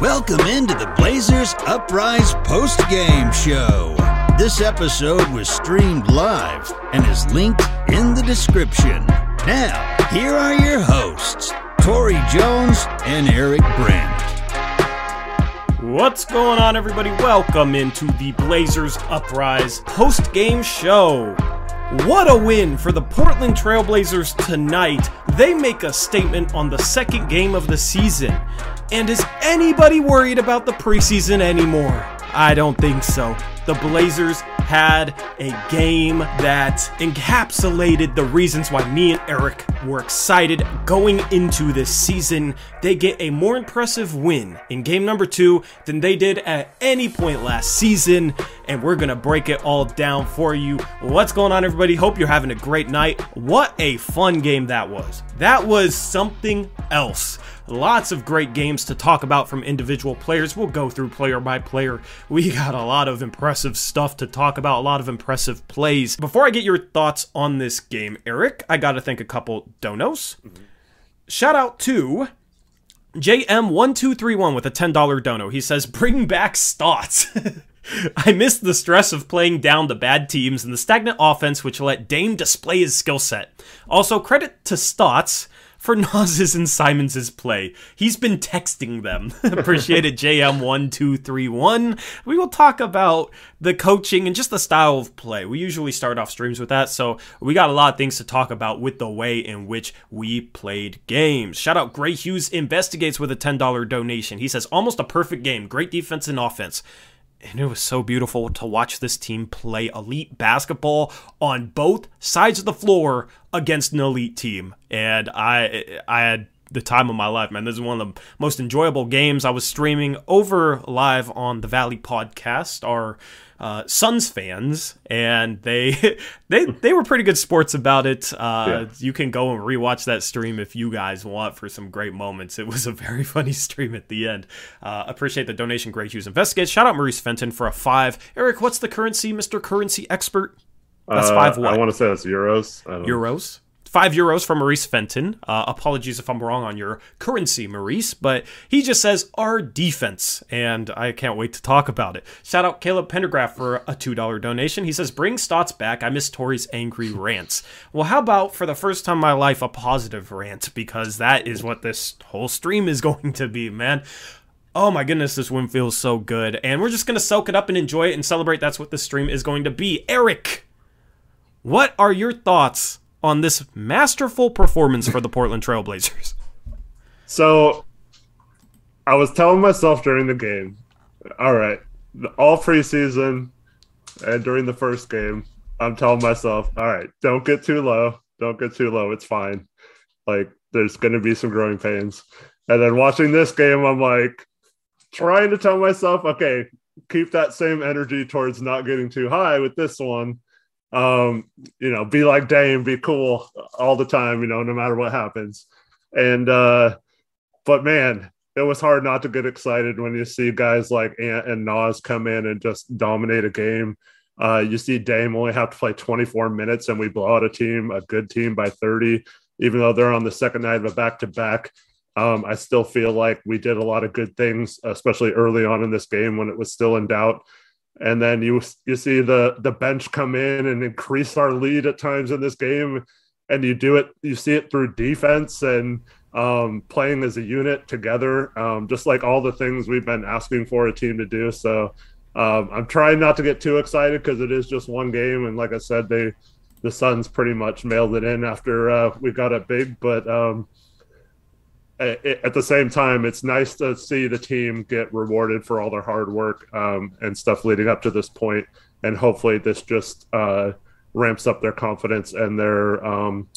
Welcome into the Blazers Uprise post game show. This episode was streamed live and is linked in the description. Now, here are your hosts, Torey Jones and Eric Brandt. What's going on, everybody? Welcome into the Blazers Uprise post game show. What a win for the Portland Trailblazers tonight. They make a statement on the second game of the season. And is anybody worried about the preseason anymore? I don't think so. The Blazers had a game that encapsulated the reasons why me and Eric were excited going into this season. They get a more impressive win in game number two than they did at any point last season, and we're gonna break it all down for you. What's going on, everybody? Hope you're having a great night. What a fun game that was! That was something else. Lots of great games to talk about from individual players. We'll go through player by player. We got a lot of impressive stuff to talk about, a lot of impressive plays. Before I get your thoughts on this game, Eric, I got to thank a couple donos. Shout out to JM1231 with a $10 dono. He says, Bring back Stotts. I miss the stress of playing down the bad teams and the stagnant offense, which let Dame display his skill set. Also, credit to Stotts for Nas's and Simons's play. He's been texting them. Appreciated JM1231. We will talk about the coaching and just the style of play. We usually start off streams with that, so we got a lot of things to talk about with the way in which we played games. Shout out Gray Hughes Investigates with a $10 donation. He says, almost a perfect game. Great defense and offense and it was so beautiful to watch this team play elite basketball on both sides of the floor against an elite team. And I I had the time of my life, man. This is one of the most enjoyable games. I was streaming over live on the Valley podcast, our uh, Suns fans, and they they they were pretty good sports about it. Uh, yeah. You can go and rewatch that stream if you guys want for some great moments. It was a very funny stream at the end. Uh, appreciate the donation, Great Hughes Investigate. Shout out Maurice Fenton for a five. Eric, what's the currency, Mister Currency Expert? That's five. What? I want to say that's euros. Euros. Five euros from Maurice Fenton. Uh, apologies if I'm wrong on your currency, Maurice, but he just says our defense, and I can't wait to talk about it. Shout out Caleb Pendergraph for a $2 donation. He says, Bring Stotts back. I miss Torey's angry rants. Well, how about for the first time in my life, a positive rant? Because that is what this whole stream is going to be, man. Oh my goodness, this win feels so good. And we're just going to soak it up and enjoy it and celebrate. That's what the stream is going to be. Eric, what are your thoughts on this masterful performance for the Portland Trailblazers? So, I was telling myself during the game, all right, all preseason and during the first game, I'm telling myself, all right, don't get too low. Don't get too low. It's fine. Like, there's going to be some growing pains. And then watching this game, I'm like, trying to tell myself, okay, keep that same energy towards not getting too high with this one um, you know, be like Dame, be cool all the time, you know, no matter what happens. And uh, but man, it was hard not to get excited when you see guys like Ant and Nas come in and just dominate a game. Uh, you see Dame only have to play 24 minutes and we blow out a team, a good team by 30, even though they're on the second night of a back to back. Um, I still feel like we did a lot of good things, especially early on in this game when it was still in doubt and then you you see the the bench come in and increase our lead at times in this game. And you do it you see it through defense and um, playing as a unit together um, just like all the things we've been asking for a team to do. So um, i'm trying not to get too excited because it is just one game. And like i said they the suns pretty much mailed it in after uh, we got it big. But um, at the same time, it's nice to see the team get rewarded for all their hard work um, and stuff leading up to this point, and hopefully this just uh, ramps up their confidence and their um,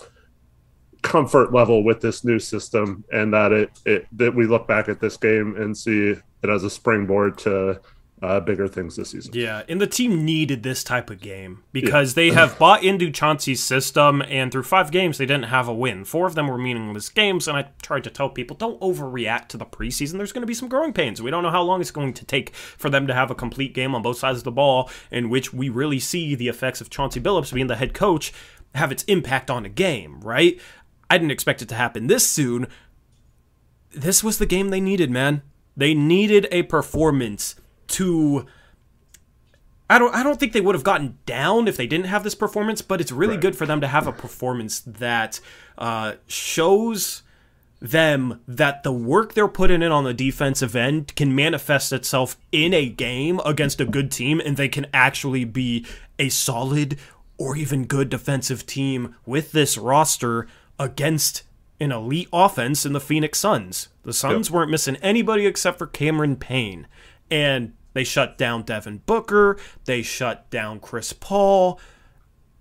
comfort level with this new system, and that it, it that we look back at this game and see it as a springboard to uh, bigger things this season. Yeah, and the team needed this type of game because yeah. they have bought into Chauncey's system, and through five games they didn't have a win. Four of them were meaningless games, and I tried to tell people don't overreact to the preseason. There's going to be some growing pains. We don't know how long it's going to take for them to have a complete game on both sides of the ball, in which we really see the effects of Chauncey Billups being the head coach have its impact on a game. Right? I didn't expect it to happen this soon. This was the game they needed, man They needed a performance to I don't I don't think they would have gotten down if they didn't have this performance, but it's really Right. good for them to have a performance that uh, shows them that the work they're putting in on the defensive end can manifest itself in a game against a good team and they can actually be a solid or even good defensive team with this roster against an elite offense in the Phoenix Suns. The Suns weren't missing anybody except for Cameron Payne. And they shut down Devin Booker, they shut down Chris Paul.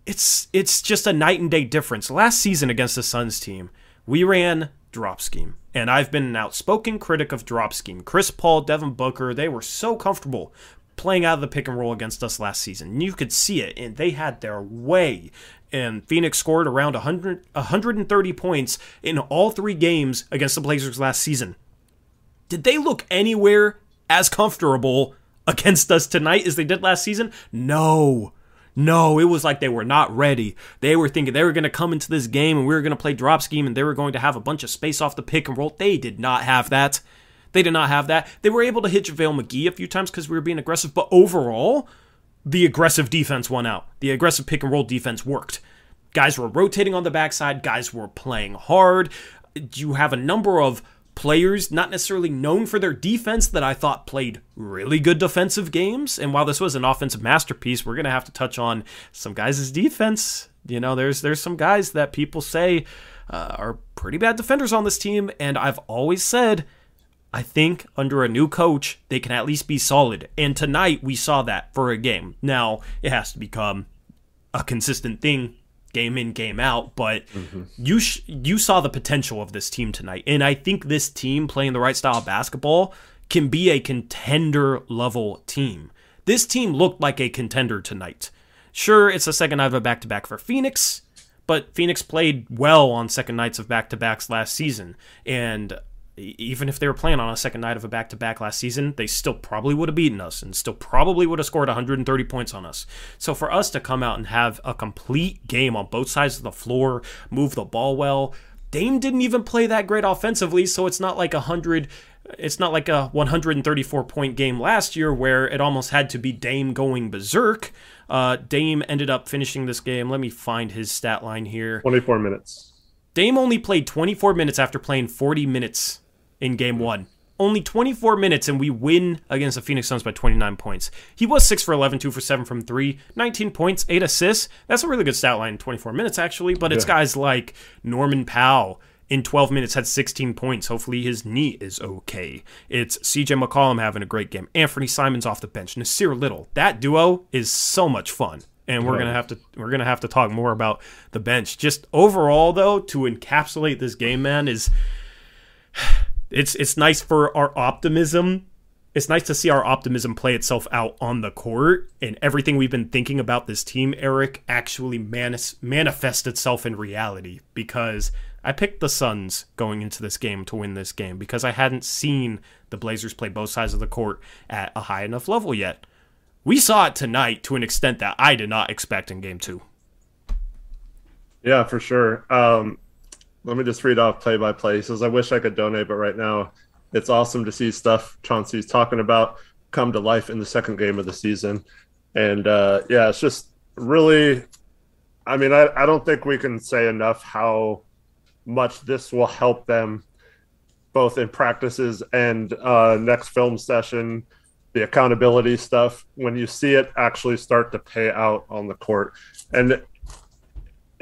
It's it's just a night and day difference. Last season against the Suns team, we ran drop scheme. And I've been an outspoken critic of drop scheme. Chris Paul, Devin Booker, they were so comfortable playing out of the pick and roll against us last season. You could see it, and they had their way. And Phoenix scored around 100, 130 points in all three games against the Blazers last season. Did they look anywhere as comfortable against us tonight as they did last season? No. No, it was like they were not ready. They were thinking they were going to come into this game and we were going to play drop scheme and they were going to have a bunch of space off the pick and roll. They did not have that. They did not have that. They were able to hit JaVale McGee a few times because we were being aggressive, but overall, the aggressive defense won out. The aggressive pick and roll defense worked. Guys were rotating on the backside, guys were playing hard. You have a number of players not necessarily known for their defense that I thought played really good defensive games. And while this was an offensive masterpiece, we're going to have to touch on some guys' defense. You know, there's there's some guys that people say uh, are pretty bad defenders on this team, and I've always said I think under a new coach, they can at least be solid. And tonight, we saw that for a game. Now, it has to become a consistent thing game in game out but mm-hmm. you sh- you saw the potential of this team tonight. And i think this team playing the right style of basketball can be a contender level team. This team looked like a contender tonight. Sure it's the second night of a back-to-back for phoenix but phoenix played well on second nights of back-to-backs last season. And even if they were playing on a second night of a back-to-back last season, they still probably would have beaten us and still probably would have scored 130 points on us. So for us to come out and have a complete game on both sides of the floor, move the ball well, Dame didn't even play that great offensively, so it's not like a 100 it's not like a 134 point game last year where it almost had to be Dame going berserk. Uh, Dame ended up finishing this game. Let me find his stat line here. 24 minutes. Dame only played 24 minutes after playing 40 minutes in game one. Only 24 minutes, and we win against the Phoenix Suns by 29 points. He was 6 for 11, 2 for 7 from 3, 19 points, 8 assists. That's a really good stat line in 24 minutes, actually, but it's Yeah. guys like Norman Powell. In 12 minutes, had 16 points. Hopefully, his knee is okay. It's CJ McCollum having a great game. Anthony Simons off the bench. Nassir Little. That duo is so much fun and we're Right. gonna have to we're gonna have to talk more about the bench. Just overall, though, to encapsulate this game, man, is it's it's nice for our optimism. It's nice to see our optimism play itself out on the court, and everything we've been thinking about this team, Eric, actually manis- manifest itself in reality. Because I picked the Suns going into this game to win this game because I hadn't seen the Blazers play both sides of the court at a high enough level yet. We saw it tonight to an extent that I did not expect in game two. Yeah, for sure. Um, let me just read off play by play. He says, I wish I could donate, but right now it's awesome to see stuff Chauncey's talking about come to life in the second game of the season. And uh, yeah, it's just really, I mean, I, I don't think we can say enough how much this will help them both in practices and uh, next film session, the accountability stuff, when you see it actually start to pay out on the court. And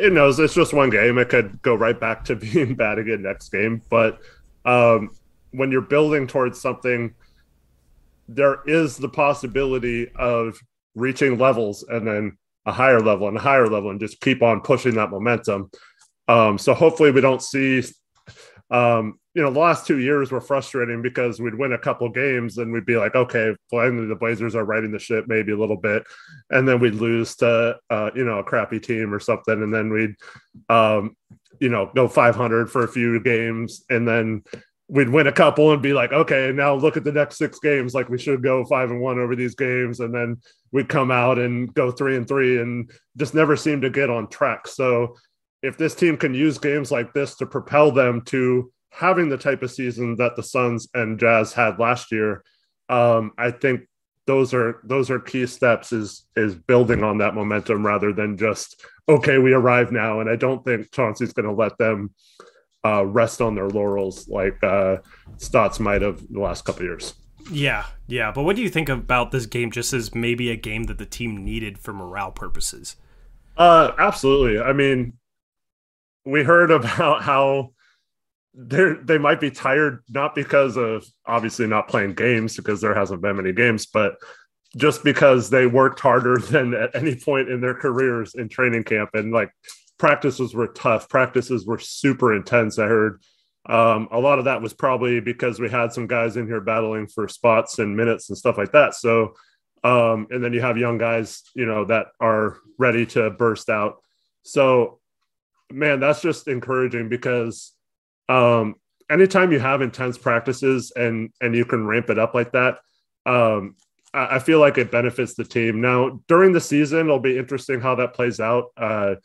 it knows it's just one game. It could go right back to being bad again next game. But um, when you're building towards something, there is the possibility of reaching levels and then a higher level and a higher level and just keep on pushing that momentum. Um, so hopefully we don't see, um, you know, the last two years were frustrating because we'd win a couple games and we'd be like, okay, finally the Blazers are riding the ship maybe a little bit, and then we'd lose to, uh, you know, a crappy team or something, and then we'd, um, you know, go 500 for a few games, and then we'd win a couple and be like, okay, now look at the next six games, like we should go five and one over these games, and then we'd come out and go three and three, and just never seem to get on track. So if this team can use games like this to propel them to having the type of season that the Suns and Jazz had last year, um, I think those are those are key steps is is building on that momentum rather than just okay we arrive now and i don't think chauncey's going to let them uh, rest on their laurels like uh, stotts might have the last couple years. Yeah yeah but what do you think about this game just as maybe a game that the team needed for morale purposes? Uh absolutely. I mean we heard about how they they might be tired not because of obviously not playing games because there hasn't been many games, but just because they worked harder than at any point in their careers in training camp and like practices were tough, practices were super intense. I heard um, a lot of that was probably because we had some guys in here battling for spots and minutes and stuff like that. So, um, and then you have young guys, you know, that are ready to burst out. So, man, that's just encouraging because um, anytime you have intense practices and and you can ramp it up like that, um, I, I, feel like it benefits the team. Now during the season, it'll be interesting how that plays out. Uh,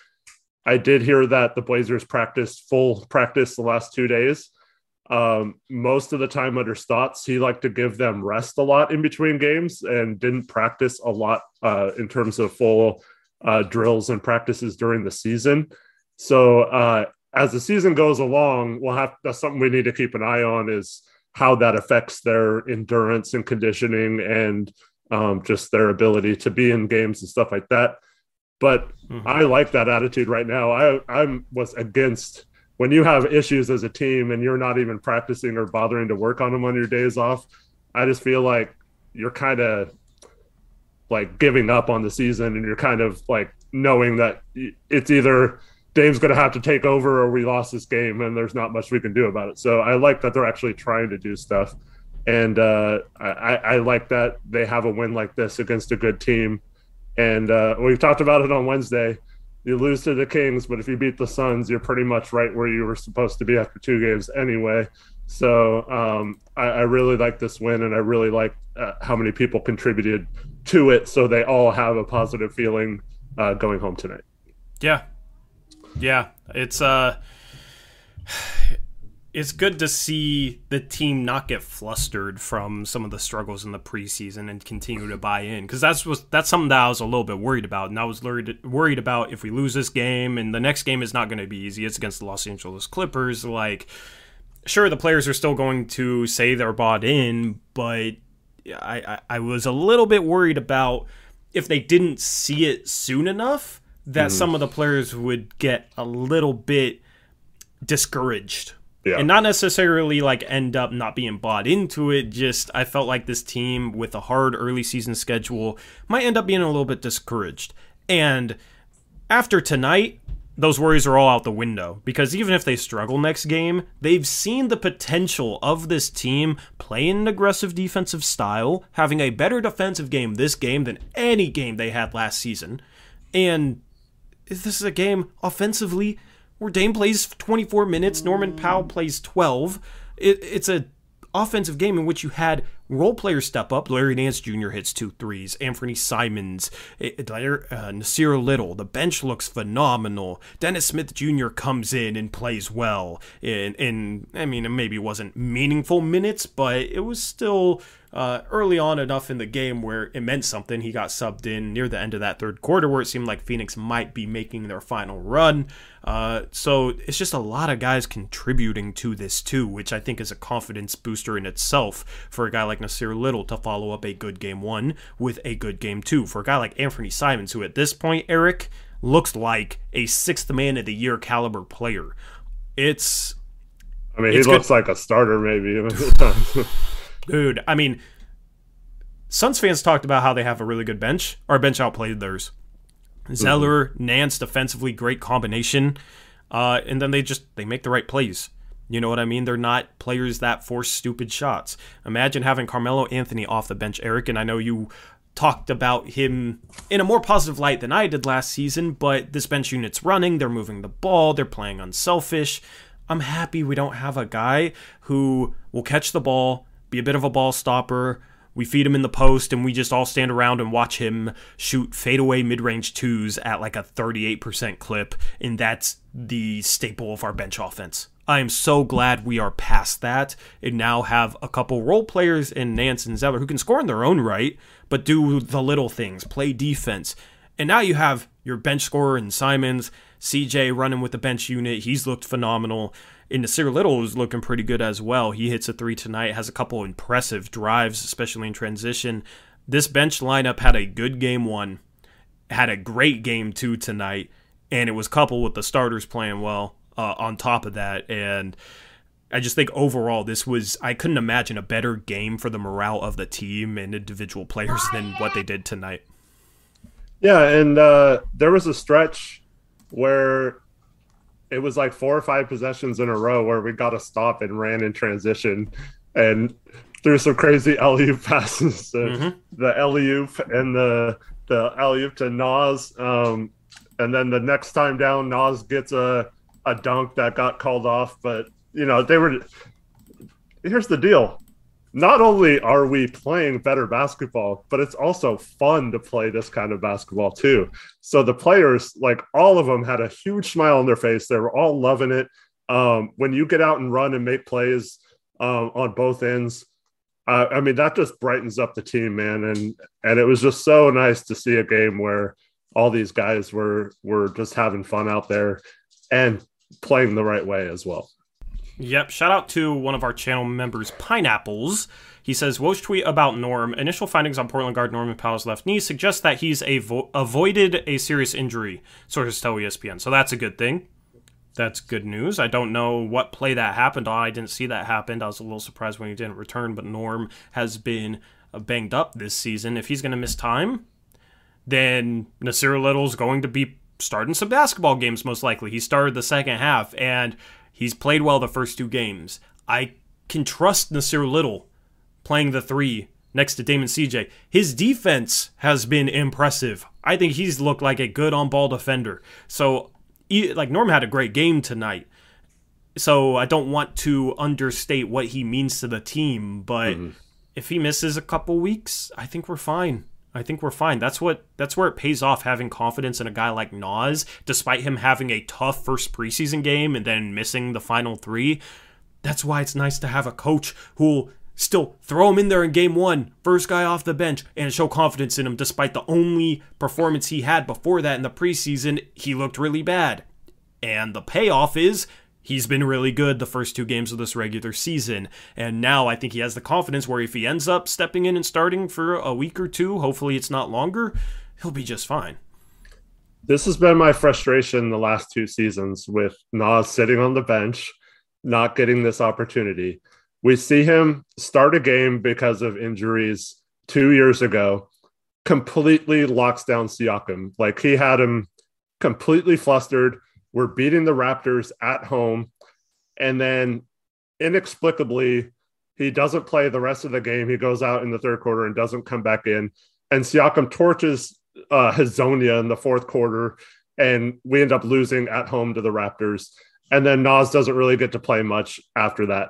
I did hear that the Blazers practiced full practice the last two days. Um, most of the time under Stotts, he liked to give them rest a lot in between games and didn't practice a lot uh, in terms of full uh, drills and practices during the season. So uh, as the season goes along, we'll have that's something we need to keep an eye on is how that affects their endurance and conditioning and um, just their ability to be in games and stuff like that. But mm-hmm. I like that attitude right now. I I was against when you have issues as a team and you're not even practicing or bothering to work on them on your days off. I just feel like you're kind of like giving up on the season and you're kind of like knowing that it's either Dame's going to have to take over or we lost this game and there's not much we can do about it. So I like that they're actually trying to do stuff. And uh, I, I, like that they have a win like this against a good team. And uh, we've talked about it on Wednesday. You lose to the Kings, but if you beat the Suns, you're pretty much right where you were supposed to be after two games anyway. So um, I, I, really like this win, and I really like uh, how many people contributed to it, so they all have a positive feeling uh, going home tonight. Yeah, yeah, it's uh it's good to see the team not get flustered from some of the struggles in the preseason and continue to buy in because that's was that's something that I was a little bit worried about and I was worried worried about if we lose this game and the next game is not going to be easy it's against the Los Angeles Clippers like sure the players are still going to say they're bought in but I, I, I was a little bit worried about if they didn't see it soon enough that mm. some of the players would get a little bit discouraged. Yeah. And not necessarily like end up not being bought into it. Just I felt like this team with a hard early season schedule might end up being a little bit discouraged. And after tonight, those worries are all out the window because even if they struggle next game, they've seen the potential of this team playing an aggressive defensive style, having a better defensive game this game than any game they had last season. And this is a game offensively where Dame plays 24 minutes, Norman Powell plays 12. It, it's a offensive game in which you had role players step up. Larry Nance Jr. hits two threes. Anthony Simons, uh, Nassir Little. The bench looks phenomenal. Dennis Smith Jr. comes in and plays well. In, in I mean, it maybe wasn't meaningful minutes, but it was still uh, early on enough in the game where it meant something. He got subbed in near the end of that third quarter where it seemed like Phoenix might be making their final run. Uh, so it's just a lot of guys contributing to this too, which I think is a confidence booster in itself for a guy like Nassir Little to follow up a good game one with a good game two. For a guy like Anthony Simons, who at this point, Eric, looks like a sixth man of the year caliber player. It's I mean, he looks like a starter, maybe. Dude, I mean, Suns fans talked about how they have a really good bench. Our bench outplayed theirs. Zeller, mm-hmm. Nance, defensively great combination, uh, and then they just they make the right plays. You know what I mean? They're not players that force stupid shots. Imagine having Carmelo Anthony off the bench, Eric, and I know you talked about him in a more positive light than I did last season, but this bench unit's running, they're moving the ball, they're playing unselfish. I'm happy we don't have a guy who will catch the ball, be a bit of a ball stopper. We feed him in the post and we just all stand around and watch him shoot fadeaway mid range twos at like a 38% clip. And that's the staple of our bench offense. I am so glad we are past that and now have a couple role players in Nance and Zeller who can score in their own right, but do the little things, play defense. And now you have your bench scorer in Simons, CJ running with the bench unit. He's looked phenomenal. And Nassir Little is looking pretty good as well. He hits a three tonight, has a couple impressive drives, especially in transition. This bench lineup had a good game one, had a great game two tonight, and it was coupled with the starters playing well uh, on top of that. And I just think overall, this was, I couldn't imagine a better game for the morale of the team and individual players than what they did tonight. Yeah, and uh, there was a stretch where it was like four or five possessions in a row where we got a stop and ran in transition and threw some crazy alley passes. Mm-hmm. The alley and the the alley to Nas. Um, and then the next time down, Nas gets a, a dunk that got called off. But, you know, they were. Here's the deal not only are we playing better basketball, but it's also fun to play this kind of basketball too. So the players, like all of them, had a huge smile on their face. They were all loving it. Um, when you get out and run and make plays um, on both ends, uh, I mean that just brightens up the team, man. And and it was just so nice to see a game where all these guys were were just having fun out there and playing the right way as well. Yep. Shout out to one of our channel members, Pineapples. He says, Woj tweet about Norm. Initial findings on Portland guard Norman Powell's left knee suggest that he's avo- avoided a serious injury, sources tell ESPN. So that's a good thing. That's good news. I don't know what play that happened on. I didn't see that happen. I was a little surprised when he didn't return, but Norm has been uh, banged up this season. If he's going to miss time, then Nassir Little's going to be starting some basketball games, most likely. He started the second half, and He's played well the first two games. I can trust Nassir Little playing the three next to Damon CJ. His defense has been impressive. I think he's looked like a good on ball defender. So, like, Norm had a great game tonight. So, I don't want to understate what he means to the team, but mm-hmm. if he misses a couple weeks, I think we're fine. I think we're fine. That's what that's where it pays off having confidence in a guy like Nas, despite him having a tough first preseason game and then missing the final three. That's why it's nice to have a coach who'll still throw him in there in game one, first guy off the bench, and show confidence in him, despite the only performance he had before that in the preseason, he looked really bad. And the payoff is he's been really good the first two games of this regular season. And now I think he has the confidence where if he ends up stepping in and starting for a week or two, hopefully it's not longer, he'll be just fine. This has been my frustration the last two seasons with Nas sitting on the bench, not getting this opportunity. We see him start a game because of injuries two years ago, completely locks down Siakam. Like he had him completely flustered we're beating the Raptors at home. And then inexplicably, he doesn't play the rest of the game. He goes out in the third quarter and doesn't come back in. And Siakam torches uh, Hezonja in the fourth quarter, and we end up losing at home to the Raptors. And then Nas doesn't really get to play much after that.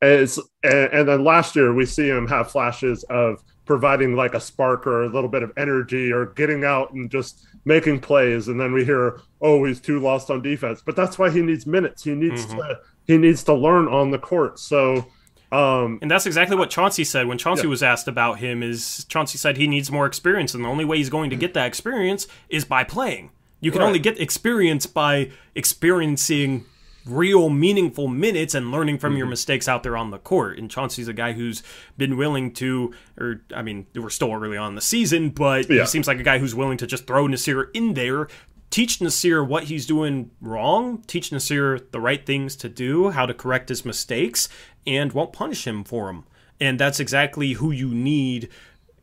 And, and, and then last year, we see him have flashes of providing like a spark or a little bit of energy or getting out and just making plays and then we hear oh he's too lost on defense but that's why he needs minutes he needs mm-hmm. to he needs to learn on the court so um, and that's exactly what Chauncey said when Chauncey yeah. was asked about him is Chauncey said he needs more experience and the only way he's going to get that experience is by playing you can right. only get experience by experiencing real meaningful minutes and learning from mm-hmm. your mistakes out there on the court. And Chauncey's a guy who's been willing to, or I mean, we're still early on the season, but yeah. he seems like a guy who's willing to just throw Nassir in there. Teach Nassir what he's doing wrong, teach Nassir the right things to do, how to correct his mistakes, and won't punish him for them. And that's exactly who you need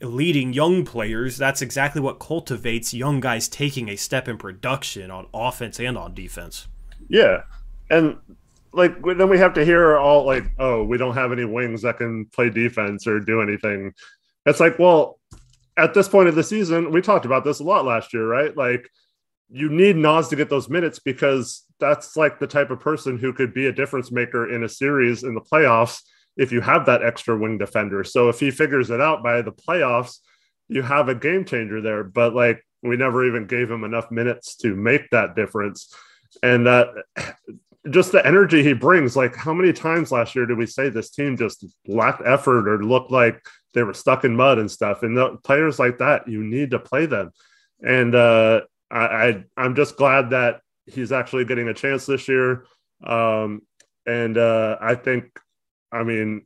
leading young players. That's exactly what cultivates young guys taking a step in production on offense and on defense. Yeah and like then we have to hear all like, oh, we don't have any wings that can play defense or do anything. It's like, well, at this point of the season, we talked about this a lot last year, right? Like you need Nas to get those minutes because that's like the type of person who could be a difference maker in a series in the playoffs if you have that extra wing defender. So if he figures it out by the playoffs, you have a game changer there. But like we never even gave him enough minutes to make that difference. And that just the energy he brings. Like, how many times last year did we say this team just lacked effort or looked like they were stuck in mud and stuff? And the players like that, you need to play them. And uh, I, I am just glad that he's actually getting a chance this year. Um, and uh, I think, I mean,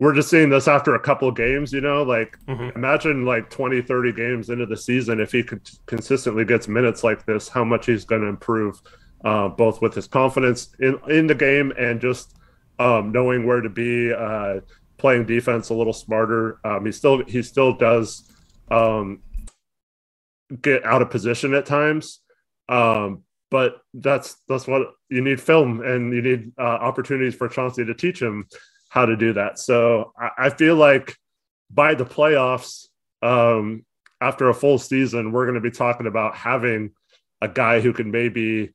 we're just seeing this after a couple games, you know, like mm-hmm. imagine like 20, 30 games into the season, if he could consistently gets minutes like this, how much he's going to improve, uh, both with his confidence in, in the game and just um, knowing where to be, uh, playing defense a little smarter. Um, he still, he still does um, get out of position at times. Um, but that's that's what you need film and you need uh, opportunities for Chauncey to teach him how to do that. So I, I feel like by the playoffs, um, after a full season, we're going to be talking about having a guy who can maybe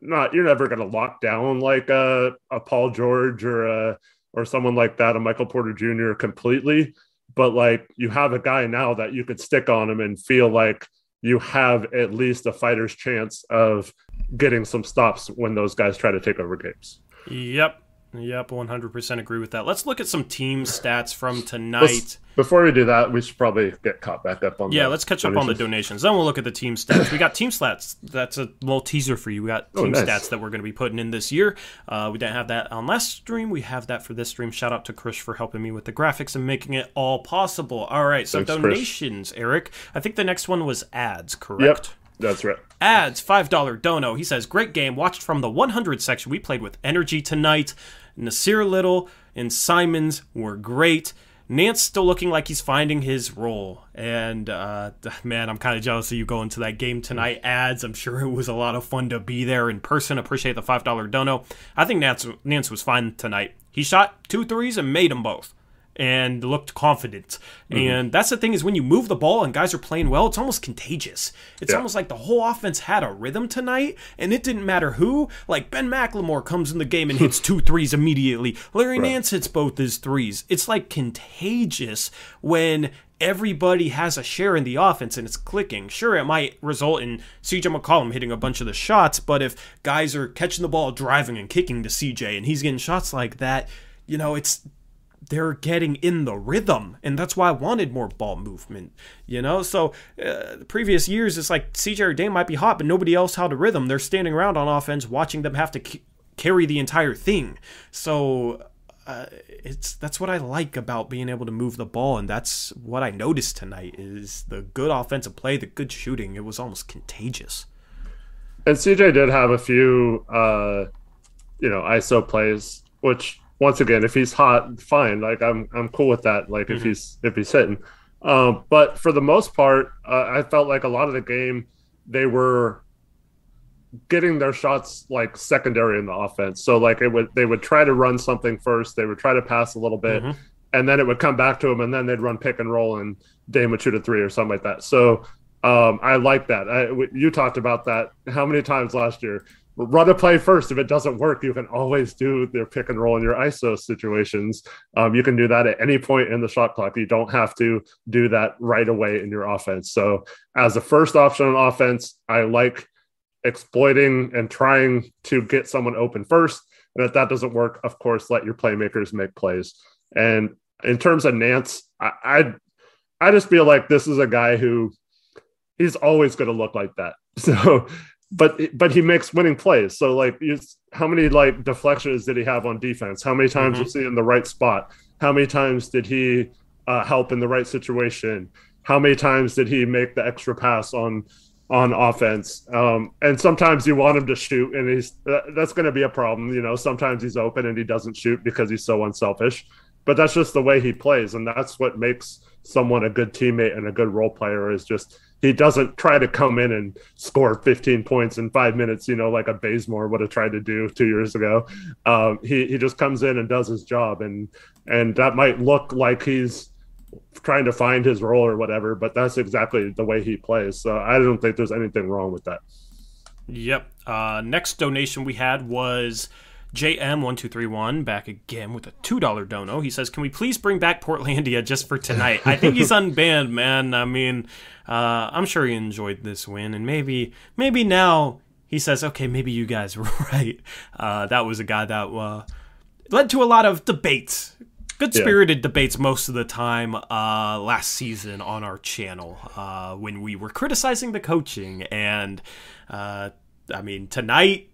not. You're never going to lock down like a, a Paul George or a or someone like that, a Michael Porter Jr. completely, but like you have a guy now that you could stick on him and feel like you have at least a fighter's chance of getting some stops when those guys try to take over games. Yep. Yep, 100% agree with that. Let's look at some team stats from tonight. Let's, before we do that, we should probably get caught back up on Yeah, let's catch donations. up on the donations. Then we'll look at the team stats. we got team stats. That's a little teaser for you. We got oh, team oh, nice. stats that we're going to be putting in this year. Uh, we didn't have that on last stream. We have that for this stream. Shout out to Chris for helping me with the graphics and making it all possible. All right, so Thanks, donations, Chris. Eric. I think the next one was ads, correct? Yep. That's right. Ads, $5 dono. He says, Great game. Watched from the 100 section. We played with energy tonight. Nassir Little and Simons were great. Nance still looking like he's finding his role. And uh, man, I'm kind of jealous of you going to that game tonight. Ads, I'm sure it was a lot of fun to be there in person. Appreciate the $5 dono. I think Nance, Nance was fine tonight. He shot two threes and made them both and looked confident. Mm-hmm. And that's the thing is when you move the ball and guys are playing well, it's almost contagious. It's yeah. almost like the whole offense had a rhythm tonight, and it didn't matter who. Like Ben McLemore comes in the game and hits two threes immediately. Larry right. Nance hits both his threes. It's like contagious when everybody has a share in the offense and it's clicking. Sure, it might result in CJ McCollum hitting a bunch of the shots, but if guys are catching the ball, driving and kicking to CJ, and he's getting shots like that, you know, it's they're getting in the rhythm and that's why i wanted more ball movement you know? So uh, previous years it's like cj dame might be hot but nobody else had a rhythm. They're standing around on offense watching them have to c- carry the entire thing. So uh, it's that's what i like about being able to move the ball and that's what i noticed tonight is the good offensive play the good shooting it was almost contagious. And cj did have a few uh you know iso plays which once again, if he's hot, fine. Like I'm I'm cool with that. Like mm-hmm. if he's if he's hitting. Um, but for the most part, uh, I felt like a lot of the game they were getting their shots like secondary in the offense. So like it would they would try to run something first, they would try to pass a little bit, mm-hmm. and then it would come back to them, and then they'd run pick and roll, and Dame would shoot a three or something like that. So um, I like that. I, you talked about that how many times last year? Run a play first. If it doesn't work, you can always do their pick and roll in your ISO situations. Um, you can do that at any point in the shot clock. You don't have to do that right away in your offense. So, as a first option on offense, I like exploiting and trying to get someone open first. And if that doesn't work, of course, let your playmakers make plays. And in terms of Nance, I, I, I just feel like this is a guy who he's always going to look like that. So but but he makes winning plays. So like, how many like deflections did he have on defense? How many times mm-hmm. was he in the right spot? How many times did he uh, help in the right situation? How many times did he make the extra pass on on offense? Um, and sometimes you want him to shoot, and he's that's going to be a problem. You know, sometimes he's open and he doesn't shoot because he's so unselfish. But that's just the way he plays, and that's what makes someone a good teammate and a good role player. Is just he doesn't try to come in and score 15 points in five minutes, you know, like a Bazemore would have tried to do two years ago. Um, he he just comes in and does his job, and and that might look like he's trying to find his role or whatever, but that's exactly the way he plays. So I don't think there's anything wrong with that. Yep. Uh, next donation we had was JM1231 back again with a $2 dono. He says, Can we please bring back Portlandia just for tonight? I think he's unbanned, man. I mean, uh, I'm sure he enjoyed this win, and maybe maybe now he says, okay, maybe you guys were right. Uh, that was a guy that uh, led to a lot of debates. Good spirited yeah. debates most of the time uh, last season on our channel uh, when we were criticizing the coaching. And uh, I mean, tonight,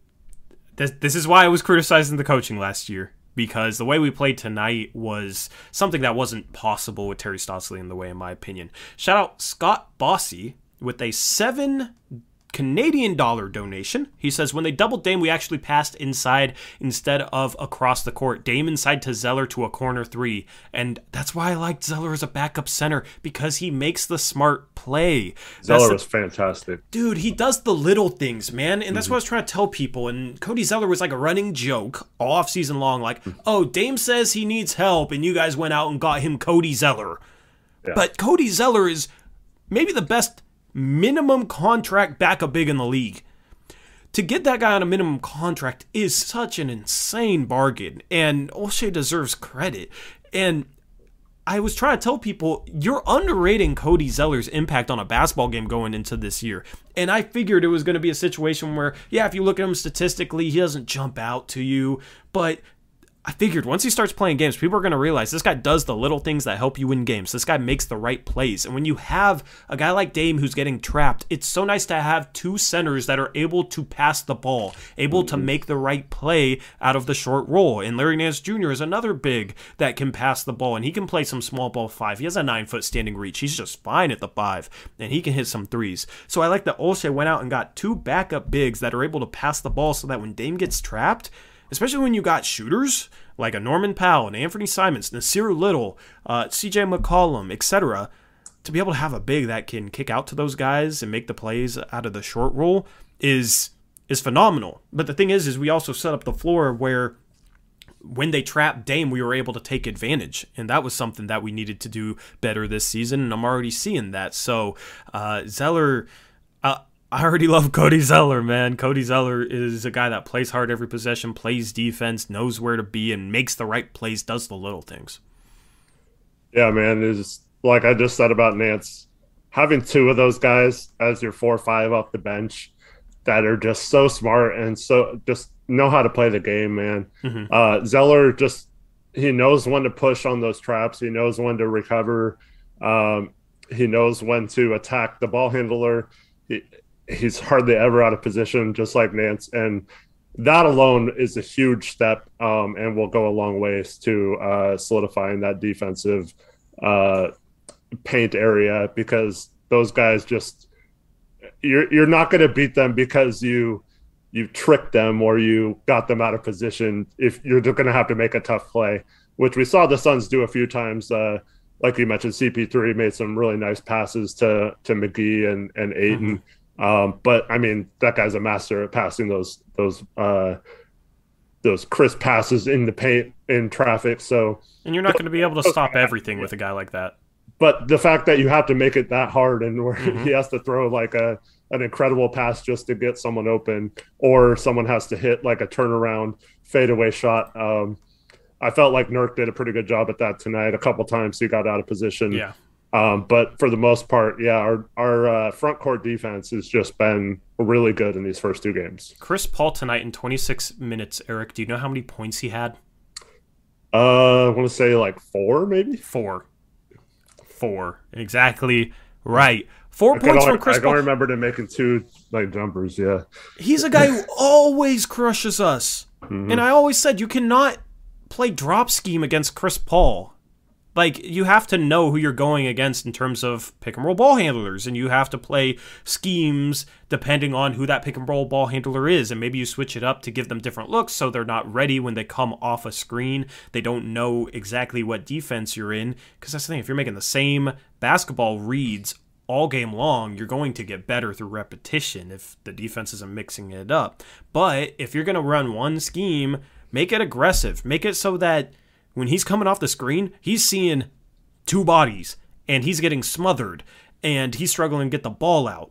this, this is why I was criticizing the coaching last year because the way we played tonight was something that wasn't possible with Terry Stotsley in the way, in my opinion. Shout out Scott Bossy with a seven Canadian dollar donation. He says when they doubled Dame, we actually passed inside instead of across the court. Dame inside to Zeller to a corner three. And that's why I liked Zeller as a backup center because he makes the smart play. Zeller the, was fantastic. Dude, he does the little things, man. And that's mm-hmm. what I was trying to tell people. And Cody Zeller was like a running joke all off season long, like, mm-hmm. oh, Dame says he needs help, and you guys went out and got him Cody Zeller. Yeah. But Cody Zeller is maybe the best minimum contract back backup big in the league. To get that guy on a minimum contract is such an insane bargain, and Olshey deserves credit. And I was trying to tell people you're underrating Cody Zeller's impact on a basketball game going into this year. And I figured it was going to be a situation where, yeah, if you look at him statistically, he doesn't jump out to you, but I figured once he starts playing games, people are going to realize this guy does the little things that help you win games. This guy makes the right plays. And when you have a guy like Dame who's getting trapped, it's so nice to have two centers that are able to pass the ball, able mm-hmm. to make the right play out of the short roll. And Larry Nance Jr. is another big that can pass the ball and he can play some small ball five. He has a nine foot standing reach. He's just fine at the five and he can hit some threes. So I like that Olshey went out and got two backup bigs that are able to pass the ball so that when Dame gets trapped, especially when you got shooters like a Norman Powell and Anthony Simons, Nassir Little, uh, CJ McCollum, etc., to be able to have a big that can kick out to those guys and make the plays out of the short roll is is phenomenal. But the thing is, is we also set up the floor where when they trapped Dame, we were able to take advantage, and that was something that we needed to do better this season. And I'm already seeing that. So uh, Zeller, uh, I already love Cody Zeller, man. Cody Zeller is a guy that plays hard every possession, plays defense, knows where to be, and makes the right plays, does the little things. Yeah, man. Is like I just said about Nance, having two of those guys as your four or five off the bench that are just so smart and so just know how to play the game, man. Mm-hmm. Uh, Zeller just he knows when to push on those traps. He knows when to recover. Um, he knows when to attack the ball handler. He, he's hardly ever out of position, just like Nance. And that alone is a huge step um, and will go a long ways to uh, solidifying that defensive uh, paint area because those guys just you're you're not going to beat them because you you tricked them or you got them out of position if you're going to have to make a tough play which we saw the Suns do a few times uh, like you mentioned CP3 made some really nice passes to to McGee and and Ayton. mm-hmm um, but I mean, that guy's a master at passing those those uh, those crisp passes in the paint in traffic. So, and you're not going to be able to stop everything with a guy like that. But the fact that you have to make it that hard, and where mm-hmm. he has to throw like a an incredible pass just to get someone open, or someone has to hit like a turnaround fadeaway shot. Um, I felt like Nurk did a pretty good job at that tonight. A couple times he got out of position. Yeah. Um, but for the most part, yeah, our our uh, front court defense has just been really good in these first two games. Chris Paul tonight in 26 minutes. Eric, do you know how many points he had? Uh, I want to say like four, maybe four. Four, exactly right. Four points from Chris. I don't remember him making two like jumpers. Yeah, he's a guy who always crushes us, mm-hmm. and I always said you cannot play drop scheme against Chris Paul like you have to know who you're going against in terms of pick and roll ball handlers and you have to play schemes depending on who that pick and roll ball handler is and maybe you switch it up to give them different looks so they're not ready when they come off a screen they don't know exactly what defense you're in because that's the thing if you're making the same basketball reads all game long, you're going to get better through repetition if the defense isn't mixing it up. But if you're going to run one scheme, make it aggressive. Make it so that when he's coming off the screen, he's seeing two bodies and he's getting smothered and he's struggling to get the ball out.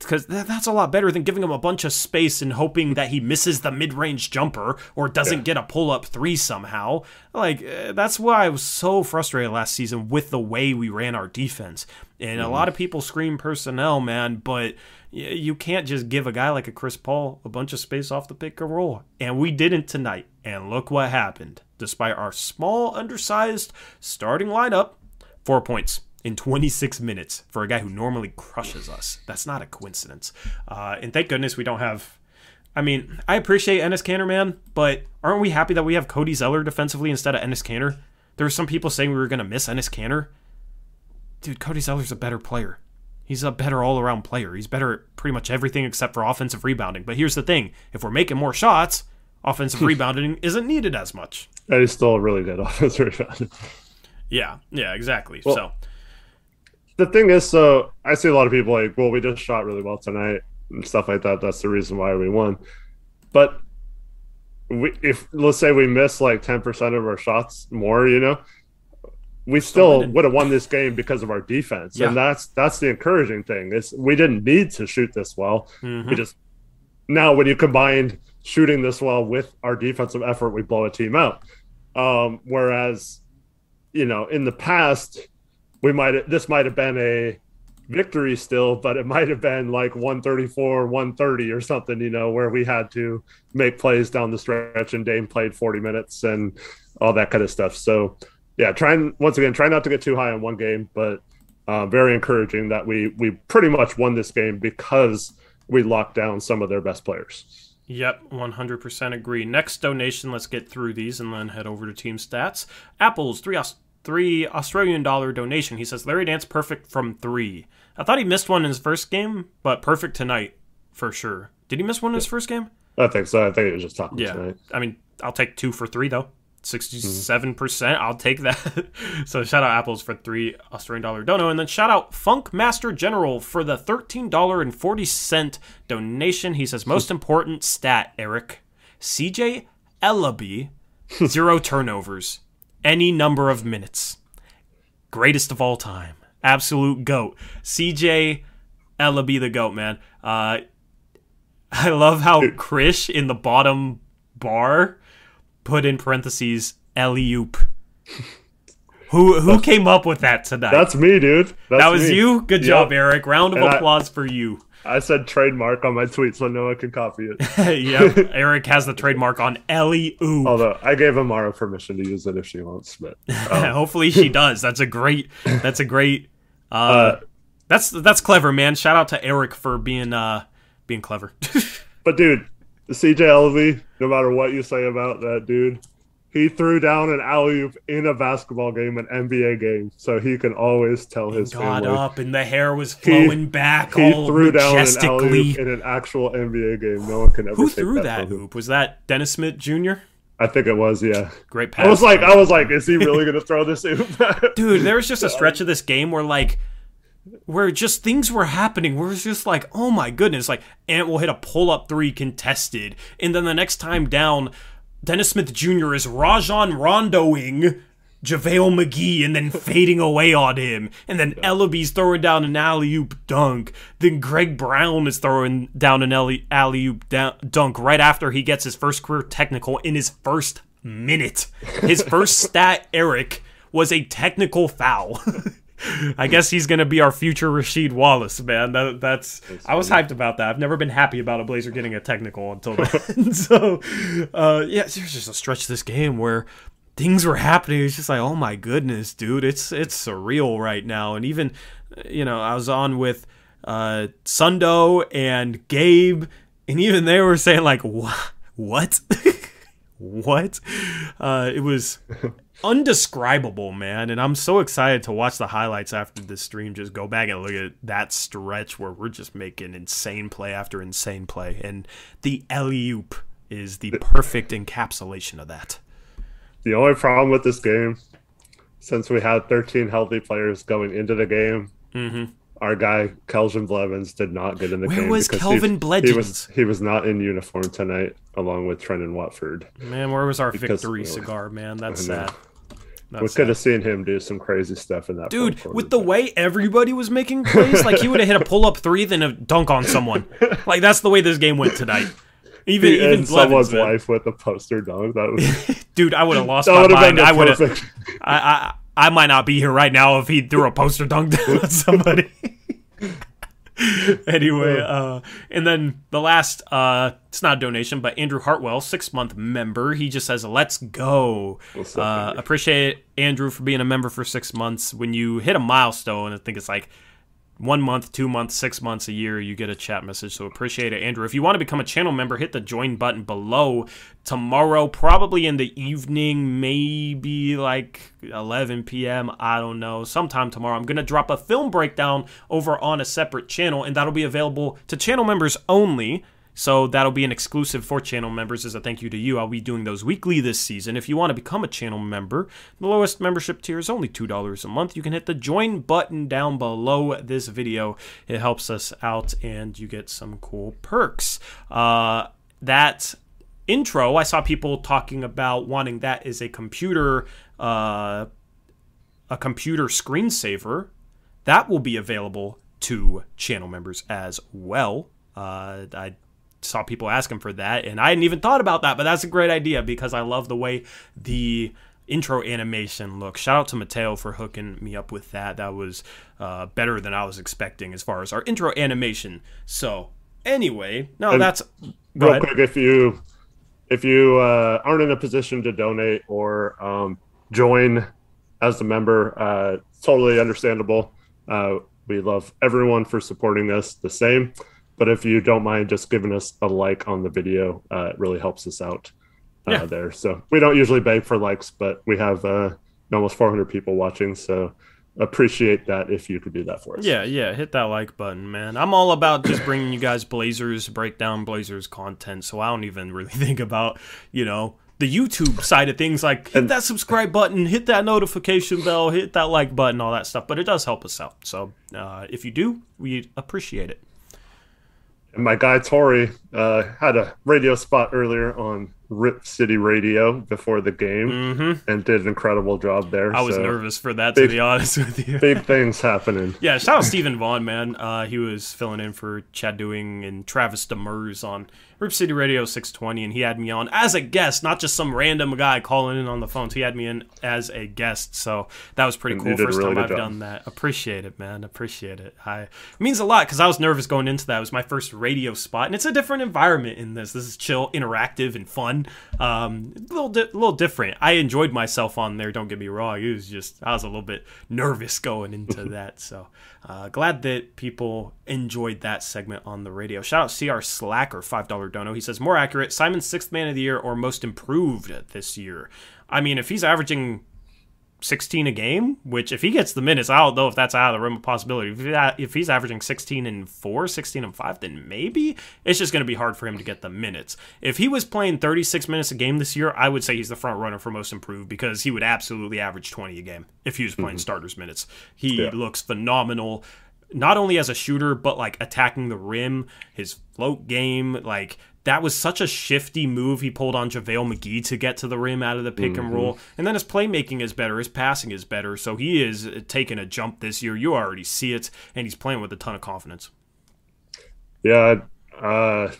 Because that's a lot better than giving him a bunch of space and hoping that he misses the mid range jumper or doesn't yeah. get a pull up three somehow. Like, uh, that's why I was so frustrated last season with the way we ran our defense. And mm-hmm. a lot of people scream personnel, man, but you can't just give a guy like a Chris Paul a bunch of space off the pick and roll. And we didn't tonight. And look what happened. Despite our small, undersized starting lineup, four points in 26 minutes for a guy who normally crushes us. That's not a coincidence. Uh, and thank goodness we don't have. I mean, I appreciate Enes Kanter, man, but aren't we happy that we have Cody Zeller defensively instead of Enes Kanter? There were some people saying we were going to miss Enes Kanter. Dude, Cody Zeller's a better player. He's a better all around player. He's better at pretty much everything except for offensive rebounding. But here's the thing if we're making more shots, offensive rebounding isn't needed as much. And he's still really good offensive rebound. Yeah, yeah, exactly. Well- so, the thing is, so I see a lot of people like, well, we just shot really well tonight and stuff like that. That's the reason why we won. But we, if let's say we miss like ten percent of our shots more, you know, we still would have won this game because of our defense, Yeah. and that's that's the encouraging thing. Is we didn't need to shoot this well. mhm. We just now when you combine shooting this well with our defensive effort, we blow a team out. Um, whereas, you know, in the past, we might this might have been a victory still, but it might have been like 134, 130 or something, you know, where we had to make plays down the stretch and Dame played 40 minutes and all that kind of stuff. So yeah, trying once again, try not to get too high on one game, but uh, very encouraging that we we pretty much won this game because we locked down some of their best players. Yep, 100% agree. Next donation, let's get through these and then head over to team stats. Apple's three three Australian dollar donation. He says Larry Nance perfect from three. I thought he missed one in his first game, but perfect tonight for sure. Did he miss one in his first game? I think so. I think it was just talking Yeah. tonight. I mean, I'll take two for three though. 67%. Mm-hmm. percent I'll take that. so shout out Apples for three Australian dollar dono. And then shout out Funk Master General for the $13.40 donation. He says, most important stat, Eric. CJ Elleby, zero turnovers, any number of minutes. Greatest of all time. Absolute GOAT. CJ Elleby the GOAT, man. Uh, I love how Krish in the bottom bar put in parentheses oop. Who who came up with that tonight? That's me, dude. That's that was me. you. Good Yep. job, Eric. Round of And I- applause for you. I said trademark on my tweet so no one can copy it. yep, Eric has the trademark on alley oop. Although I gave Amara permission to use it if she wants, but um, Hopefully she does. That's a great. That's a great. Uh, uh, that's that's clever, man. Shout out to Eric for being uh being clever. but dude, CJ Elleby, no matter what you say about that dude, he threw down an alley oop in a basketball game, an NBA game, so he can always tell his Got family. up and the hair was flowing back He all threw down an alley in an actual NBA game. No one can ever Who threw that, that hoop? Was that Dennis Smith Jr.? I think it was, yeah. Great pass. I was like, I was like, is he really gonna throw this hoop? dude, there was just a stretch of this game where like where just things were happening where it's just like, oh my goodness, like Ant will hit a pull up three contested, and then the next time down, Dennis Smith Jr. is Rajon Rondoing JaVale McGee and then fading away on him. And then Elleby's throwing down an alley oop dunk. Then Greg Brown is throwing down an alley oop dunk right after he gets his first career technical in his first minute. His first stat, Eric, was a technical foul. I guess he's gonna be our future Rasheed Wallace, man. That, that's I was hyped about that. I've never been happy about a Blazer getting a technical until then. so, uh, yeah, there's just a stretch of this game where things were happening. It's just like, oh my goodness, dude, it's it's surreal right now. And even, you know, I was on with uh, Sundo and Gabe, and even they were saying like, "Wha- what, what? Uh, it was undescribable, man. And I'm so excited to watch the highlights after this stream. Just go back and look at that stretch where we're just making insane play after insane play, and the alley oop is the perfect encapsulation of that. The only problem with this game, since we had 13 healthy players going into the game, Mm-hmm. our guy Keljin Blevins did not get in the Where game. Where was Keljin he, He was he was not in uniform tonight, along with Trendon Watford. Man, where was our Because- victory cigar, man? That's I sad. we could have seen him do some crazy stuff in that. Dude, with the way everybody was making plays, like he would have hit a pull up three, then a dunk on someone. Like that's the way this game went tonight. Even he even someone's man. life with a poster dunk. That was dude, I would have lost my mind. I would have. I, I I might not be here right now if he threw a poster dunk down on somebody. anyway, uh, and then the last, uh, it's not a donation, but Andrew Hartwell, six month member, he just says, "Let's go." Up, Uh, appreciate Andrew for being a member for six months. When you hit a milestone, I think it's like one month, two months, six months, a year, you get a chat message. So appreciate it, Andrew. If you want to become a channel member, hit the join button below. Tomorrow, probably in the evening, maybe like 11 p.m. I don't know. Sometime tomorrow, I'm going to drop a film breakdown over on a separate channel, and that'll be available to channel members only. So that'll be an exclusive for channel members as a thank you to you. I'll be doing those weekly this season. If you want to become a channel member, the lowest membership tier is only $2 a month. You can hit the join button down below this video. It helps us out and you get some cool perks. Uh, that intro, I saw people talking about wanting that as a computer uh, a computer screensaver. That will be available to channel members as well. Uh, I saw people asking for that, and I hadn't even thought about that, but that's a great idea because I love the way the intro animation looks. Shout out to Mateo for hooking me up with that. That was uh, better than I was expecting as far as our intro animation. So, anyway, no, And that's. Real quick if you if you uh, aren't in a position to donate or um, join as a member uh, totally understandable uh, we love everyone for supporting us the same but if you don't mind just giving us a like on the video uh, it really helps us out uh, Yeah. there so we don't usually beg for likes but we have uh, almost 400 people watching so appreciate that if you could do that for us Yeah, yeah, hit that like button, man. I'm all about just bringing you guys Blazers, breakdown Blazers content, so I don't even really think about, you know, the YouTube side of things like hit that subscribe button, hit that notification bell, hit that like button, all that stuff, but it does help us out. So, uh, if you do, we appreciate it. And my guy Torey uh, had a radio spot earlier on Rip City Radio before the game Mhm. and did an incredible job there. I was So, nervous for that to be honest with you. Big things happening. Yeah, shout out Stephen Vaughn, man. Uh, he was filling in for Chad Doing and Travis Demers on Rip City Radio 620, and he had me on as a guest, not just some random guy calling in on the phone. So he had me in as a guest, so that was pretty cool. you did a First really time I've job. done that. Appreciate it, man. Appreciate it. I it means a lot because I was nervous going into that. It was my first radio spot, and it's a different environment in this. This is chill, interactive, and fun. Um, a little, di- little different. I enjoyed myself on there. Don't get me wrong. It was just I was a little bit nervous going into that. So uh, glad that people enjoyed that segment on the radio. Shout out CR Slacker, five dollar dono. He says more accurate. Simon's sixth man of the year or most improved this year. I mean, if he's averaging 16 a game, which if he gets the minutes, I don't know if that's out of the realm of possibility. If, he's averaging 16 and 4, 16 and 5, then maybe it's just going to be hard for him to get the minutes. If he was playing 36 minutes a game this year, I would say he's the front runner for most improved because he would absolutely average 20 a game if he was playing mm-hmm. starters minutes. He Yeah. looks phenomenal not only as a shooter but like attacking the rim, his float game, like that was such a shifty move he pulled on JaVale McGee to get to the rim out of the pick and roll. And then his playmaking is better, his passing is better. So he is taking a jump this year. You already see it, and he's playing with a ton of confidence. Yeah, uh,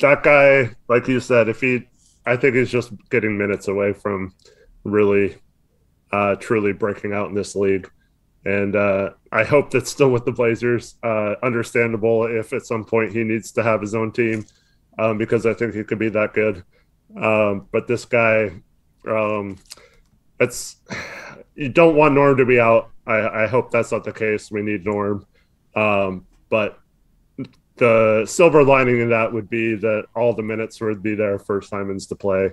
that guy, like you said, if he, I think he's just getting minutes away from really, uh, truly breaking out in this league. And uh, I hope that's still with the Blazers. Uh, understandable if at some point he needs to have his own team, um, because I think he could be that good. Um, but this guy, um, it's you don't want Norm to be out. I, I hope that's not the case. We need Norm, um, but the silver lining in that would be that all the minutes would be there for Simons to play,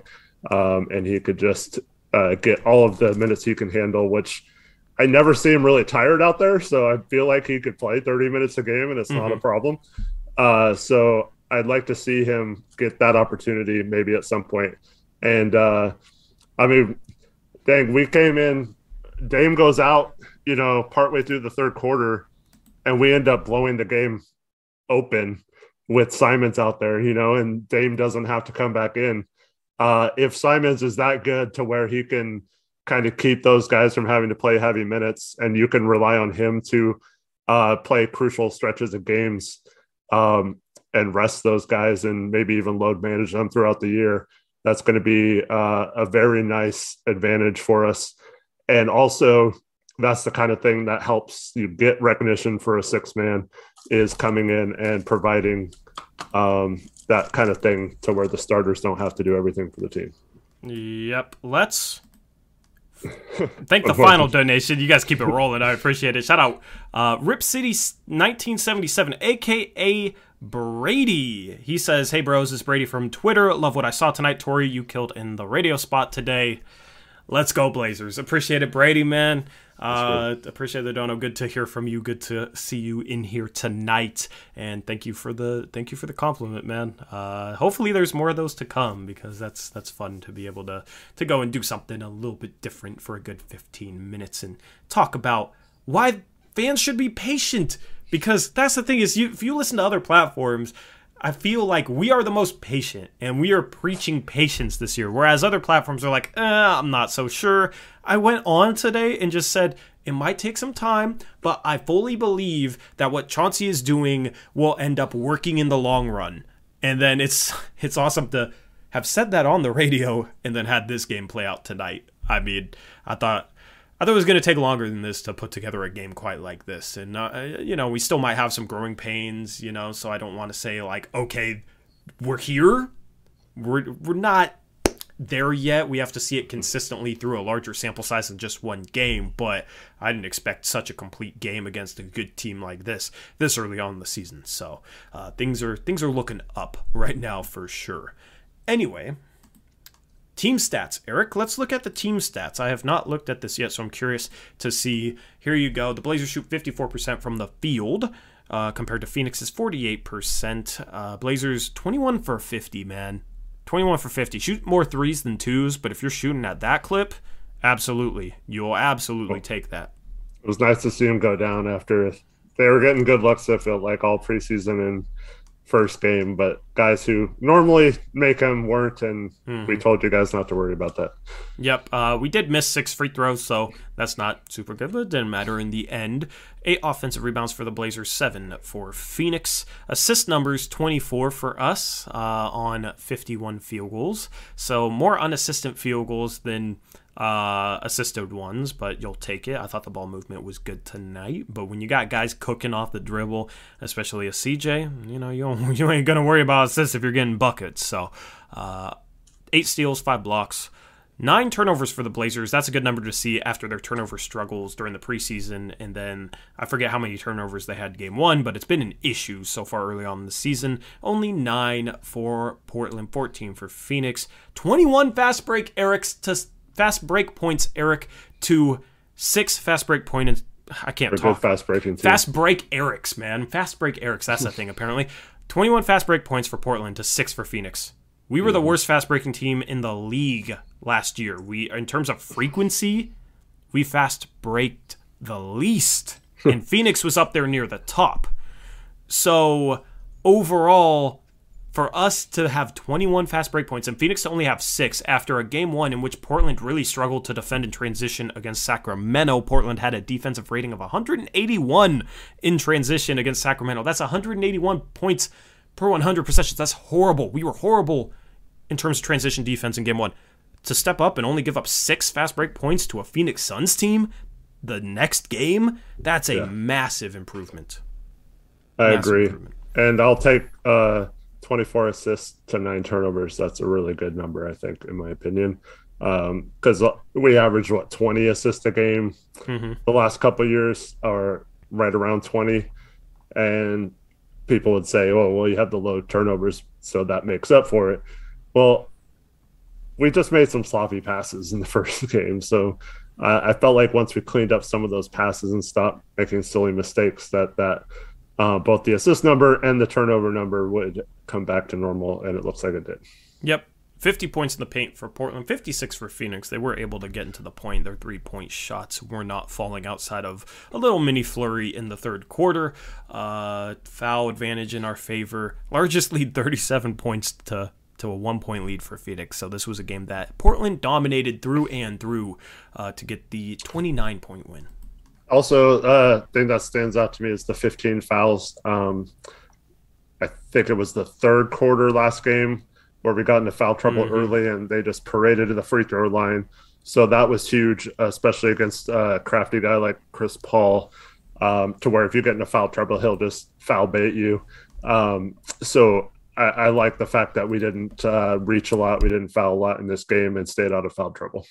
um, and he could just uh, get all of the minutes he can handle. Which I never see him really tired out there, so I feel like he could play 30 minutes a game, and it's not a problem. Uh, so I'd like to see him get that opportunity maybe at some point. And uh, I mean, dang, we came in. Dame goes out, you know, partway through the third quarter, and we end up blowing the game open with Simons out there, you know, and Dame doesn't have to come back in. Uh, if Simons is that good to where he can kind of keep those guys from having to play heavy minutes and you can rely on him to uh, play crucial stretches of games um, and rest those guys and maybe even load manage them throughout the year, that's going to be uh, a very nice advantage for us. And also, that's the kind of thing that helps you get recognition for a six man is coming in and providing um, that kind of thing to where the starters don't have to do everything for the team. Yep. Let's thank the final donation. You guys keep it rolling. I appreciate it. Shout out uh, Rip City 1977, aka Brady. He says, "Hey bros, it's Brady from Twitter. Love what I saw tonight. Torey, you killed in the radio spot today. Let's go Blazers. Appreciate it, Brady man. Uh, appreciate the dono. Good to hear from you. Good to see you in here tonight. And thank you for the thank you for the compliment, man. Uh, hopefully there's more of those to come because that's that's fun to be able to to go and do something a little bit different for a good 15 minutes and talk about why fans should be patient. Because that's the thing is, you if you listen to other platforms, I feel like we are the most patient and we are preaching patience this year, whereas other platforms are like, eh, I'm not so sure. I went on today and just said, it might take some time, but I fully believe that what Chauncey is doing will end up working in the long run. And then it's it's awesome to have said that on the radio and then had this game play out tonight. I mean, I thought I thought it was going to take longer than this to put together a game quite like this. And, uh, you know, we still might have some growing pains, you know, so I don't want to say, like, okay, we're here. We're, we're not there yet. We have to see it consistently through a larger sample size than just one game, but I didn't expect such a complete game against a good team like this this early on in the season. So uh, things are things are looking up right now for sure. Anyway, Team stats, Eric. Let's look at the team stats. I have not looked at this yet, so I'm curious to see. Here you go. The Blazers shoot 54% from the field, uh, compared to Phoenix's 48%. Uh, Blazers 21 for 50, man. 21 for 50. Shoot more threes than twos, but if you're shooting at that clip, absolutely. You'll absolutely take that. It was nice to see him go down after they were getting good looks, I felt like, all preseason. And first game, but guys who normally make them weren't, and mm-hmm. we told you guys not to worry about that. Yep, uh, we did miss six free throws, so that's not super good, but it didn't matter in the end. Eight offensive rebounds for the Blazers, seven for Phoenix. Assist numbers 24 for us uh, on 51 field goals, so more unassisted field goals than uh, assisted ones, but you'll take it. I thought the ball movement was good tonight, but when you got guys cooking off the dribble, especially a CJ, you know you you ain't gonna worry about assists if you're getting buckets. So, uh, eight steals, five blocks. Nine turnovers for the Blazers. That's a good number to see after their turnover struggles during the preseason. And then I forget how many turnovers they had game one, but it's been an issue so far early on in the season. Only nine for Portland, 14 for Phoenix. 21 fast break Eric's to fast break points, Eric, to six fast break points. I can't They're talk. fast breaking. Too. Fast break Eric's, man. Fast break Eric's. That's the thing, apparently. 21 fast break points for Portland to six for Phoenix. We were the mm-hmm. worst fast breaking team in the league last year. We, in terms of frequency, we fast braked the least, and Phoenix was up there near the top. So overall, for us to have 21 fast break points and Phoenix to only have six after a game one in which Portland really struggled to defend in transition against Sacramento. Portland had a defensive rating of 181 in transition against Sacramento. That's 181 points per 100 possessions. That's horrible. We were horrible in terms of transition defense in game one. To step up and only give up six fast break points to a Phoenix Suns team the next game, that's a yeah. massive improvement. I massive agree. Improvement. And I'll take uh 24 assists to nine turnovers. That's a really good number, I think, in my opinion. Because um, we averaged what 20 assists a game mm-hmm. the last couple years, or right around 20, and people would say, "Oh, well, you have the low turnovers, so that makes up for it." Well, we just made some sloppy passes in the first game, so uh, I felt like once we cleaned up some of those passes and stopped making silly mistakes, that that uh, both the assist number and the turnover number would come back to normal, and it looks like it did. Yep. 50 points in the paint for Portland, 56 for Phoenix. They were able to get into the point. Their three point shots were not falling outside of a little mini flurry in the third quarter. Uh, foul advantage in our favor. Largest lead 37 points to, to a one point lead for Phoenix. So this was a game that Portland dominated through and through uh, to get the 29 point win. Also, uh, thing that stands out to me is the 15 fouls. Um, I think it was the third quarter last game where we got into foul trouble mm-hmm. early and they just paraded to the free throw line. So that was huge, especially against a crafty guy like Chris Paul, um, to where if you get into foul trouble, he'll just foul bait you. Um, so I, I, like the fact that we didn't uh, reach a lot, we didn't foul a lot in this game, and stayed out of foul trouble.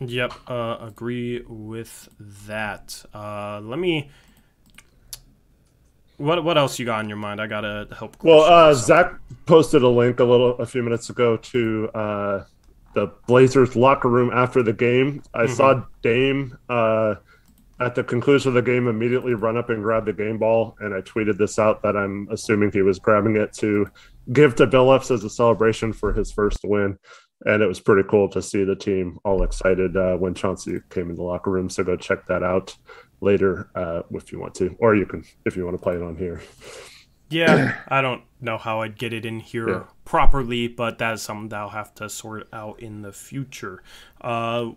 Yep, uh, agree with that. Uh, let me. What what else you got in your mind? I gotta help. Well, uh, Zach posted a link a little a few minutes ago to uh, the Blazers locker room after the game. I mm-hmm. saw Dame uh, at the conclusion of the game immediately run up and grab the game ball, and I tweeted this out that I'm assuming he was grabbing it to give to Billups as a celebration for his first win and it was pretty cool to see the team all excited uh, when Chauncey came in the locker room. So go check that out later uh, if you want to, or you can if you want to play it on here. Yeah, I don't know how I'd get it in here yeah. properly, but that is something that I'll have to sort out in the future. Uh,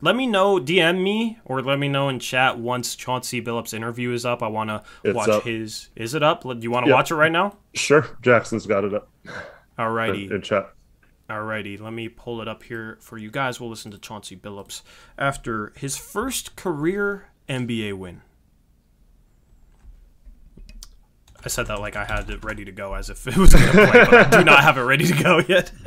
let me know, DM me, or let me know in chat once Chauncey Billups' interview is up. I want to watch up. his. Is it up? Do you want to yep. watch it right now? Sure. Jackson's got it up. Alrighty. In, in chat. Alrighty, let me pull it up here for you guys. We'll listen to Chauncey Billups after his first career NBA win. I said that like I had it ready to go as if it was going to play, but I do not have it ready to go yet.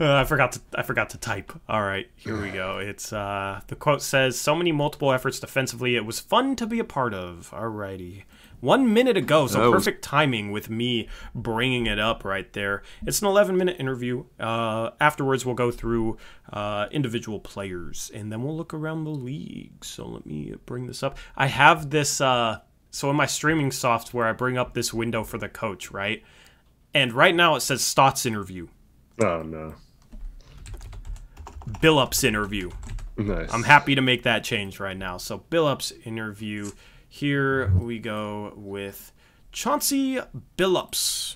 uh, I forgot to I forgot to type. All right, here we go. It's uh, the quote says, "So many multiple efforts defensively. It was fun to be a part of." Alrighty one minute ago. So perfect timing with me bringing it up right there. It's an 11 minute interview. Uh, afterwards, we'll go through uh, individual players and then we'll look around the league. So let me bring this up. I have this. Uh, so in my streaming software, I bring up this window for the coach, right? And right now it says Stotts interview. Oh no. Billups interview. Nice. I'm happy to make that change right now. So Billups interview. Here we go with Chauncey Billups.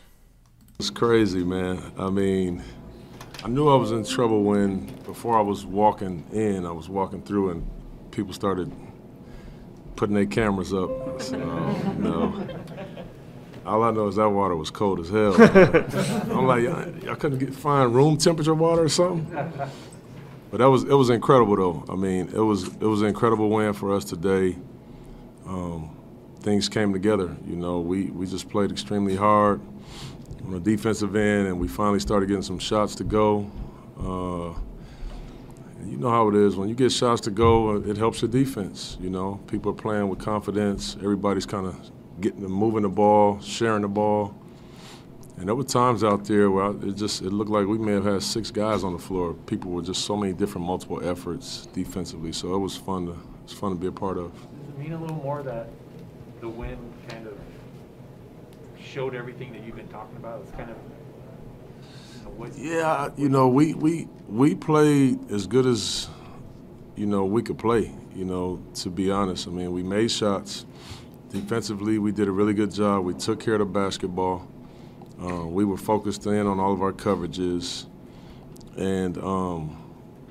It's crazy, man. I mean, I knew I was in trouble when, before I was walking in, I was walking through and people started putting their cameras up. So, oh, no. All I know is that water was cold as hell. I'm like, I couldn't get find room temperature water or something. But that was it was incredible though. I mean, it was it was an incredible win for us today um, things came together. You know, we, we just played extremely hard on the defensive end, and we finally started getting some shots to go. Uh, you know how it is when you get shots to go, it helps your defense. You know, people are playing with confidence. Everybody's kind of getting moving the ball, sharing the ball. And there were times out there where it just it looked like we may have had six guys on the floor. People were just so many different multiple efforts defensively. So it was fun to it was fun to be a part of a little more that the win kind of showed everything that you've been talking about? It's kind of yeah, you know, we, we we played as good as you know we could play. You know, to be honest, I mean, we made shots. Defensively, we did a really good job. We took care of the basketball. Uh, we were focused in on all of our coverages, and um,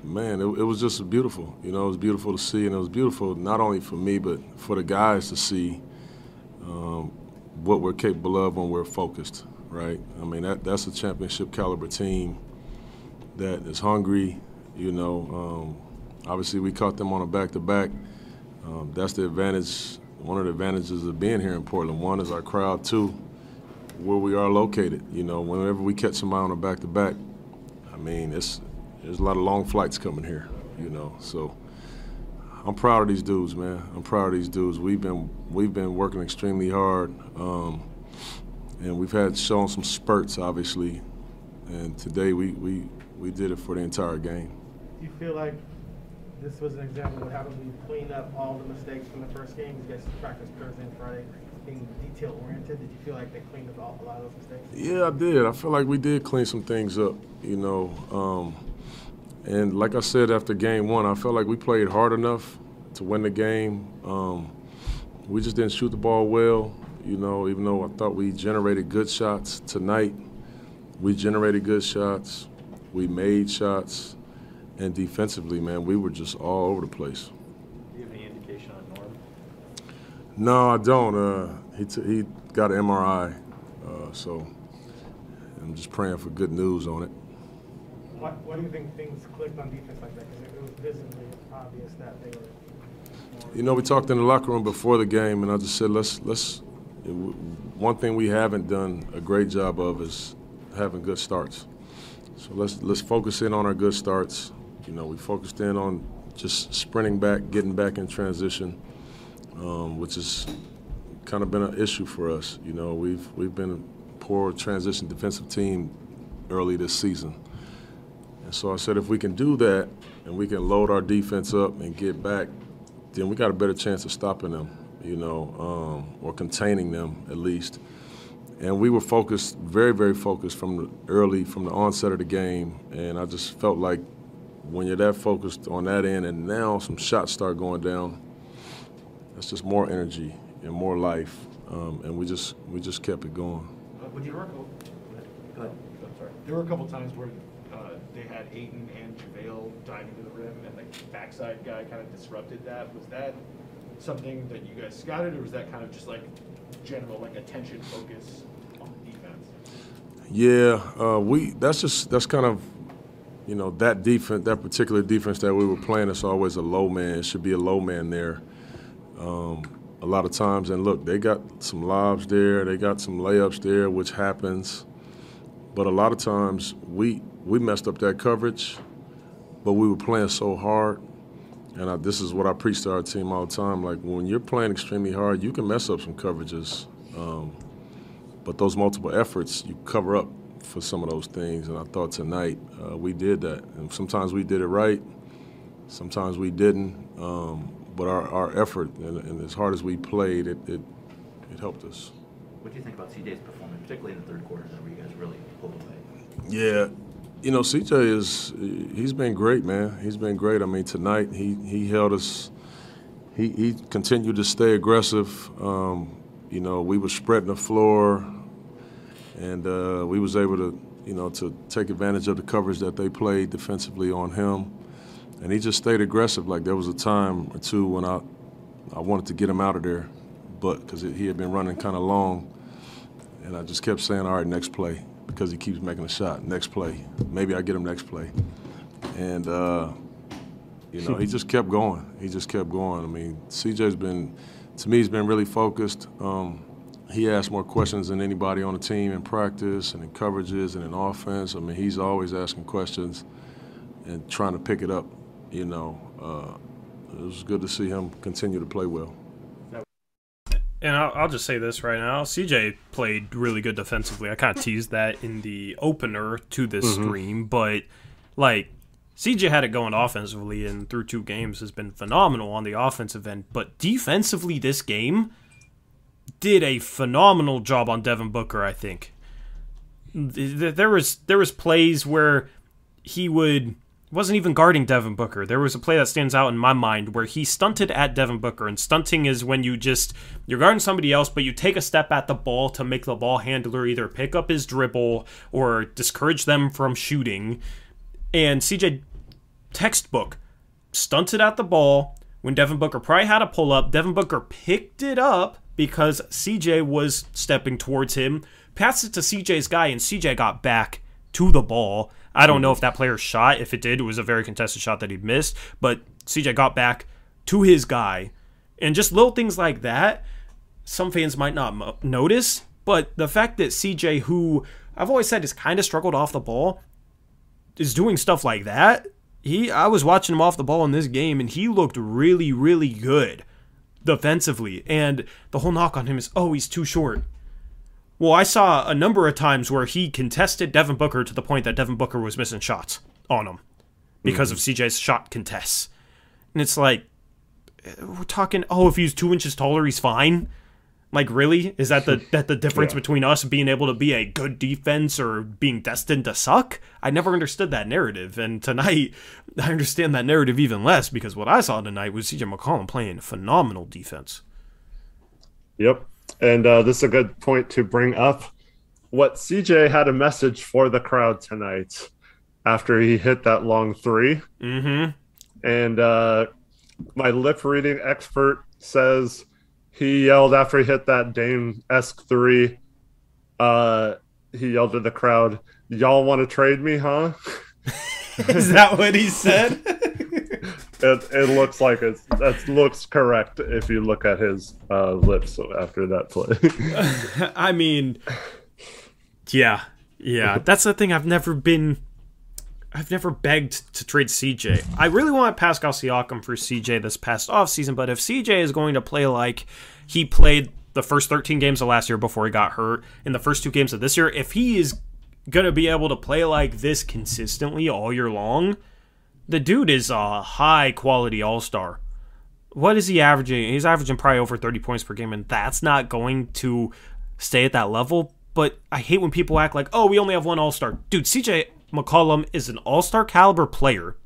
man, it, it, was just beautiful. You know, it was beautiful to see, and it was beautiful not only for me, but for the guys to see um, what we're capable of when we're focused, right? I mean, that, that's a championship caliber team that is hungry. You know, um, obviously we caught them on a back-to-back. Um, that's the advantage, one of the advantages of being here in Portland. One is our crowd, two, where we are located. You know, whenever we catch somebody on a back-to-back, I mean, it's there's a lot of long flights coming here, you know. So I'm proud of these dudes, man. I'm proud of these dudes. We've been we've been working extremely hard, um, and we've had shown some spurts, obviously. And today we, we we did it for the entire game. Do you feel like this was an example of how we clean up all the mistakes from the first game? You guys practiced Thursday and Friday being detail oriented. Did you feel like they cleaned up all, a lot of those mistakes? Yeah, I did. I feel like we did clean some things up. You know. Um, and like I said after game one, I felt like we played hard enough to win the game. Um, we just didn't shoot the ball well, you know, even though I thought we generated good shots tonight. We generated good shots. We made shots. And defensively, man, we were just all over the place. Do you have any indication on Norm? No, I don't. Uh, he, he got an MRI, uh, so I'm just praying for good news on it. What, what do you think things clicked on defense like that? Because it, it was visibly obvious that they were. You know, we talked in the locker room before the game, and I just said, let's let's. One thing we haven't done a great job of is having good starts. So let's let's focus in on our good starts. You know, we focused in on just sprinting back, getting back in transition, um, which has kind of been an issue for us. You know, we've we've been a poor transition defensive team early this season. And so I said, if we can do that and we can load our defense up and get back, then we got a better chance of stopping them, you know, um, or containing them at least. And we were focused, very, very focused from the early, from the onset of the game. And I just felt like when you're that focused on that end, and now some shots start going down, that's just more energy and more life. Um, and we just we just kept it going. Uh, when you were, go ahead. I'm sorry. There were a couple times where they had Ayton and JaVale diving to the rim, and the backside guy kind of disrupted that. Was that something that you guys scouted, or was that kind of just like general like attention focus on the defense? Yeah, uh, we that's just that's kind of you know that defense, that particular defense that we were playing. It's always a low man. It should be a low man there. Um, a lot of times, and look, they got some lobs there, they got some layups there, which happens. But a lot of times we we messed up that coverage, but we were playing so hard. And I, this is what I preach to our team all the time. Like when you're playing extremely hard, you can mess up some coverages, um, but those multiple efforts, you cover up for some of those things. And I thought tonight uh, we did that. And sometimes we did it right, sometimes we didn't. Um, but our, our effort and, and, as hard as we played, it, it, it helped us. What do you think about CJ's performance, particularly in the third quarter, where you guys really? Yeah, you know, CJ is he's been great, man. He's been great. I mean, tonight he he held us. He he continued to stay aggressive. Um, you know, we were spreading the floor, and uh, we was able to you know to take advantage of the coverage that they played defensively on him and he just stayed aggressive. Like there was a time or two when I, I wanted to get him out of there, but because he had been running kind of long, and I just kept saying, "All right, next play," because he keeps making a shot. Next play, maybe I get him next play, and uh, you know he just kept going. He just kept going. I mean, CJ's been, to me, he's been really focused. Um, he asked more questions than anybody on the team in practice and in coverages and in offense. I mean, he's always asking questions and trying to pick it up you know, uh, it was good to see him continue to play well. And I'll, I'll, just say this right now: CJ played really good defensively. I kind of teased that in the opener to this mm-hmm. stream, but like CJ had it going offensively, and through two games has been phenomenal on the offensive end. But defensively, this game did a phenomenal job on Devin Booker. I think there was there was plays where he would wasn't even guarding Devin Booker. There was a play that stands out in my mind where he stunted at Devin Booker, and stunting is when you just you're guarding somebody else, but you take a step at the ball to make the ball handler either pick up his dribble or discourage them from shooting. And CJ textbook stunted at the ball when Devin Booker probably had a pull up. Devin Booker picked it up because CJ was stepping towards him, passed it to CJ's guy, and CJ got back to the ball I don't know if that player shot. If it did, it was a very contested shot that he missed. But CJ got back to his guy. And just little things like that, some fans might not mo- notice. But the fact that CJ, who I've always said has kind of struggled off the ball, is doing stuff like that. He, I was watching him off the ball in this game, and he looked really, really good defensively. And the whole knock on him is, oh, he's too short. Well, I saw a number of times where he contested Devin Booker to the point that Devin Booker was missing shots on him because mm-hmm. of CJ's shot contests. And it's like, we're talking, oh, if he's two inches taller, he's fine. Like, really? Is that the that the difference yeah. between us being able to be a good defense or being destined to suck? I never understood that narrative, and tonight I understand that narrative even less because what I saw tonight was CJ McCollum playing phenomenal defense. Yep, and uh, this is a good point to bring up. What CJ had a message for the crowd tonight after he hit that long 3 mm-hmm. And uh, my lip reading expert says he yelled after he hit that Dame esque three. Uh, he yelled to the crowd, "Y'all want to trade me, huh?" Is that what he said? It, it looks like it's that looks correct if you look at his uh, lips after that play. I mean, yeah, yeah. That's the thing. I've never been. I've never begged to trade CJ. I really want Pascal Siakam for CJ this past off season, but if CJ is going to play like he played the first 13 games of last year before he got hurt, in the first two games of this year, if he is going to be able to play like this consistently all year long, the dude is a high quality all star. What is he averaging? He's averaging probably over 30 points per game, and that's not going to stay at that level. But I hate when people act like, oh, we only have one all star. Dude, CJ McCollum is an all star caliber player.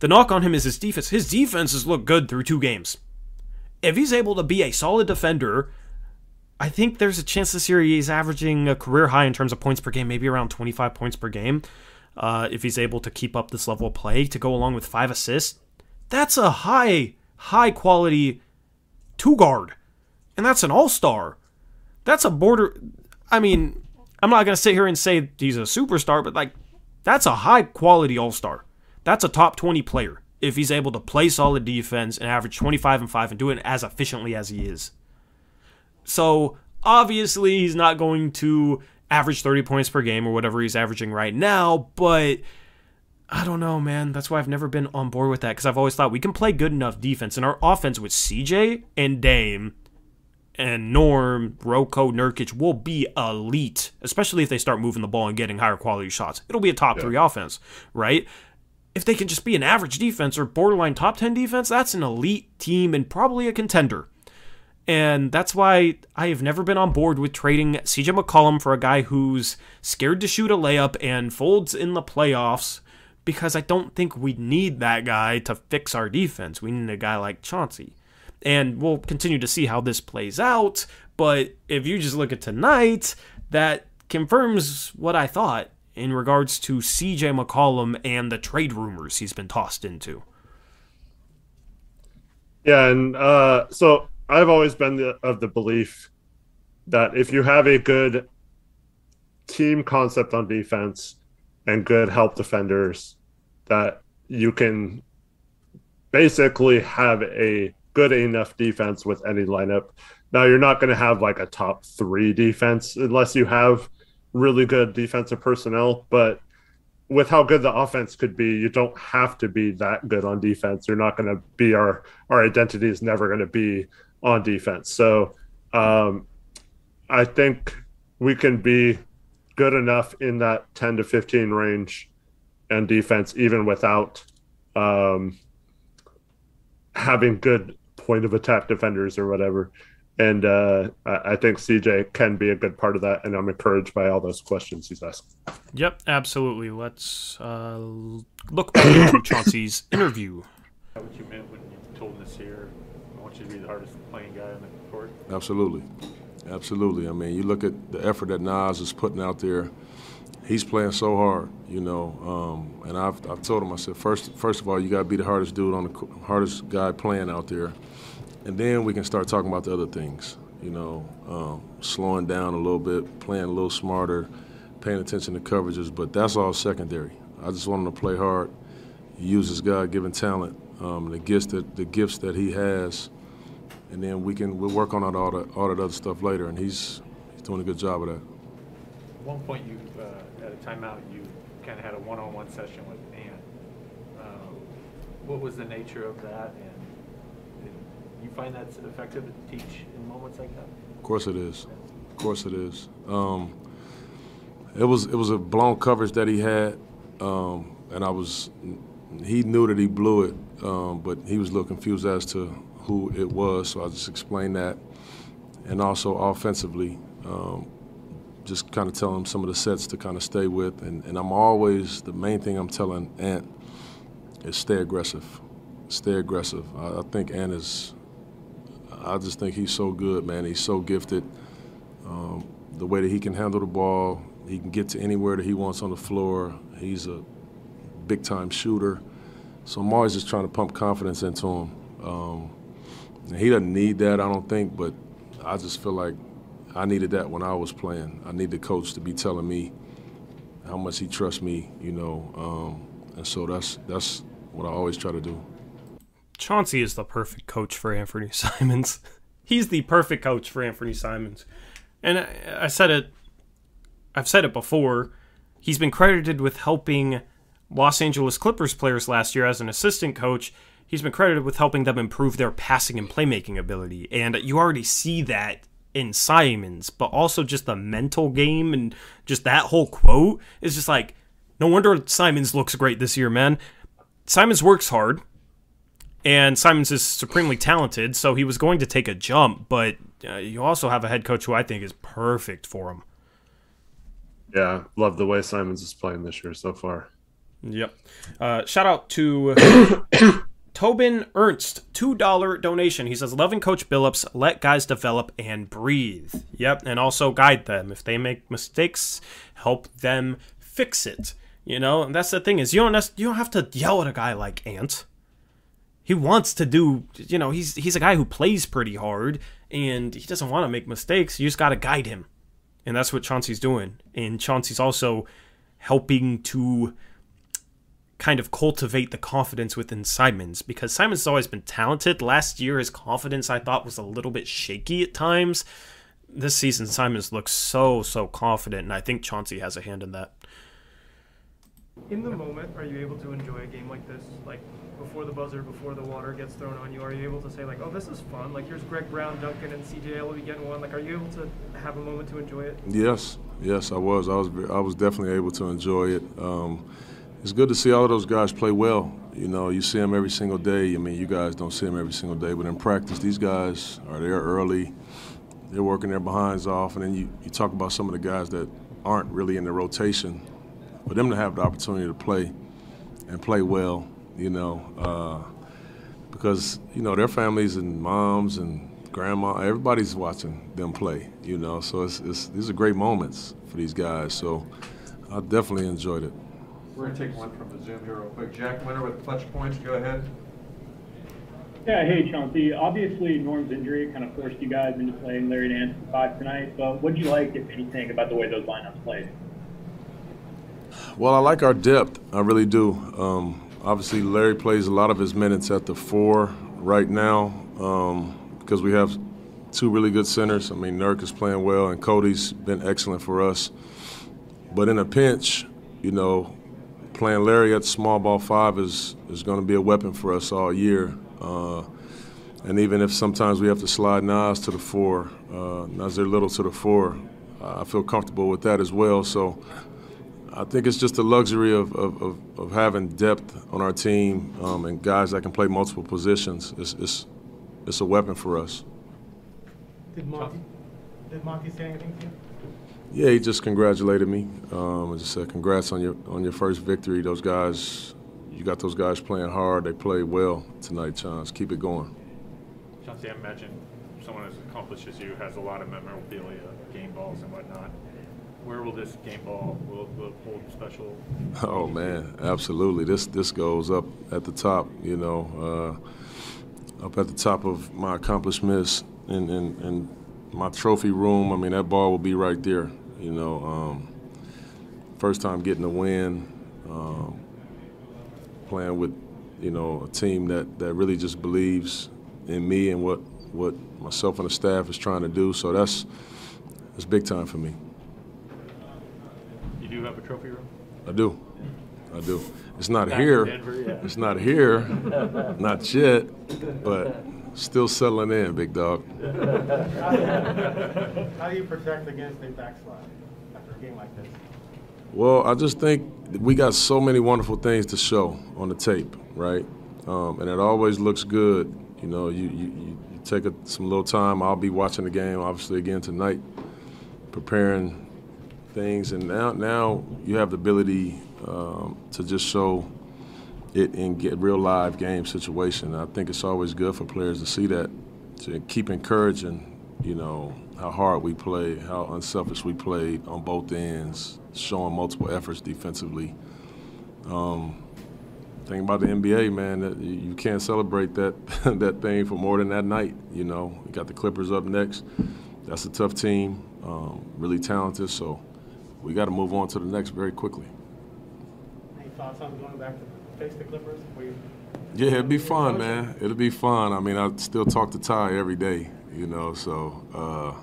The knock on him is his defense. His defenses look good through two games. If he's able to be a solid defender, I think there's a chance this year he's averaging a career high in terms of points per game, maybe around 25 points per game. Uh, if he's able to keep up this level of play to go along with five assists, that's a high, high quality two guard. And that's an all star. That's a border. I mean, I'm not going to sit here and say he's a superstar, but like, that's a high quality all star. That's a top 20 player if he's able to play solid defense and average 25 and 5 and do it as efficiently as he is. So obviously, he's not going to average 30 points per game or whatever he's averaging right now, but I don't know, man. That's why I've never been on board with that because I've always thought we can play good enough defense, and our offense with CJ and Dame and Norm, Rocco, Nurkic will be elite, especially if they start moving the ball and getting higher quality shots. It'll be a top yeah. three offense, right? If they can just be an average defense or borderline top 10 defense, that's an elite team and probably a contender. And that's why I have never been on board with trading CJ McCollum for a guy who's scared to shoot a layup and folds in the playoffs because I don't think we need that guy to fix our defense. We need a guy like Chauncey. And we'll continue to see how this plays out. But if you just look at tonight, that confirms what I thought in regards to CJ McCollum and the trade rumors he's been tossed into. Yeah, and uh, so I've always been the, of the belief that if you have a good team concept on defense and good help defenders, that you can basically have a good enough defense with any lineup. Now you're not going to have like a top three defense unless you have really good defensive personnel, but with how good the offense could be, you don't have to be that good on defense. You're not going to be our our identity is never going to be on defense. So um, I think we can be good enough in that 10 to 15 range and defense, even without um, having good point of attack defenders or whatever. And uh, I think CJ can be a good part of that, and I'm encouraged by all those questions he's asked. Yep, absolutely. Let's uh, look back into Chauncey's interview. What you meant when you told us here want you to be the hardest playing guy on the court? Absolutely. Absolutely. I mean, you look at the effort that Nas is putting out there. He's playing so hard, you know. Um, and I've, I've told him, I said, first, first of all, you got to be the hardest dude on the hardest guy playing out there. And then we can start talking about the other things, you know, um, slowing down a little bit, playing a little smarter, paying attention to coverages. But that's all secondary. I just want him to play hard, use his God-given talent, um, the gifts that the gifts that he has, and then we can we'll work on all that all that other stuff later. And he's he's doing a good job of that. At one point, you uh, at a timeout, you kind of had a one-on-one session with Ant. Uh, what was the nature of that, and, and you find that's effective to teach in moments like that? Of course it is. Of course it is. Um, it was it was a blown coverage that he had, um, and I was. He knew that he blew it, um, but he was a little confused as to who it was, so I'll just explain that. And also offensively, um, just kind of telling him some of the sets to kind of stay with. And, and I'm always, the main thing I'm telling Ant is stay aggressive. Stay aggressive. I, I think Ant is, I just think he's so good, man. He's so gifted. Um, the way that he can handle the ball, he can get to anywhere that he wants on the floor. He's a big time shooter. So I'm always just trying to pump confidence into him. Um, he doesn't need that, I don't think, but I just feel like I needed that when I was playing. I need the coach to be telling me how much he trusts me, you know. Um, and so that's that's what I always try to do. Chauncey is the perfect coach for Anthony Simons. He's the perfect coach for Anthony Simons. And I, I said it, I've said it before. He's been credited with helping Los Angeles Clippers players last year as an assistant coach. He's been credited with helping them improve their passing and playmaking ability. And you already see that in Simons, but also just the mental game and just that whole quote is just like, no wonder Simons looks great this year, man. Simons works hard, and Simons is supremely talented, so he was going to take a jump, but uh, you also have a head coach who I think is perfect for him. Yeah, love the way Simons is playing this year so far. Yep. Uh, shout out to Tobin Ernst, $2 donation. He says, Loving Coach Billups, let guys develop and breathe. Yep. And also guide them. If they make mistakes, help them fix it. You know, and that's the thing is you don't you don't have to yell at a guy like Ant. He wants to do, you know, he's he's a guy who plays pretty hard and he doesn't want to make mistakes. You just got to guide him. And that's what Chauncey's doing. And Chauncey's also helping to kind of cultivate the confidence within Simons because Simons has always been talented. Last year, his confidence I thought was a little bit shaky at times. This season, Simons looks so, so confident, and I think Chauncey has a hand in that. In the moment, are you able to enjoy a game like this? Like before the buzzer, before the water gets thrown on you, are you able to say like, "Oh, this is fun"? Like here's Greg Brown, Duncan, and CJ Elleby getting one. Like, are you able to have a moment to enjoy it? Yes, yes, I was. I was. I was definitely able to enjoy it. Um, it's good to see all those guys play well. You know, you see them every single day. I mean, you guys don't see them every single day, but in practice, these guys are there early. They're working their behinds off, and then you, you talk about some of the guys that aren't really in the rotation. For them to have the opportunity to play and play well, you know, uh, because you know their families and moms and grandma, everybody's watching them play. You know, so it's, it's these are great moments for these guys. So I definitely enjoyed it. We're going to take one from the Zoom here real quick. Jack Winter with Clutch Points, go ahead. Yeah, hey Chauncey. Obviously, Norm's injury kind of forced you guys into playing Larry Nance five tonight. But what do you like, if anything, about the way those lineups played? Well, I like our depth. I really do. Um, obviously, Larry plays a lot of his minutes at the four right now um, because we have two really good centers. I mean, Nurk is playing well, and Cody's been excellent for us. But in a pinch, you know, playing Larry at small ball five is, is going to be a weapon for us all year. Uh, and even if sometimes we have to slide Nas to the four, uh, Nassir Little to the four, I feel comfortable with that as well. So I think it's just the luxury of, of, of, of having depth on our team um, and guys that can play multiple positions. It's, it's, it's a weapon for us. Did Monty, did Monty say anything to you? Yeah, he just congratulated me. Um, and just said, "Congrats on your on your first victory. Those guys, you got those guys playing hard. They played well tonight, Chance. Keep it going." Chauncey, I imagine someone as accomplished as you has a lot of memorabilia, game balls and whatnot. Where will this game ball will, will hold special? Oh man, absolutely. This this goes up at the top. You know, uh, up at the top of my accomplishments and and and my trophy room. I mean, that ball will be right there. You know, um, first time getting a win, um, playing with, you know, a team that, that really just believes in me and what what myself and the staff is trying to do. So that's that's big time for me. You do have a trophy room. I do. I do. It's not Back here. Denver, yeah. It's not here. not yet. But Still settling in, big dog. How do you protect against a backslide after a game like this? Well, I just think we got so many wonderful things to show on the tape, right? Um, and it always looks good. You know, you, you, you take a, some little time. I'll be watching the game, obviously, again tonight, preparing things. And now, now you have the ability um, to just show it in get real live game situation. I think it's always good for players to see that, to keep encouraging, you know, how hard we play, how unselfish we played on both ends, showing multiple efforts defensively. Um, thing about the NBA, man, that you can't celebrate that that thing for more than that night. You know, we got the Clippers up next. That's a tough team, um, really talented. So we got to move on to the next very quickly thoughts on going back to face the Clippers? Yeah, it'd be fun, man. It'll be fun. I mean, I still talk to Ty every day, you know. So uh,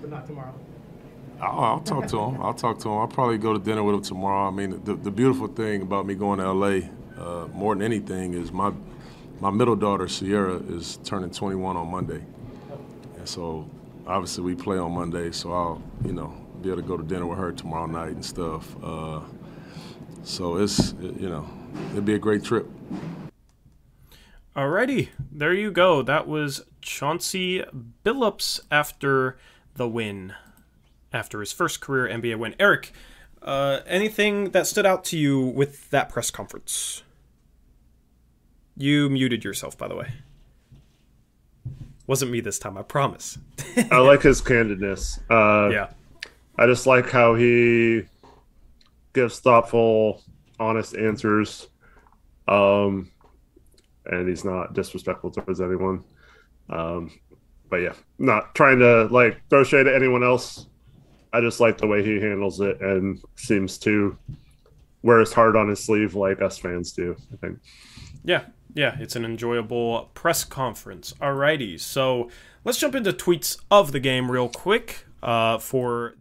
but not tomorrow. I'll, I'll talk to him. I'll talk to him. I'll probably go to dinner with him tomorrow. I mean, the, the beautiful thing about me going to LA uh, more than anything is my my middle daughter Sierra is turning 21 on Monday, and so obviously we play on Monday. So I'll you know be able to go to dinner with her tomorrow night and stuff. Uh, so it's you know it'd be a great trip. Alrighty, there you go. That was Chauncey Billups after the win, after his first career NBA win. Eric, uh, anything that stood out to you with that press conference? You muted yourself, by the way. Wasn't me this time, I promise. I like his candidness. Uh, yeah. I just like how he gives thoughtful, honest answers. Um, and he's not disrespectful towards anyone. Um, but yeah, not trying to like throw shade at anyone else. I just like the way he handles it and seems to wear his heart on his sleeve like us fans do, I think. Yeah, yeah, it's an enjoyable press conference. Alrighty, so let's jump into tweets of the game real quick. Uh, for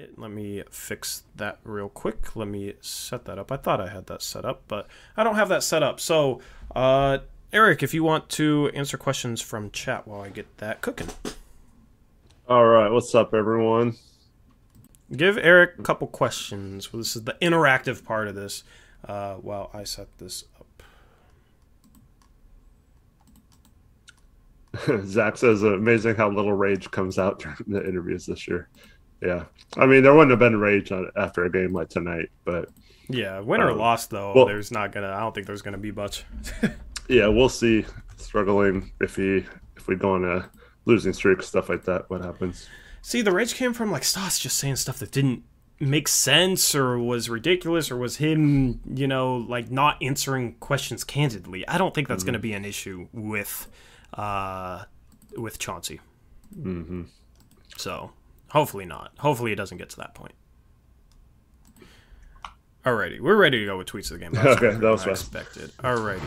it, let me fix that real quick. Let me set that up. I thought I had that set up, but I don't have that set up. So, uh, Eric, if you want to answer questions from chat while I get that cooking. All right, what's up, everyone? Give Eric a couple questions. This is the interactive part of this. Uh, while I set this up. Zach says amazing how little rage comes out during the interviews this year. Yeah, I mean there wouldn't have been rage after a game like tonight, but yeah, win or um, loss though, well- there's not gonna. I don't think there's gonna be much. yeah, we'll see. Struggling if he if we go on a losing streak, stuff like that. What happens? See, the rage came from like Stotts just saying stuff that didn't make sense or was ridiculous or was him, you know, like not answering questions candidly. I don't think that's going to be an issue with uh with Chauncey. Mm-hmm. So, hopefully not. Hopefully it doesn't get to that point. Alrighty, we're ready to go with tweets of the game. That's Okay, that was fast. expected. Alrighty.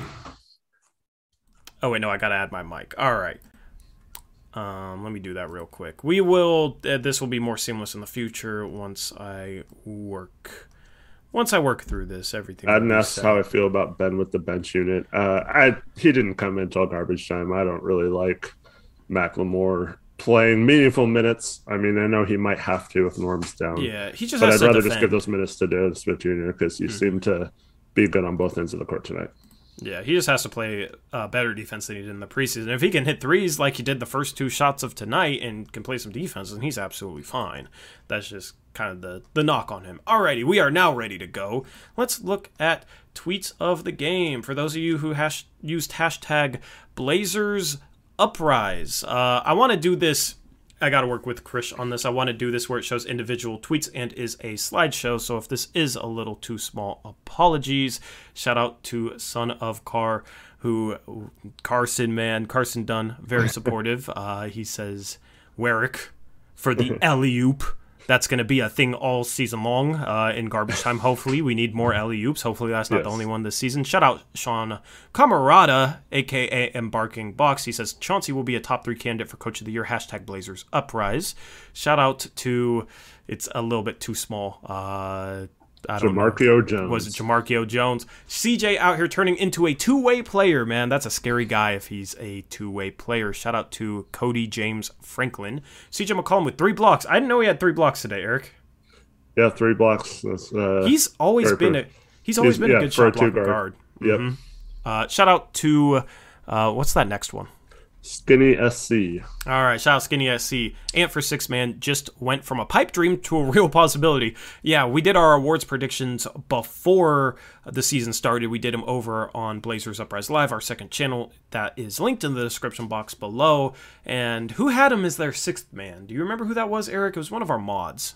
Oh wait, no, I gotta add my mic. All right. Um, let me do that real quick. We will. Uh, this will be more seamless in the future once I work. Once I work through this, everything. I didn't ask how I feel about Ben with the bench unit. Uh, I he didn't come in until garbage time. I don't really like McLemore playing meaningful minutes. I mean, I know he might have to if Norm's down. Yeah, he just but has I'd to rather just give those minutes to Dennis Smith Jr. because he Mhm. seemed to be good on both ends of the court tonight. Yeah, he just has to play uh, better defense than he did in the preseason. If he can hit threes like he did the first two shots of tonight and can play some defense, then he's absolutely fine. That's just kind of the, the knock on him. Alrighty, we are now ready to go. Let's look at tweets of the game. For those of you who hash- used hashtag Blazers Uprise, uh, I want to do this. I got to work with Chris on this. I want to do this where it shows individual tweets and is a slideshow. So if this is a little too small, apologies. Shout out to Son of Car, who Carson man, Carson Dunn, very supportive. uh, he says Watford for the alley oop. That's going to be a thing all season long uh, in garbage time. Hopefully, we need more alley oops. Hopefully, that's not the only one this season. Shout out Sean Camarada, aka Embarking Box. He says Chauncey will be a top three candidate for Coach of the Year. Hashtag Blazers Uprise. Shout out to it's a little bit too small. Uh, I don't know. Jamarcio Jones. Was it Jamarcio Jones? CJ out here turning into a two way player, man. That's a scary guy if he's a two way player. Shout out to Cody James Franklin. CJ McCollum with three blocks. I didn't know he had three blocks today, Eric. Yeah, three blocks. That's, uh, He's always been a good. he's always been yeah, a good shot blocker two guard. Yep. Mhm. Uh, shout out to uh, what's that next one? Skinny SC. All right, shout out Skinny SC. Ant for Six Man just went from a pipe dream to a real possibility. Yeah, we did our awards predictions before the season started. We did them over on Blazers Uprise Live, our second channel that is linked in the description box below. And who had him as their sixth man? Do you remember who that was, Eric? It was one of our mods.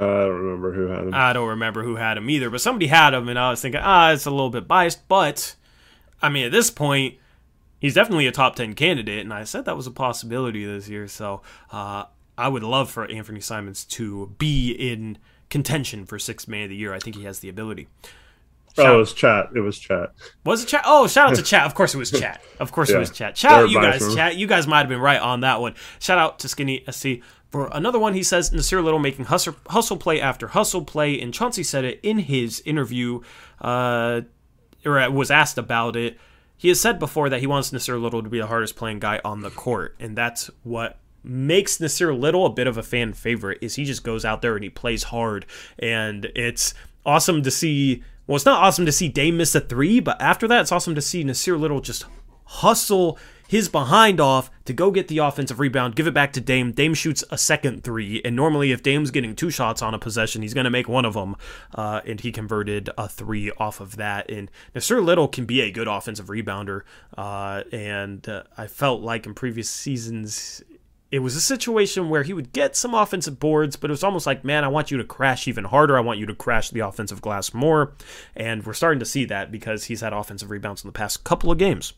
Uh, I don't remember who had him. I don't remember who had him either, but somebody had him, and I was thinking, ah, it's a little bit biased. But I mean, at this point, he's definitely a top ten candidate, and I said that was a possibility this year. So uh, I would love for Anthony Simons to be in contention for sixth man of the year. I think he has the ability. oh, it was chat. It was chat. Was it chat? Oh, shout out to chat. Of course it was chat. Of course Yeah. it was chat. Shout out you guys, chat. You guys might have been right on that one. Shout out to Skinny SC. For another one, he says Nassir Little making hustle, hustle play after hustle play, and Chauncey said it in his interview, uh, or was asked about it. He has said before that he wants Nassir Little to be the hardest playing guy on the court, and that's what makes Nassir Little a bit of a fan favorite. Is he just goes out there and he plays hard, and it's awesome to see. Well, it's not awesome to see Dame miss a three, but after that, it's awesome to see Nassir Little just hustle his behind off to go get the offensive rebound, give it back to Dame. Dame shoots a second three, and normally if Dame's getting two shots on a possession, he's going to make one of them, uh, and he converted a three off of that. And Nassir Little can be a good offensive rebounder, uh, and uh, I felt like in previous seasons it was a situation where he would get some offensive boards, but it was almost like, man, I want you to crash even harder. I want you to crash the offensive glass more. And we're starting to see that because he's had offensive rebounds in the past couple of games.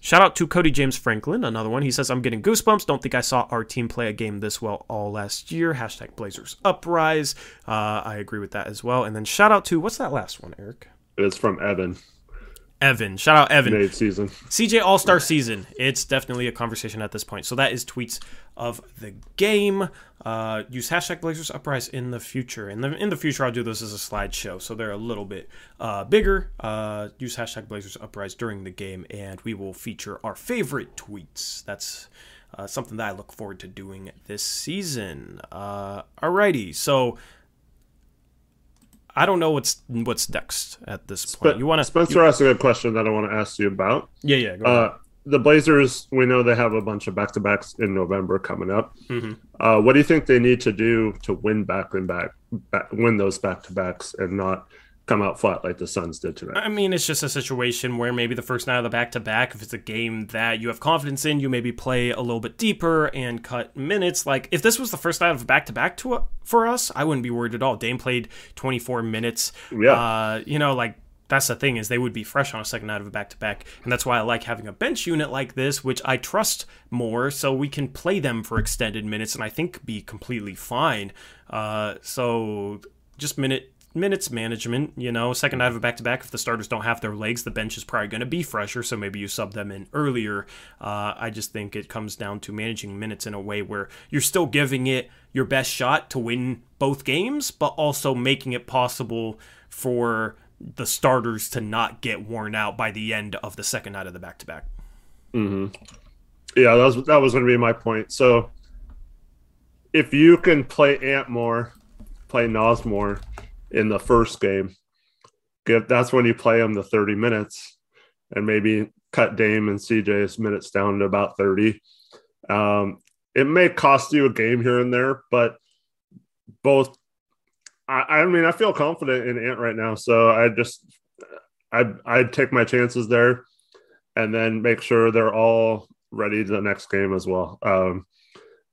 Shout out to Cody James Franklin, another one. He says, I'm getting goosebumps. Don't think I saw our team play a game this well all last year. Hashtag Blazers Uprise. Uh, I agree with that as well. And then shout out to, what's that last one, Eric? It's from Evan. Evan. Shout out Evan. Made season. CJ All Star season. It's definitely a conversation at this point. So that is tweets of the game. Uh, use hashtag Blazers Uprise in the future. In the in the future, I'll do this as a slideshow, so they're a little bit uh, bigger. Uh, use hashtag Blazers Uprise during the game, and we will feature our favorite tweets. That's uh, something that I look forward to doing this season. Uh, alrighty, so. I don't know what's what's next at this point. You want to Spencer asked a good question that I want to ask you about. Yeah, yeah. Go ahead. Uh, the Blazers, we know they have a bunch of back to backs in November coming up. Mhm. Uh, what do you think they need to do to win back and back, back win those back to backs and not come out flat like the Suns did tonight? I mean, it's just a situation where maybe the first night of the back to back, if it's a game that you have confidence in, you maybe play a little bit deeper and cut minutes. Like if this was the first night of a back to back to for us, I wouldn't be worried at all. Dame played 24 minutes. Yeah. Uh, you know, like that's the thing is they would be fresh on a second night of a back to back, and that's why I like having a bench unit like this, which I trust more, so we can play them for extended minutes, and I think be completely fine. Uh, so just minute minutes management, you know, second night of a back to back. If the starters don't have their legs, the bench is probably going to be fresher, so maybe you sub them in earlier. Uh, I just think it comes down to managing minutes in a way where you're still giving it your best shot to win both games, but also making it possible for the starters to not get worn out by the end of the second night of the back to back. Yeah, that was that was going to be my point. So, if you can play Ant more, play Nas more in the first game, give that's when you play them the thirty minutes, and maybe cut Dame and CJ's minutes down to about thirty. Um, it may cost you a game here and there, but both. I, I mean, I feel confident in Ant right now, so I just I I'd take my chances there and then make sure they're all ready the next game as well. Um,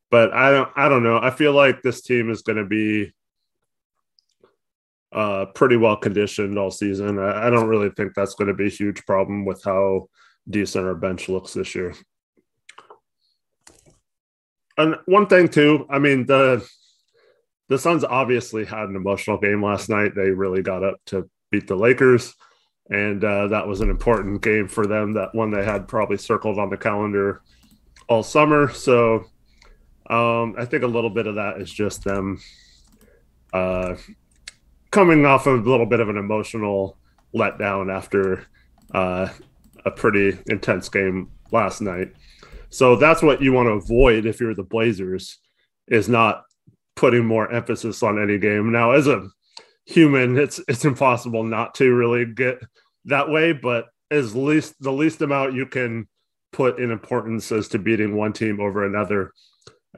but I don't, I don't know. I feel like this team is going to be uh, pretty well conditioned all season. I, I don't really think that's going to be a huge problem with how decent our bench looks this year. And one thing too, I mean the the Suns obviously had an emotional game last night. They really got up to beat the Lakers and uh, that was an important game for them. That one they had probably circled on the calendar all summer. So um, I think a little bit of that is just them uh, coming off of a little bit of an emotional letdown after uh, a pretty intense game last night. So that's what you want to avoid if you're the Blazers, is not putting more emphasis on any game. Now, as a human it's it's impossible not to really get that way but as least the least amount you can put in importance as to beating one team over another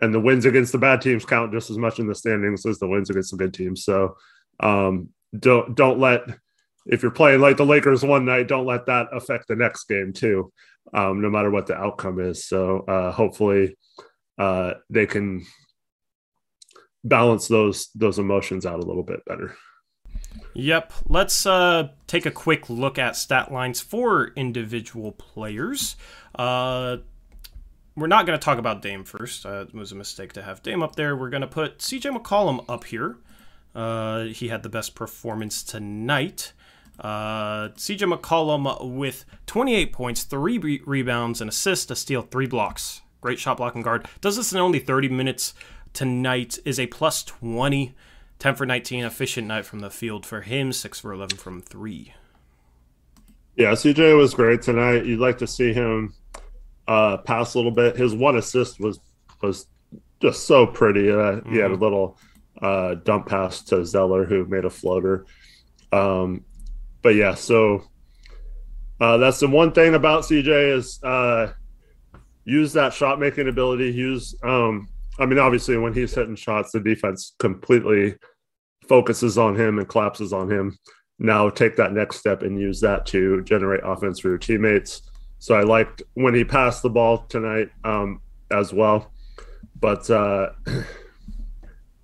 and the wins against the bad teams count just as much in the standings as the wins against the good teams so um don't don't let if you're playing like the lakers one night don't let that affect the next game too um no matter what the outcome is so uh hopefully uh they can balance those those emotions out a little bit better Yep. Let's uh, take a quick look at stat lines for individual players. Uh, we're not going to talk about Dame first. Uh, it was a mistake to have Dame up there. We're going to put CJ McCollum up here. Uh, he had the best performance tonight. Uh, CJ McCollum with 28 points, three re- rebounds, an assist, a steal, three blocks. Great shot blocking guard. Does this in only 30 minutes tonight. Is a plus 20. 10 for 19, efficient night from the field for him. 6 for 11 from three. Yeah, CJ was great tonight. You'd like to see him uh, pass a little bit. His one assist was was just so pretty. Uh, mm-hmm. He had a mm-hmm. little uh, dump pass to Zeller, who made a floater. Um, but yeah, so uh, that's the one thing about CJ is uh, use that shot making ability. Use, um, I mean, obviously when he's hitting shots, the defense completely focuses on him and collapses on him. Now take that next step and use that to generate offense for your teammates. So I liked when he passed the ball tonight um, as well. But uh,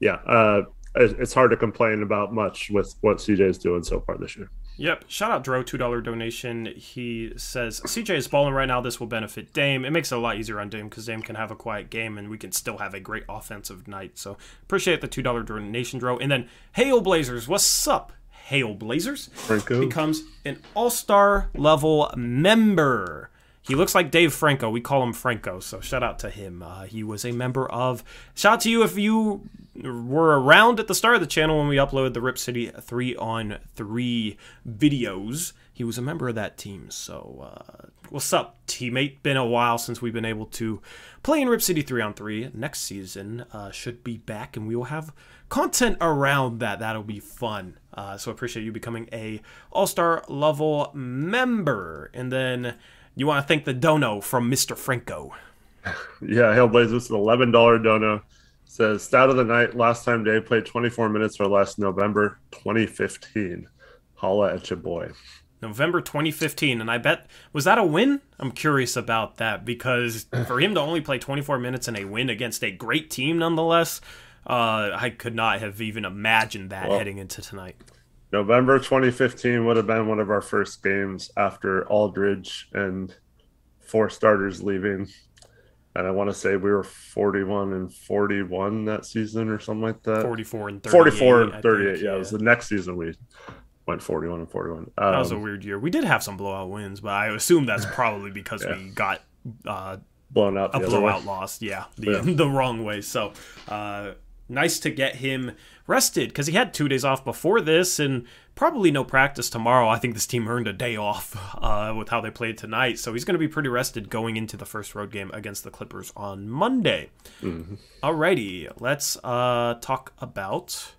yeah, uh, it's hard to complain about much with what CJ is doing so far this year. Yep. Shout out Dro, $2 donation. He says, CJ is balling right now. This will benefit Dame. It makes it a lot easier on Dame because Dame can have a quiet game and we can still have a great offensive night. So appreciate the $2 donation, Dro. And then, Hail Blazers, what's up? Hail Blazers Franco. becomes an all star level member. He looks like Dave Franco. We call him Franco, so shout out to him. Uh, he was a member of. Shout out to you if you were around at the start of the channel when we uploaded the Rip City 3 on 3 videos. He was a member of that team, so uh, what's up, teammate? Been a while since we've been able to play in Rip City 3 on 3. Next season uh, should be back, and we will have content around that. That'll be fun. Uh, so appreciate you becoming a All Star level member, and then you want to thank the dono from Mr. Franco. Yeah, Hellblaze, this is an $11 dono. says, stat of the night, last time Dame played 24 minutes or less, November 2015. Holla at your boy. November 2015. And I bet, was that a win? I'm curious about that because for him to only play 24 minutes in a win against a great team nonetheless, uh, I could not have even imagined that well, heading into tonight. November 2015 would have been one of our first games after Aldridge and four starters leaving. And I want to say we were 41 and 41 that season or something like that. 44 and 38. 44 and 38. Think, yeah, yeah, it was the next season we went 41 and 41. Um, that was a um, weird year. We did have some blowout wins, but I assume that's probably because yeah. we got uh, blown out a blowout loss. Yeah, the, yeah. the wrong way. So, uh, nice to get him rested because he had two days off before this and probably no practice tomorrow. I think this team earned a day off uh, with how they played tonight. So he's going to be pretty rested going into the first road game against the Clippers on Monday. Mm-hmm. Alrighty, let's uh, talk about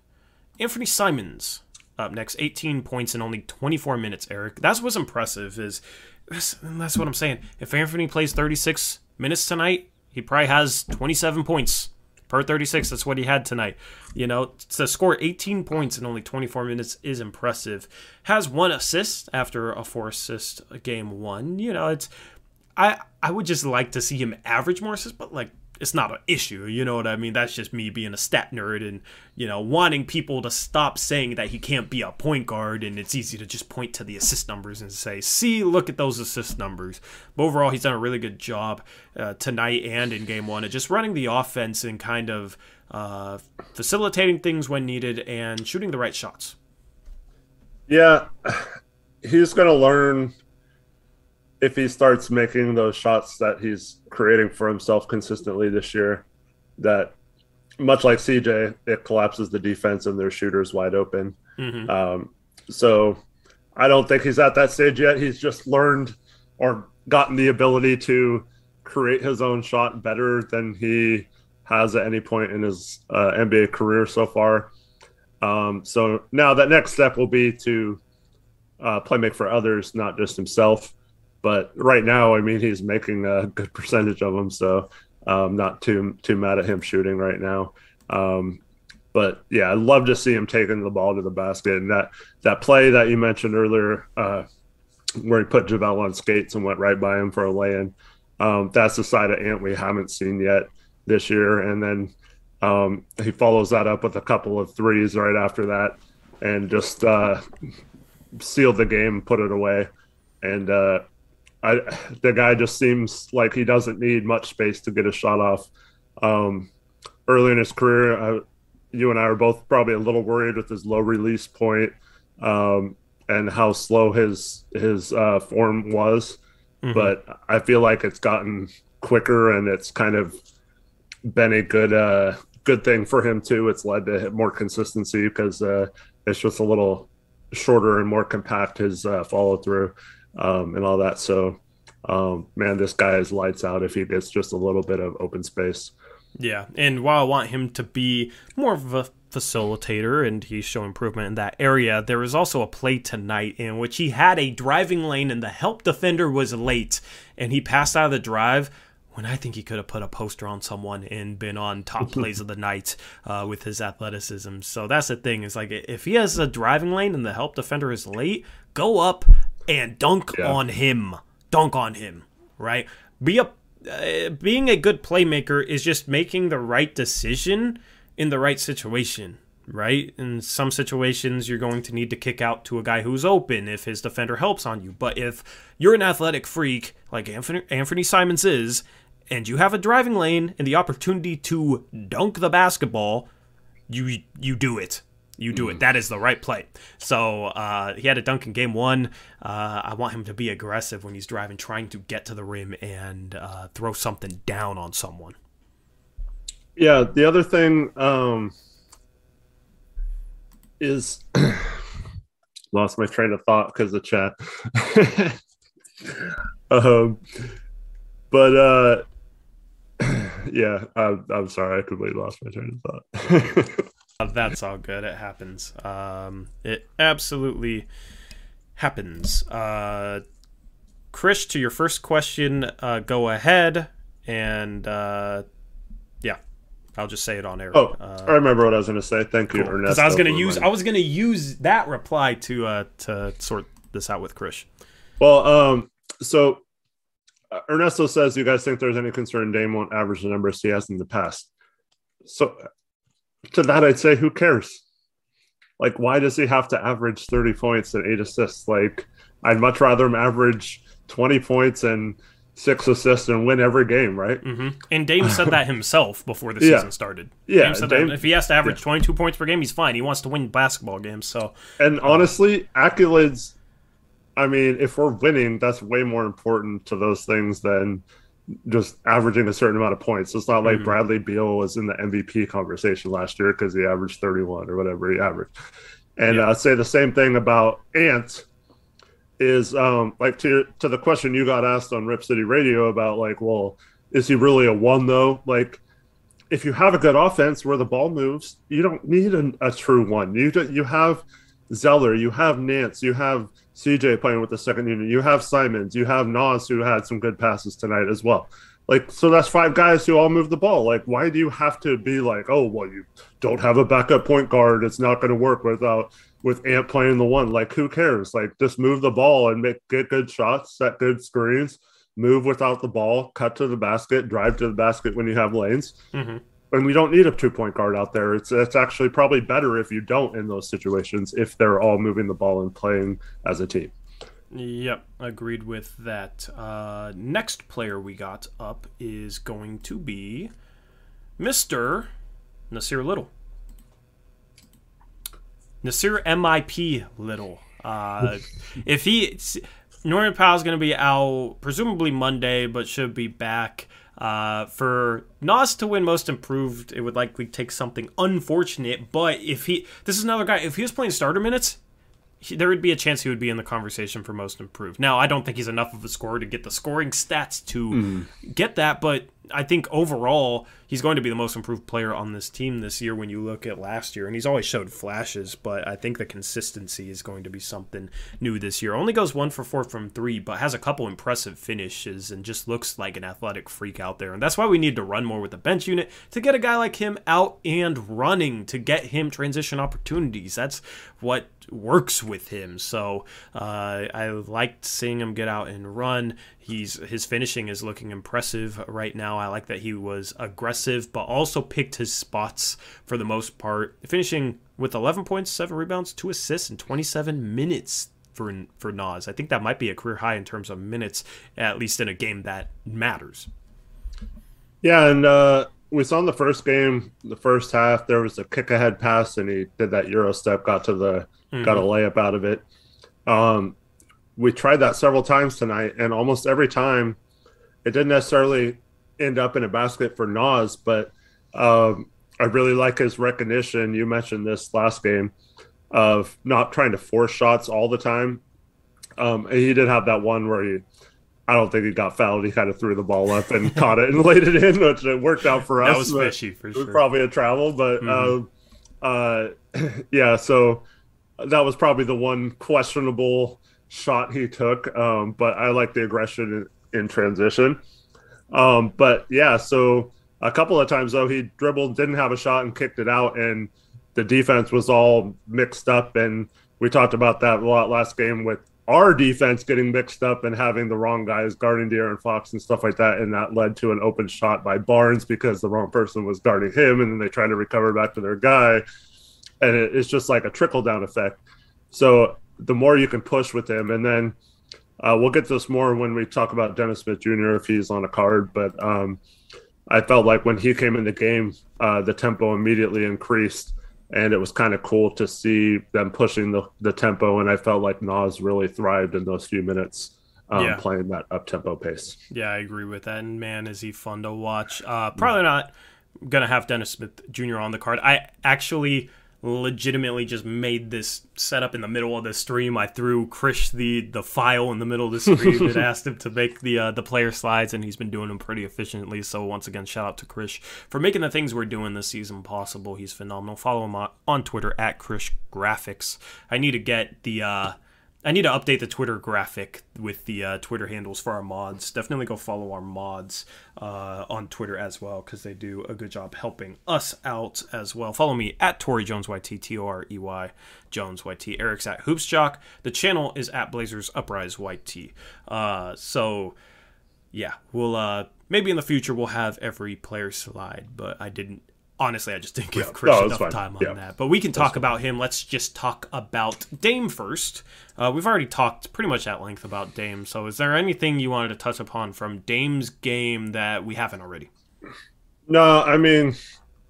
Anthony Simons up next. 18 points in only 24 minutes, Eric. That's what's impressive is that's, that's what I'm saying. If Anthony plays 36 minutes tonight, he probably has 27 points per 36. That's what he had tonight. You know, to score 18 points in only 24 minutes is impressive. Has one assist after a four assist game one. You know, it's I I would just like to see him average more assists, but like it's not an issue. You know what I mean? That's just me being a stat nerd and, you know, wanting people to stop saying that he can't be a point guard. And it's easy to just point to the assist numbers and say, see, look at those assist numbers. But overall, he's done a really good job uh, tonight and in game one of just running the offense and kind of uh, facilitating things when needed and shooting the right shots. Yeah. He's going to learn if he starts making those shots that he's creating for himself consistently this year, that much like CJ, it collapses the defense and their shooters wide open. Mm-hmm. Um, so I don't think he's at that stage yet. He's just learned or gotten the ability to create his own shot better than he has at any point in his uh, NBA career so far. Um, so now that next step will be to uh, play make for others, not just himself. But right now, I mean, he's making a good percentage of them, so I'm not too too mad at him shooting right now. Um, but yeah, I'd love to see him taking the ball to the basket. And that that play that you mentioned earlier, uh, where he put JaVale on skates and went right by him for a lay-in, um, that's the side of Ant we haven't seen yet this year. And then um, he follows that up with a couple of threes right after that, and just uh, sealed the game, put it away. And uh, I, the guy just seems like he doesn't need much space to get a shot off. Um, early in his career, I, you and I are both probably a little worried with his low release point, um, and how slow his his uh, form was. Mm-hmm. But I feel like it's gotten quicker, and it's kind of been a good uh, good thing for him too. It's led to more consistency because uh, it's just a little shorter and more compact his uh, follow through um, and all that. So, um, man, this guy is lights out if he gets just a little bit of open space. Yeah, and while I want him to be more of a facilitator and he's shown improvement in that area, there was also a play tonight in which he had a driving lane and the help defender was late and he passed out of the drive when I think he could have put a poster on someone and been on top plays of the night uh, with his athleticism. So that's the thing is like if he has a driving lane and the help defender is late, go up and dunk yeah. on him, dunk on him, right? Be a uh, being a good playmaker is just making the right decision in the right situation right? In some situations, you're going to need to kick out to a guy who's open if his defender helps on you. But if you're an athletic freak like Anthony, Anthony Simons is, and you have a driving lane and the opportunity to dunk the basketball, you you do it. You do it. Mm. That is the right play. So uh, he had a dunk in game one. Uh, I want him to be aggressive when he's driving, trying to get to the rim and uh, throw something down on someone. Yeah. The other thing um, is lost my train of thought because of chat. um, but uh, yeah, I'm, I'm sorry. I completely lost my train of thought. Uh, that's all good. It happens. Um, it absolutely happens. Uh, Chris, to your first question, uh, go ahead and uh, yeah, I'll just say it on air. Oh, uh, I remember what I was going to say. Thank you, cool. Ernesto. Because I was going to use I was going to use that reply to uh, to sort this out with Chris. Well, um, so uh, Ernesto says, "You guys think there's any concern Dame won't average the numbers he has in the past?" So, to that, I'd say, who cares? Like, why does he have to average 30 points and eight assists? Like, I'd much rather him average 20 points and six assists and win every game, right? Mm-hmm. And Dame said that himself before the season yeah. started. Yeah, Dame said Dame, that if he has to average yeah. 22 points per game, he's fine. He wants to win basketball games. So, and honestly, accolades I mean, if we're winning, that's way more important to those things than just averaging a certain amount of points. It's not like mm-hmm. Bradley Beal was in the MVP conversation last year because he averaged 31 or whatever he averaged. And yeah. I'd say the same thing about Ant is um, like to to the question you got asked on Rip City Radio about like, well, is he really a one though? Like, if you have a good offense where the ball moves, you don't need a, a true one. You you have Zeller, you have Nance, you have CJ playing with the second unit. You have Simons. You have Nas who had some good passes tonight as well. Like, so that's five guys who all move the ball. Like, why do you have to be like, oh, well, you don't have a backup point guard. It's not going to work without with Ant playing the one. Like, who cares? Like, just move the ball and make get good shots, set good screens, move without the ball, cut to the basket, drive to the basket when you have lanes. Mm-hmm and we don't need a two point guard out there. It's it's actually probably better if you don't in those situations if they're all moving the ball and playing as a team. Yep, agreed with that. Uh, next player we got up is going to be Mr. Nassir Little. Nassir MIP Little. Uh, if he Norman Powell is going to be out presumably Monday, but should be back. Uh, for Nas to win Most Improved, it would likely take something unfortunate. But if he, this is another guy. If he was playing starter minutes, he, there would be a chance he would be in the conversation for Most Improved. Now, I don't think he's enough of a scorer to get the scoring stats to mm. get that, but I think overall he's going to be the most improved player on this team this year when you look at last year. And he's always showed flashes, but I think the consistency is going to be something new this year. Only goes one for four from three, but has a couple impressive finishes and just looks like an athletic freak out there. And that's why we need to run more with the bench unit to get a guy like him out and running to get him transition opportunities. That's what works with him. So uh, I liked seeing him get out and run. He's his finishing is looking impressive right now. I like that he was aggressive, but also picked his spots for the most part. Finishing with 11 points, seven rebounds, two assists and 27 minutes. for for Nas. I think that might be a career high in terms of minutes, at least in a game that matters. Yeah, and uh, we saw in the first game, the first half, there was a kick ahead pass, and he did that euro step, got to the got a layup out of it. Um, we tried that several times tonight, and almost every time, it didn't necessarily end up in a basket for Nas, but um, I really like his recognition. You mentioned this last game of not trying to force shots all the time. Um, he did have that one where he, I don't think he got fouled. He kind of threw the ball up and caught it and laid it in, which it worked out for us. That was fishy for sure. probably a travel, but Mhm. uh, uh, yeah. So that was probably the one questionable shot he took. Um, but I like the aggression in, in transition. Um, but yeah, so a couple of times though he dribbled, didn't have a shot, and kicked it out, and the defense was all mixed up. And we talked about that a lot last game with our defense getting mixed up and having the wrong guys guarding De'Aaron Fox and stuff like that, and that led to an open shot by Barnes because the wrong person was guarding him, and then they tried to recover back to their guy, and it, it's just like a trickle down effect. So the more you can push with him, and then uh, we'll get to this more when we talk about Dennis Smith Jr. if he's on a card. But um, I felt like when he came in the game, uh, the tempo immediately increased, and it was kind of cool to see them pushing the, the tempo. And I felt like Nas really thrived in those few minutes um, Yeah. playing that up tempo pace. Yeah, I agree with that. And man, is he fun to watch. Uh, probably not gonna have Dennis Smith Jr. on the card. I actually legitimately just made this setup in the middle of the stream. I threw Krish the the file in the middle of the stream and asked him to make the uh, the player slides, and he's been doing them pretty efficiently. So once again, shout out to Krish for making the things we're doing this season possible. He's phenomenal. Follow him on, on Twitter at Krish Graphics. I need to get the. Uh, I need to update the Twitter graphic with the uh, Twitter handles for our mods. Definitely go follow our mods uh, on Twitter as well because they do a good job helping us out as well. Follow me at Torey Jones YT T O R E Y Jones YT. Eric's at Hoopsjock. The channel is at Blazers Uprise YT. Uh, so yeah, we'll uh, maybe in the future we'll have every player slide, but I didn't. Honestly, I just didn't give Yeah. Chris No, enough fine. time on Yeah. that. But we can talk about him. Let's just talk about Dame first. Uh, we've already talked pretty much at length about Dame. So, is there anything you wanted to touch upon from Dame's game that we haven't already? No, I mean,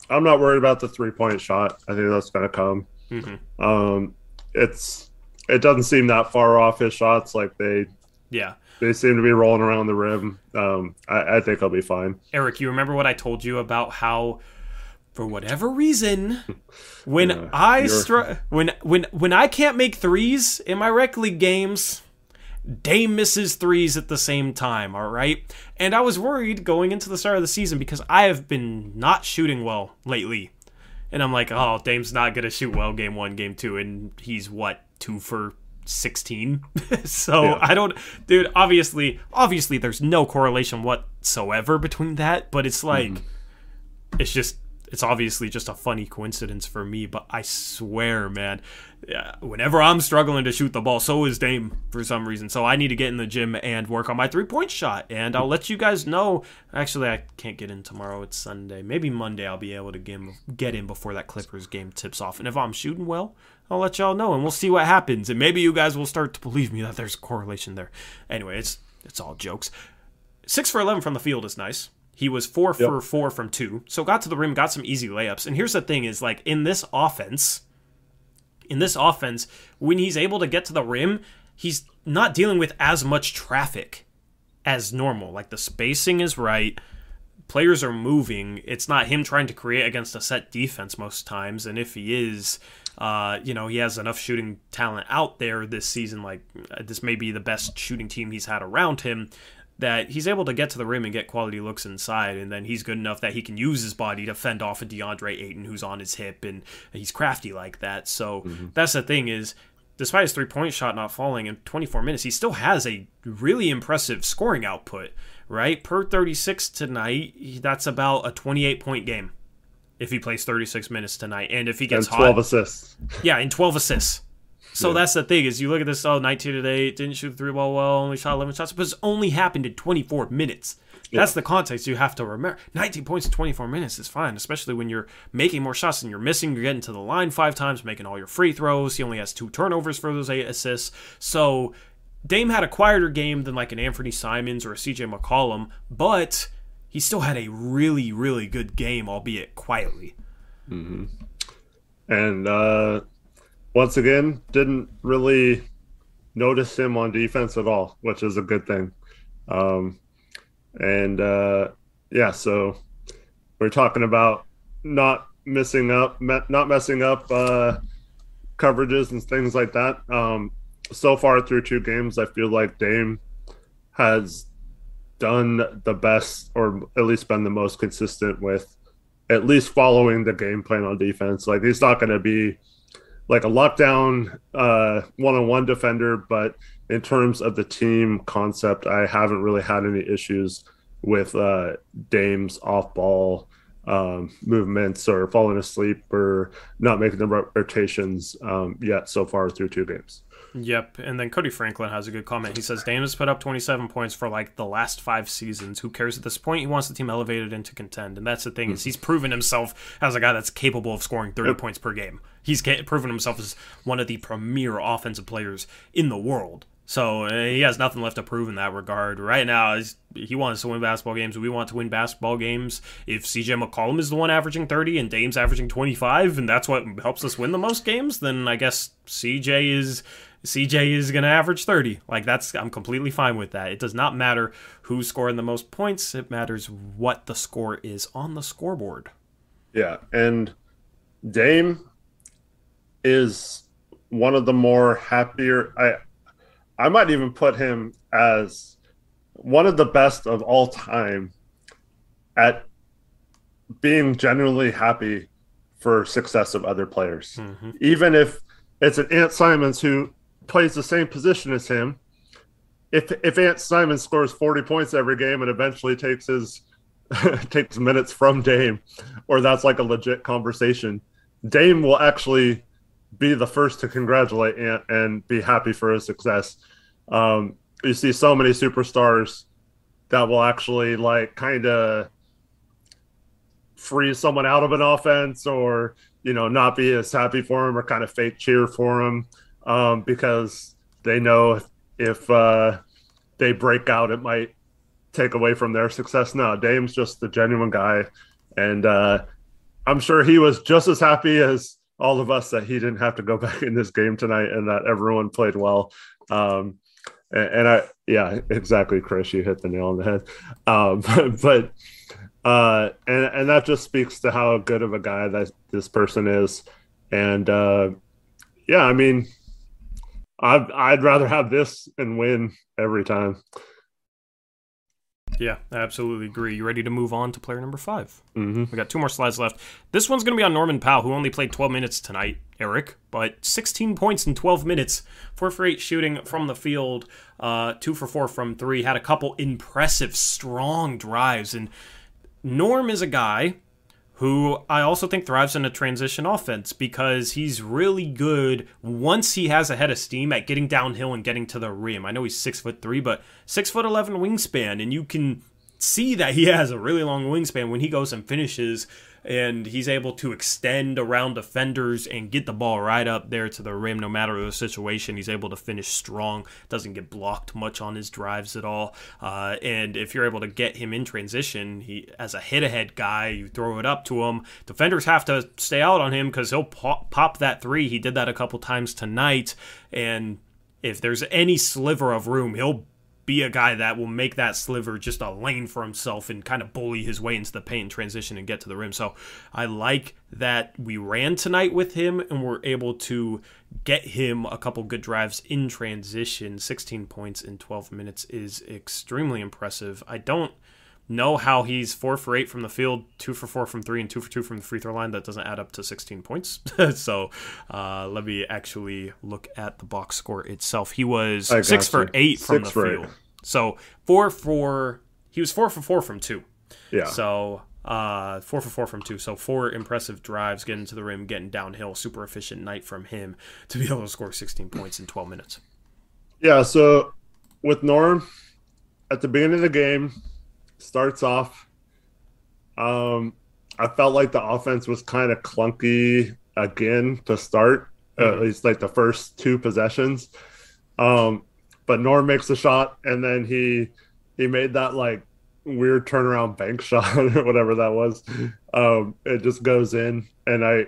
I'm not worried about the three point shot. I think that's going to come. Mhm. Um, it's it doesn't seem that far off his shots. Like they Yeah. they seem to be rolling around the rim. Um, I, I think he'll be fine. Eric, you remember what I told you about how, for whatever reason, when Yeah, I str- when when when I can't make threes in my rec league games, Dame misses threes at the same time. All right, and I was worried going into the start of the season because I have been not shooting well lately, and I'm like, oh, Dame's not gonna shoot well game one, game two, and he's what two for 16 so Yeah. i don't dude obviously obviously there's no correlation whatsoever between that but it's like mm-hmm. it's just it's obviously just a funny coincidence for me but i swear man whenever i'm struggling to shoot the ball so is dame for some reason. So i need to get in the gym and work on my three point shot and i'll let you guys know. Actually i can't get in tomorrow. It's sunday. Maybe monday i'll be able to get in, before that clippers game tips off. And if i'm shooting well i'll let y'all know and we'll see what happens. And maybe you guys will start to believe me that there's a correlation there. Anyway it's it's all jokes. Six for 11 from the field is nice. He was four for four from two. So got to the rim, got some easy layups. And here's the thing is like in this offense, in this offense, when he's able to get to the rim, he's not dealing with as much traffic as normal. Like the spacing is right. Players are moving. It's not him trying to create against a set defense most times. And if he is, uh, you know, he has enough shooting talent out there this season. Like uh, this may be the best shooting team he's had around him. That he's able to get to the rim and get quality looks inside, and then he's good enough that he can use his body to fend off a DeAndre Ayton who's on his hip, and he's crafty like that. So mm-hmm. that's the thing is, despite his three point shot not falling in 24 minutes, he still has a really impressive scoring output, right? Per 36 tonight, that's about a 28 point game if he plays 36 minutes tonight. And if he And gets twelve hot, assists. yeah, and 12 assists. So that's the thing is you look at this, oh, 19 today, didn't shoot the three ball well, only shot 11 shots, but it's only happened in 24 minutes. That's the context you have to remember. 19 points in 24 minutes is fine, especially when you're making more shots than you're missing. You're getting to the line five times, making all your free throws. He only has two turnovers for those eight assists. So Dame had a quieter game than like an Anthony Simons or a CJ McCollum, but he still had a really, really good game, albeit quietly. Mm-hmm. And uh, once again, didn't really notice him on defense at all, which is a good thing. Um, and uh, yeah, so we're talking about not missing up, not messing up uh, coverages and things like that. Um, so far through two games, I feel like Dame has done the best, or at least been the most consistent with at least following the game plan on defense. Like he's not going to be like a lockdown uh, one-on-one defender, but in terms of the team concept, I haven't really had any issues with uh, Dame's off-ball um, movements or falling asleep or not making the rotations um, yet so far through two games. Yep. And then Cody Franklin has a good comment. He says Dame has put up 27 points for like the last five seasons. Who cares at this point? He wants the team elevated into contend. And that's the thing mm-hmm. is he's proven himself as a guy that's capable of scoring 30 yep. points per game. He's proven himself as one of the premier offensive players in the world. So uh, he has nothing left to prove in that regard. Right now, he wants to win basketball games. We want to win basketball games. If CJ McCollum is the one averaging 30 and Dame's averaging 25, and that's what helps us win the most games, then I guess CJ is CJ is going to average 30. Like that's I'm completely fine with that. It does not matter who's scoring the most points. It matters what the score is on the scoreboard. Yeah, and Dame is one of the more happier I I might even put him as one of the best of all time at being genuinely happy for success of other players. Mm-hmm. Even if it's an Ant Simons who plays the same position as him, if if Ant Simon scores 40 points every game and eventually takes his takes minutes from Dame, or that's like a legit conversation, Dame will actually be the first to congratulate Ant and be happy for his success. Um, you see so many superstars that will actually like kind of freeze someone out of an offense or you know not be as happy for him or kind of fake cheer for him um, because they know if, uh, they break out it might take away from their success no dame's just the genuine guy and uh, i'm sure he was just as happy as all of us that he didn't have to go back in this game tonight and that everyone played well. Um, and, and, I, yeah, exactly, Chris, you hit the nail on the head. Um, but, but uh, and and that just speaks to how good of a guy that this person is. And uh, yeah, I mean, I'd I'd rather have this and win every time. Yeah, I absolutely agree. You ready to move on to player number 5 mm-hmm. We got two more slides left. This one's going to be on Norman Powell, who only played 12 minutes tonight, Eric, but 16 points in 12 minutes, four for eight shooting from the field, uh, two for four from three. Had a couple impressive, strong drives, and Norm is a guy who I also think thrives in a transition offense because he's really good once he has a head of steam at getting downhill and getting to the rim. I know he's six foot three, but six foot eleven wingspan, and you can see that he has a really long wingspan when he goes and finishes and he's able to extend around defenders and get the ball right up there to the rim no matter the situation. He's able to finish strong, doesn't get blocked much on his drives at all. Uh, and if you're able to get him in transition, he as a hit ahead guy, you throw it up to him. Defenders have to stay out on him because he'll pop, pop that three. He did that a couple times tonight. And if there's any sliver of room, he'll be a guy that will make that sliver just a lane for himself and kind of bully his way into the paint transition and get to the rim. So I like that we ran tonight with him and we're able to get him a couple good drives in transition. 16 points in 12 minutes is extremely impressive. I don't know how he's four for eight from the field, two for four from three, and two for two from the free throw line. That doesn't add up to 16 points. so uh, let me actually look at the box score itself. He was six for eight from six the field. Eight. So four for he was four for four from two. Yeah. So uh, four for four from two. So four impressive drives, getting to the rim, getting downhill. Super efficient night from him to be able to score 16 points in 12 minutes. Yeah. So with Norm, at the beginning of the game, starts off. Um, I felt like the offense was kind of clunky again to start, at least like the first two possessions. Um, but Norm makes a shot, and then he he made that like weird turnaround bank shot or whatever that was. Um, it just goes in, and I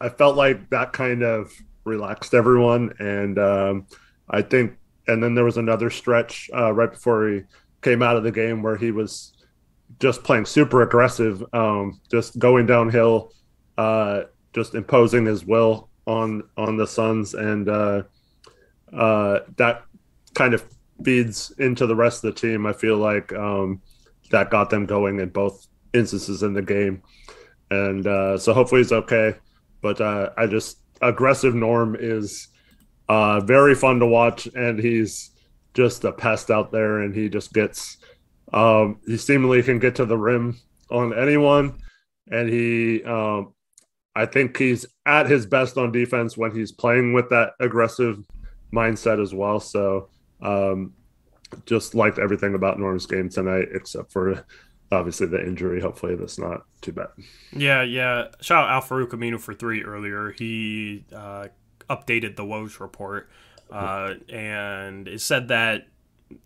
I felt like that kind of relaxed everyone, and um, I think. And then there was another stretch uh, right before he came out of the game where he was just playing super aggressive, um, just going downhill, uh, just imposing his will on on the Suns, and uh, uh, that kind of feeds into the rest of the team. I feel like um, that got them going in both instances in the game, and uh, so hopefully he's okay. But uh, I just aggressive Norm is uh, very fun to watch, and he's just a pest out there, and he just gets. Um, he seemingly can get to the rim on anyone, and he, um, I think he's at his best on defense when he's playing with that aggressive mindset as well. So, um, just liked everything about Norm's game tonight, except for obviously the injury. Hopefully, that's not too bad. Yeah, yeah. Shout out Al Farouk Aminu for three earlier. He uh, updated the woes report uh, and it said that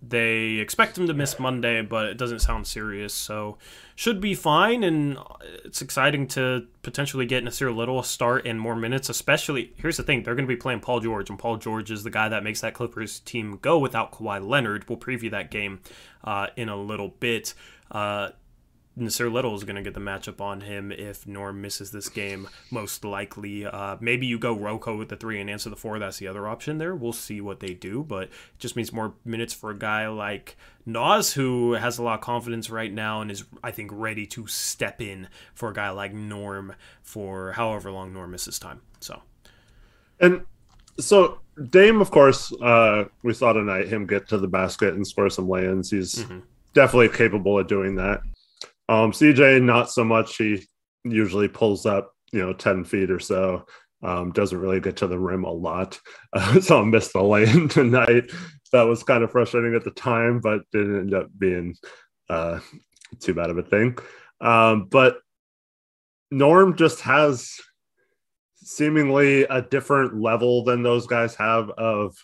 they expect him to miss Monday, but it doesn't sound serious, so should be fine. And it's exciting to potentially get Nassir Little a start and more minutes. Especially, here's the thing: they're going to be playing Paul George, and Paul George is the guy that makes that Clippers team go without Kawhi Leonard. We'll preview that game uh, in a little bit. Uh, Nassir Little is going to get the matchup on him if Norm misses this game, most likely. Uh, maybe you go Rocco with the three and answer the four. That's the other option there. We'll see what they do, but it just means more minutes for a guy like Nas, who has a lot of confidence right now and is, I think, ready to step in for a guy like Norm for however long Norm misses time. So, and so Dame, of course, uh, we saw tonight him get to the basket and score some lands. He's mm-hmm. definitely capable of doing that. Um, CJ, not so much. He usually pulls up, you know, 10 feet or so. Um, doesn't really get to the rim a lot. Uh, so I missed the lane tonight. That was kind of frustrating at the time, but didn't end up being uh, too bad of a thing. Um, but Norm just has seemingly a different level than those guys have of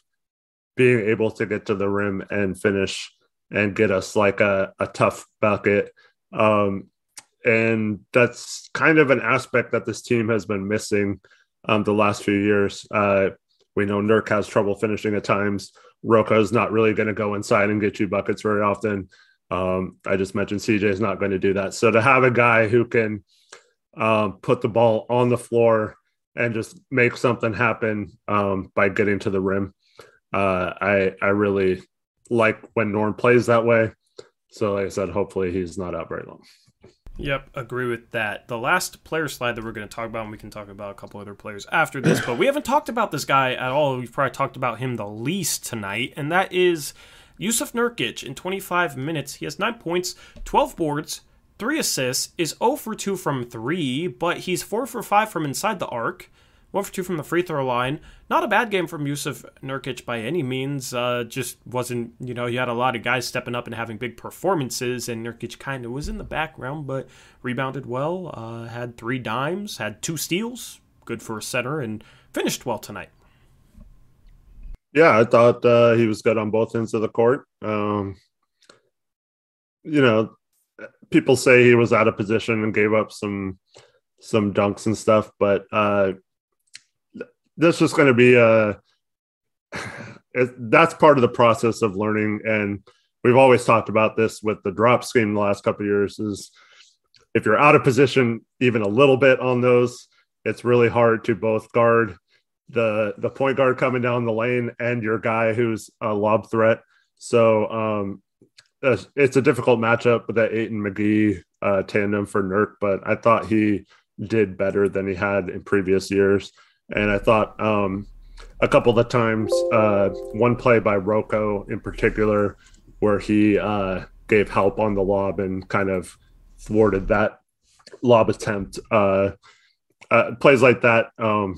being able to get to the rim and finish and get us like a, a tough bucket um, and that's kind of an aspect that this team has been missing um, the last few years. Uh, we know Nurk has trouble finishing at times. Roca is not really going to go inside and get you buckets very often. Um, I just mentioned CJ is not going to do that. So to have a guy who can um, put the ball on the floor and just make something happen um, by getting to the rim, uh, I I really like when Norm plays that way. So, like I said, hopefully he's not out very long. Yep, agree with that. The last player slide that we're going to talk about, and we can talk about a couple other players after this, but we haven't talked about this guy at all. We've probably talked about him the least tonight, and that is Yusuf Nurkic. In 25 minutes, he has nine points, 12 boards, three assists, is 0 for 2 from 3, but he's 4 for 5 from inside the arc one for two from the free throw line. Not a bad game from Yusuf Nurkic by any means. Uh, just wasn't, you know, you had a lot of guys stepping up and having big performances, and Nurkic kind of was in the background, but rebounded well. Uh, had three dimes, had two steals, good for a center, and finished well tonight. Yeah, I thought uh, he was good on both ends of the court. Um, you know, people say he was out of position and gave up some some dunks and stuff, but uh, this is going to be a it, that's part of the process of learning and we've always talked about this with the drop scheme the last couple years is if you're out of position even a little bit on those it's really hard to both guard the the point guard coming down the lane and your guy who's a lob threat so um it's a difficult matchup with that Ayton McGee uh, tandem for Nurk, but I thought he did better than he had in previous years. And I thought um, a couple of times, uh, one play by Rocco in particular, where he uh, gave help on the lob and kind of thwarted that lob attempt. Uh, uh plays like that um,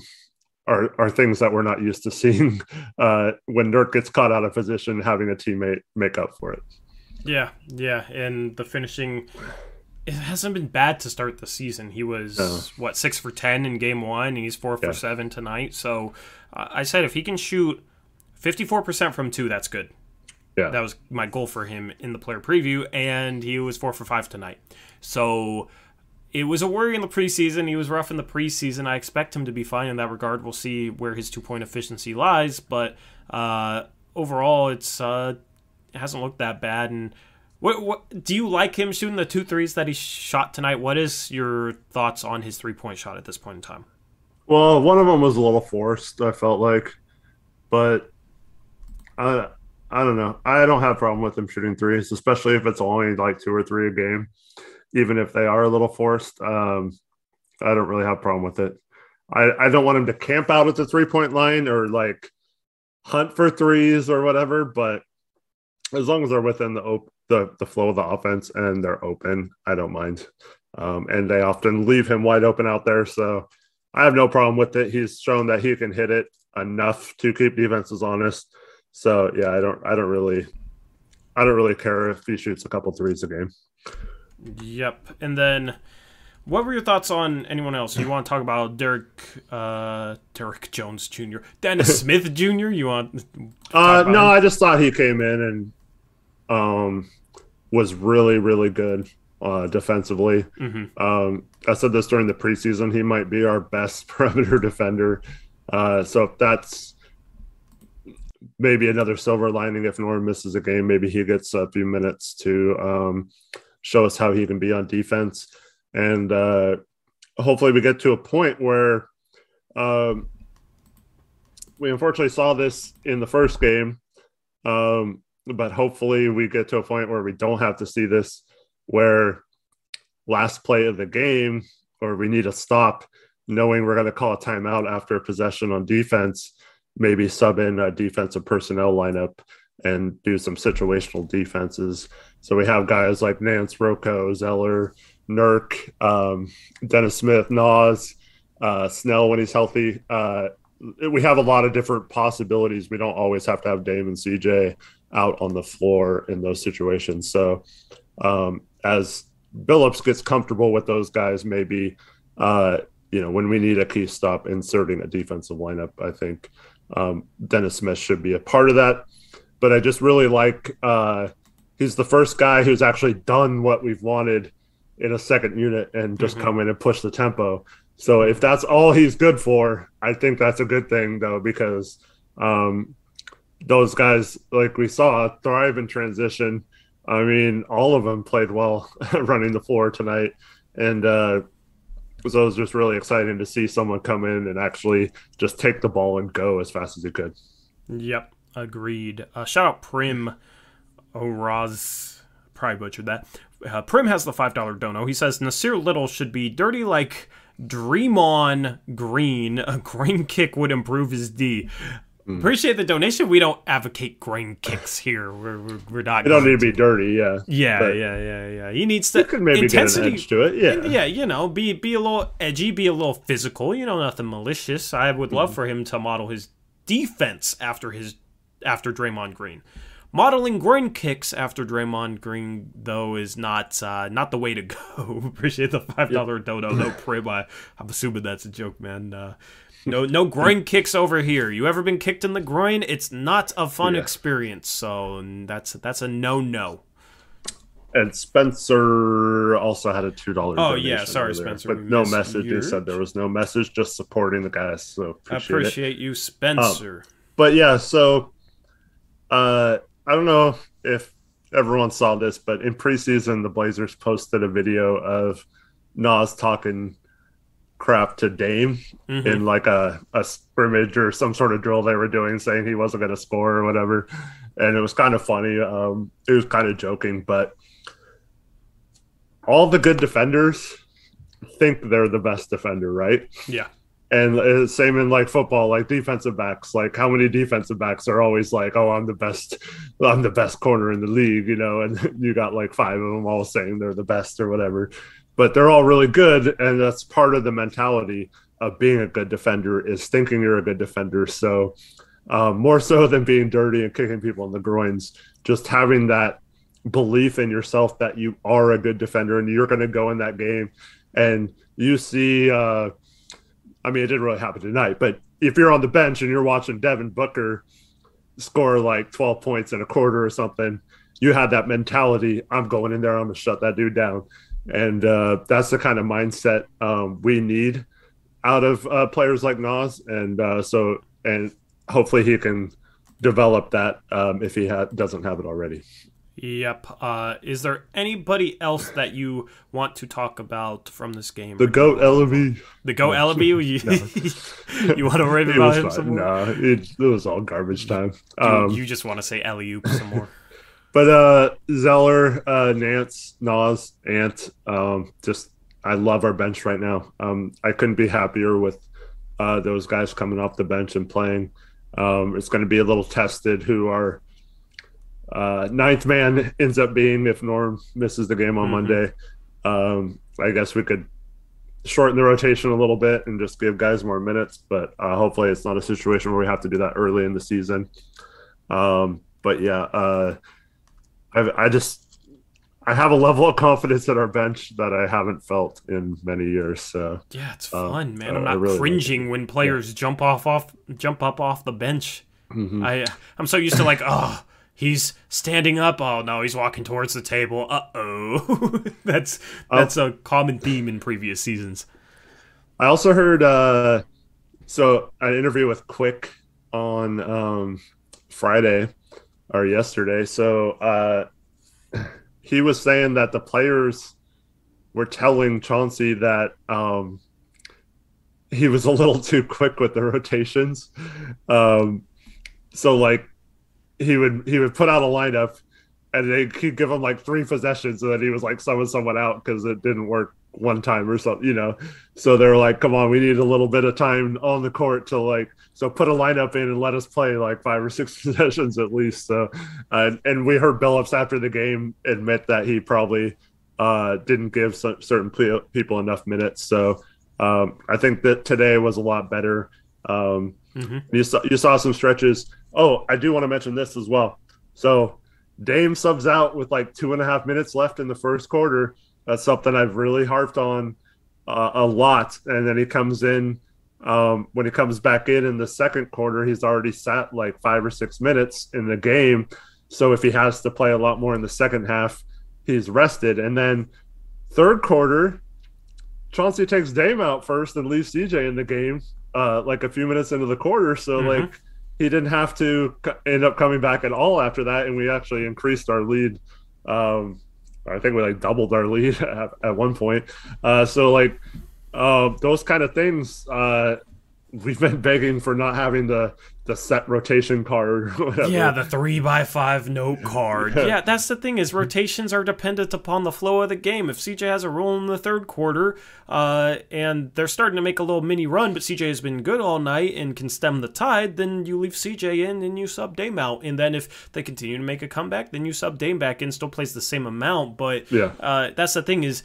are, are things that we're not used to seeing uh, when Nurk gets caught out of position, having a teammate make up for it. Yeah, yeah, and the finishing it hasn't been bad to start the season. He was No. what six for ten in game one, and he's four for Yeah. seven tonight. So uh, I said if he can shoot fifty four percent from two, that's good. Yeah. That was my goal for him in the player preview, and he was four for five tonight. So it was a worry in the preseason. He was rough in the preseason. I expect him to be fine in that regard. We'll see where his two point efficiency lies, but uh, overall, it's uh, it hasn't looked that bad. And what what do you like him shooting the two threes that he shot tonight? What is your thoughts on his three point shot at this point in time? Well, one of them was a little forced. I felt like, but I I don't know. I don't have a problem with him shooting threes, especially if it's only like two or three a game, even if they are a little forced. Um, I don't really have a problem with it. I I don't want him to camp out at the three point line or like hunt for threes or whatever, but as long as they're within the op- the the flow of the offense and they're open, I don't mind. Um, and they often leave him wide open out there, so I have no problem with it. He's shown that he can hit it enough to keep defenses honest. So yeah, I don't I don't really I don't really care if he shoots a couple threes a game. Yep. And then, what were your thoughts on anyone else? You want to talk about Derrick, uh, Derrick Jones Jr., Dennis Smith Jr. You want? Uh, no, him? I just thought he came in and um, was really, really good uh, defensively. Mhm. Um, I said this during the preseason. He might be our best perimeter defender. Uh, so if that's maybe another silver lining, if Norm misses a game, maybe he gets a few minutes to um, show us how he can be on defense. And uh, hopefully we get to a point where um, we unfortunately saw this in the first game, um, but hopefully we get to a point where we don't have to see this, where last play of the game, or we need to stop, knowing we're going to call a timeout after a possession on defense, maybe sub in a defensive personnel lineup and do some situational defenses. So we have guys like Nance, Rocco, Zeller, Nurk, um, Dennis Smith, Nas, uh, Snell when he's healthy. Uh, we have a lot of different possibilities. We don't always have to have Dame and CJ out on the floor in those situations. So um, as Billups gets comfortable with those guys, maybe uh, you know when we need a key stop, inserting a defensive lineup. I think um, Dennis Smith should be a part of that. But I just really like uh, he's the first guy who's actually done what we've wanted in a second unit and just Mhm. come in and push the tempo. So if that's all he's good for, I think that's a good thing though because um, those guys, like we saw, thrive in transition. I mean, all of them played well running the floor tonight, and uh, so it was just really exciting to see someone come in and actually just take the ball and go as fast as he could. Yep, agreed. Uh, shout out Prim Oraz. Probably butchered that. Uh, Prim has the five dollar dono. He says Nassir Little should be dirty like Draymond Green. A green kick would improve his D. Appreciate the donation. We don't advocate green kicks here. We're, we're, we're not. You don't need to be dirty, yeah. Yeah, But yeah, yeah, yeah. He needs to You could maybe intensity. get to it, yeah. yeah, you know, be be a little edgy, be a little physical. You know, nothing malicious. I would love for him to model his defense after his after Draymond Green. Modeling groin kicks after Draymond Green, though, is not uh, not the way to go. Appreciate the five dollar dodo. No prib. I, I'm assuming that's a joke, man. Uh, no, no groin kicks over here. You ever been kicked in the groin? It's not a fun Yeah. experience. So that's that's a no no. And Spencer also had a two dollar. Oh, yeah, sorry, Spencer, but no message. He said there was no message, just supporting the guys. So appreciate, it. appreciate you, Spencer. But yeah, so uh, I don't know if everyone saw this, but in preseason, the Blazers posted a video of Nas talking crap to Dame Mhm. in like a, a scrimmage or some sort of drill they were doing, saying he wasn't going to score or whatever. And it was kind of funny. Um, it was kind of joking, but all the good defenders think they're the best defender, right? yeah. And uh, same in like football, like defensive backs. Like how many defensive backs are always like, "Oh, I'm the best, I'm the best corner in the league," you know? And you got like five of them all saying they're the best or whatever, but they're all really good, and that's part of the mentality of being a good defender is thinking you're a good defender. So um, more so than being dirty and kicking people in the groins, just having that belief in yourself that you are a good defender and you're going to go in that game and you see uh I mean it didn't really happen tonight, but if you're on the bench and you're watching Devin Booker score like 12 points in a quarter or something, you had that mentality, I'm going in there, I'm going to shut that dude down. And uh, that's the kind of mindset um, we need out of uh, players like Nas. And uh, so, and hopefully he can develop that um, if he ha- doesn't have it already. Yep. Uh, is there anybody else that you want to talk about from this game? The goat Elleby. The goat No. You, you want to rave about him fine. some more? No, it, it was all garbage time. You- Um, you just want to say oop some more. But uh Zeller, uh Nance, Nas, Ant, um, just I love our bench right now. Um I couldn't be happier with uh those guys coming off the bench and playing. Um it's gonna be a little tested who our uh ninth man ends up being if Norm misses the game on Mhm. Monday. Um I guess we could shorten the rotation a little bit and just give guys more minutes, but uh hopefully it's not a situation where we have to do that early in the season. Um but yeah, uh I, I just I have a level of confidence in our bench that I haven't felt in many years. So Yeah, it's uh, fun, man. I'm not really like cringing when players jump off off jump up off the bench. Mhm. I I'm so used to like, oh, he's standing up. Oh no, he's walking towards the table. Uh oh. that's that's a common theme in previous seasons. I also heard uh, so an interview with Quick on um, Friday or yesterday. So uh, he was saying that the players were telling Chauncey that um, he was a little too quick with the rotations. Um, so like he would he would put out a lineup and they could give him like three possessions and then he was like summon someone out because it didn't work one time or something, you know. So they're like, "Come on, we need a little bit of time on the court to like, so put a lineup in and let us play like five or six possessions at least." So, uh, and we heard Billups after the game admit that he probably uh, didn't give some, certain ple- people enough minutes. So, um, I think that today was a lot better. Um, Mhm. You saw you saw some stretches. Oh, I do want to mention this as well. So, Dame subs out with like two and a half minutes left in the first quarter. That's something I've really harped on uh, a lot. And then he comes in um, when he comes back in in the second quarter. He's already sat like five or six minutes in the game. So if he has to play a lot more in the second half, he's rested. And then third quarter, Chauncey takes Dame out first and leaves CJ in the game, uh, like a few minutes into the quarter. So Mhm. like he didn't have to end up coming back at all after that, and we actually increased our lead. Um, I think we like doubled our lead at, at one point. Uh, so like uh, those kind of things, uh, we've been begging for not having the the set rotation card. Or whatever. Yeah, the three by five note card. Yeah. Yeah, that's the thing is rotations are dependent upon the flow of the game. If CJ has a role in the third quarter, uh, and they're starting to make a little mini run, but CJ has been good all night and can stem the tide, then you leave CJ in and you sub Dame out. And then if they continue to make a comeback, then you sub Dame back in, still plays the same amount. But Yeah. uh, that's the thing is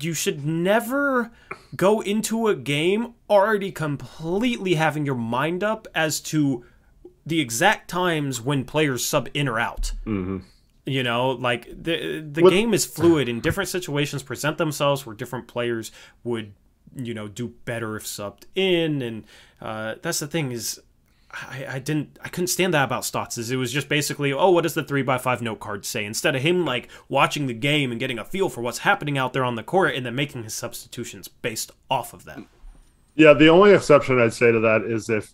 you should never go into a game already completely having your mind up as to the exact times when players sub in or out. Mhm. You know, like the the What- game is fluid and different situations present themselves where different players would, you know, do better if subbed in, and uh, that's the thing is. I, I didn't I couldn't stand that about Stotts it was just basically oh what does the three by five note card say instead of him like watching the game and getting a feel for what's happening out there on the court and then making his substitutions based off of that. Yeah, the only exception I'd say to that is if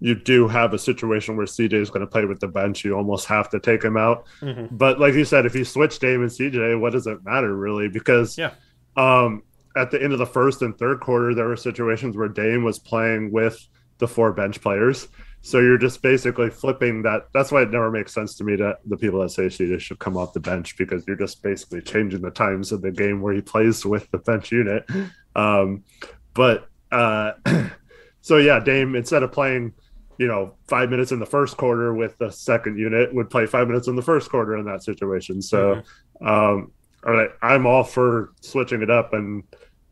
you do have a situation where CJ is going to play with the bench, you almost have to take him out. Mhm. But like you said, if you switch Dame and CJ, what does it matter really? Because Yeah. um, at the end of the first and third quarter, there were situations where Dame was playing with the four bench players. So you're just basically flipping that. That's why it never makes sense to me that the people that say CJ should come off the bench because you're just basically changing the times of the game where he plays with the bench unit. Um, but uh, so yeah, Dame instead of playing, you know, five minutes in the first quarter with the second unit, would play five minutes in the first quarter in that situation. So um, all right, I'm all for switching it up, and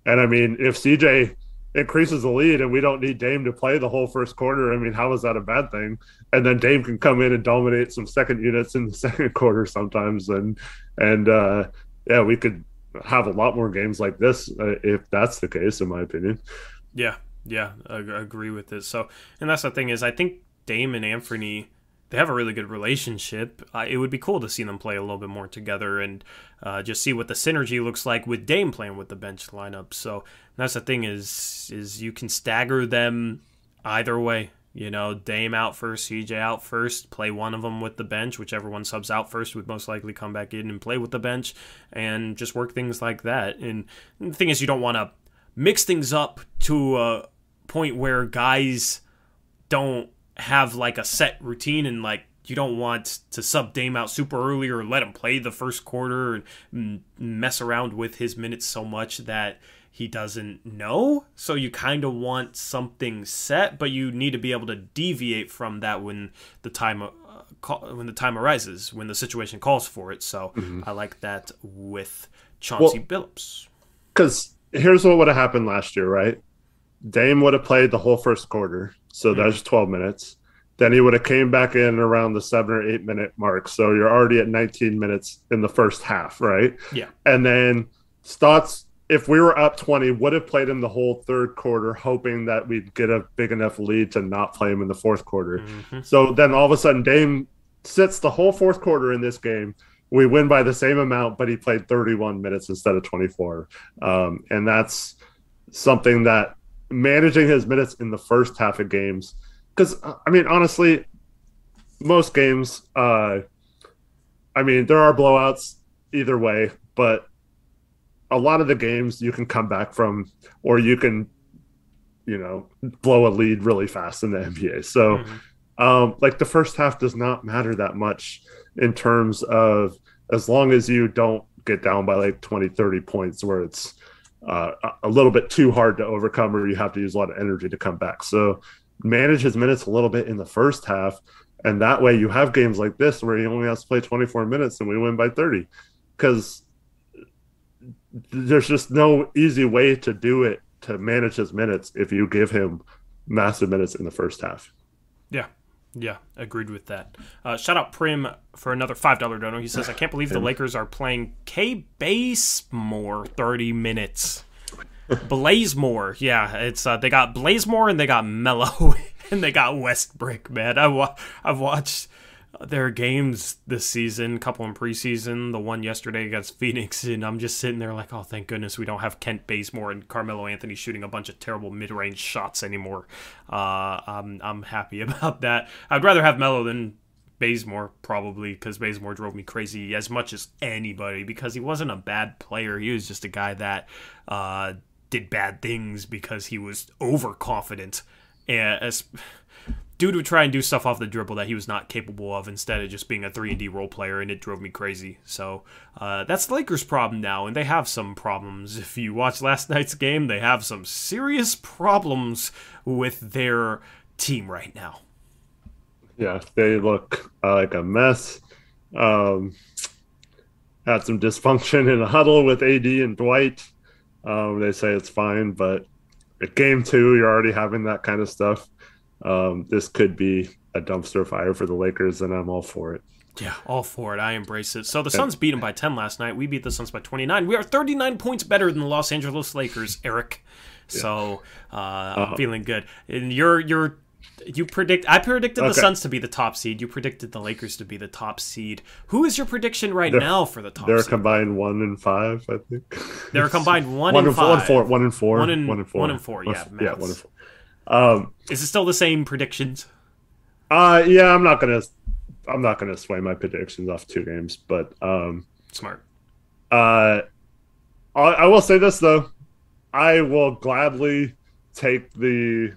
and I mean, if CJ increases the lead and we don't need Dame to play the whole first quarter, I mean, how is that a bad thing? And then Dame can come in and dominate some second units in the second quarter sometimes, and and uh, yeah, we could have a lot more games like this uh, if that's the case, in my opinion. Yeah, yeah, I agree with this. So, and that's the thing is, I think Dame and Anthony they have a really good relationship. Uh, it would be cool to see them play a little bit more together and uh, just see what the synergy looks like with Dame playing with the bench lineup. So that's the thing is is you can stagger them either way. You know, Dame out first, CJ out first, play one of them with the bench. Whichever one subs out first would most likely come back in and play with the bench and just work things like that. And the thing is, you don't want to mix things up to a point where guys don't have like a set routine and like you don't want to sub Dame out super early or let him play the first quarter and mess around with his minutes so much that he doesn't know. So you kind of want something set, but you need to be able to deviate from that when the time uh, call, when the time arises, when the situation calls for it. So mm-hmm. I like that with Chauncey well, Billups. Because here's what would have happened last year, right? Dame would have played the whole first quarter so mm-hmm. that's 12 minutes. Then he would have came back in around the seven or eight minute mark. So you're already at 19 minutes in the first half, right? Yeah. And then Stotts, if we were up 20, would have played him the whole third quarter, hoping that we'd get a big enough lead to not play him in the fourth quarter. Mm-hmm. So then all of a sudden, Dame sits the whole fourth quarter in this game. We win by the same amount, but he played 31 minutes instead of 24. Um, and that's something that managing his minutes in the first half of games. Because I mean, honestly, most games, uh, I mean, there are blowouts either way, but a lot of the games you can come back from, or you can, you know, blow a lead really fast in the NBA. So, mm-hmm. um, like the first half does not matter that much in terms of as long as you don't get down by like 20, 30 points where it's uh, a little bit too hard to overcome, or you have to use a lot of energy to come back. So manage his minutes a little bit in the first half, and that way you have games like this where he only has to play 24 minutes and we win by 30, because there's just no easy way to do it to manage his minutes if you give him massive minutes in the first half. Yeah, yeah, agreed with that. Uh, shout out Prim for another five dollar dono. He says, "I can't believe the Lakers are playing K Bazemore thirty minutes." Blazemore, yeah, it's uh, they got Blazemore and they got Melo and they got Westbrook. Man, I wa- I've watched their games this season, a couple in preseason, the one yesterday against Phoenix, and I'm just sitting there like, oh, thank goodness we don't have Kent Bazemore and Carmelo Anthony shooting a bunch of terrible mid-range shots anymore. Uh, I'm I'm happy about that. I'd rather have Melo than Bazemore probably because Bazemore drove me crazy as much as anybody because he wasn't a bad player. He was just a guy that uh, did bad things because he was overconfident. And as dude would try and do stuff off the dribble that he was not capable of instead of just being a 3 and D role player, and it drove me crazy. So uh, that's the Lakers' problem now, and they have some problems. If you watch last night's game, they have some serious problems with their team right now. Yeah, they look uh, like a mess. Um, had some dysfunction in a huddle with AD and Dwight. Um, they say it's fine, but at game two, you're already having that kind of stuff um, this could be a dumpster fire for the Lakers, and I'm all for it. Yeah, all for it. I embrace it. So the Suns beat them by 10 last night. We beat the Suns by 29. We are 39 points better than the Los Angeles Lakers, Eric. So uh, I'm uh-huh. feeling good. And you're you're you predict I predicted okay. the Suns to be the top seed. You predicted the Lakers to be the top seed. Who is your prediction right they're, now for the top they're seed? combined one and five, I think. They're combined one, one and, five. One and four. One and four. One and, one and four. One and four, yeah. yeah, one and four. Um, Is it still the same predictions? Uh, yeah, I'm not gonna, I'm not gonna sway my predictions off two games, but um, smart. Uh, I, I will say this though, I will gladly take the,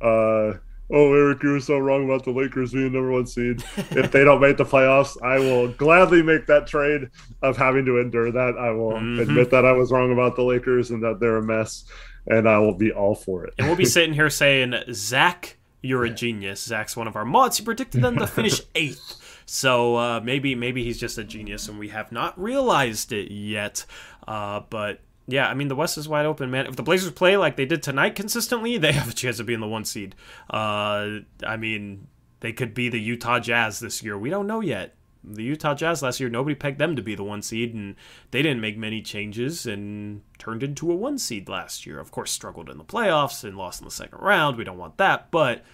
uh, oh Eric, you were so wrong about the Lakers being number one seed. if they don't make the playoffs, I will gladly make that trade of having to endure that. I will mm-hmm. admit that I was wrong about the Lakers and that they're a mess and I will be all for it. and we'll be sitting here saying, Zach, you're a genius. Zach's one of our mods. He predicted them to finish eighth. So uh, maybe maybe he's just a genius and we have not realized it yet. Uh, but Yeah, I mean the West is wide open, man. If the Blazers play like they did tonight consistently, they have a chance of being the one seed. Uh, I mean, they could be the Utah Jazz this year. We don't know yet. The Utah Jazz last year, nobody pegged them to be the one seed, and they didn't make many changes and turned into a one seed last year. Of course, struggled in the playoffs and lost in the second round. We don't want that, but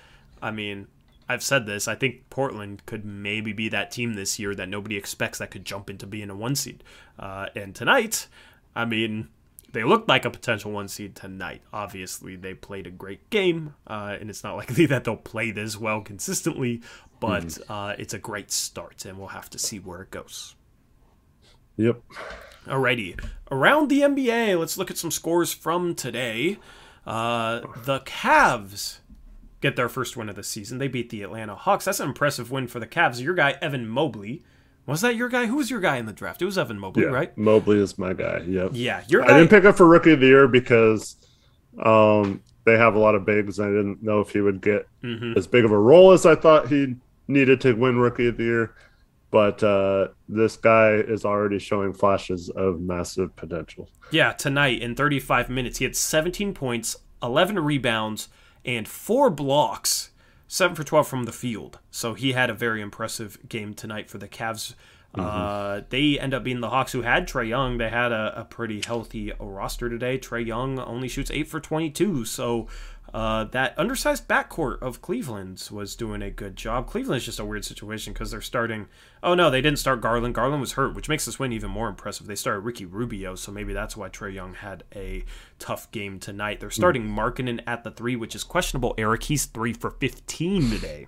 I mean, I've said this. I think Portland could maybe be that team this year that nobody expects that could jump into being a one seed. Uh, and tonight, I mean, they looked like a potential one seed tonight. Obviously, they played a great game, uh, and it's not likely that they'll play this well consistently, but Mm-hmm. uh, it's a great start, and we'll have to see where it goes. Yep. Alrighty. Around the NBA, let's look at some scores from today. Uh, the Cavs get their first win of the season. They beat the Atlanta Hawks. That's an impressive win for the Cavs. Your guy, Evan Mobley. Was that your guy? Who was your guy in the draft? It was Evan Mobley, Yeah. right? Mobley is my guy. Yep. Yeah, your I didn't pick up for rookie of the year because um, they have a lot of bigs. And I didn't know if he would get Mhm. as big of a role as I thought he needed to win rookie of the year. But uh, this guy is already showing flashes of massive potential. Yeah, tonight in 35 minutes, he had 17 points, 11 rebounds, and four blocks, 7 for 12 from the field. So he had a very impressive game tonight for the Cavs. Uh, they end up being the Hawks who had Trae Young. They had a, a pretty healthy roster today. Trae Young only shoots 8 for 22. So uh, that undersized backcourt of Cleveland's was doing a good job. Cleveland's just a weird situation because they're starting. Oh no, they didn't start Garland. Garland was hurt, which makes this win even more impressive. They started Ricky Rubio, so maybe that's why Trae Young had a tough game tonight. They're starting Markkanen at the three, which is questionable. Eric, he's three for fifteen today.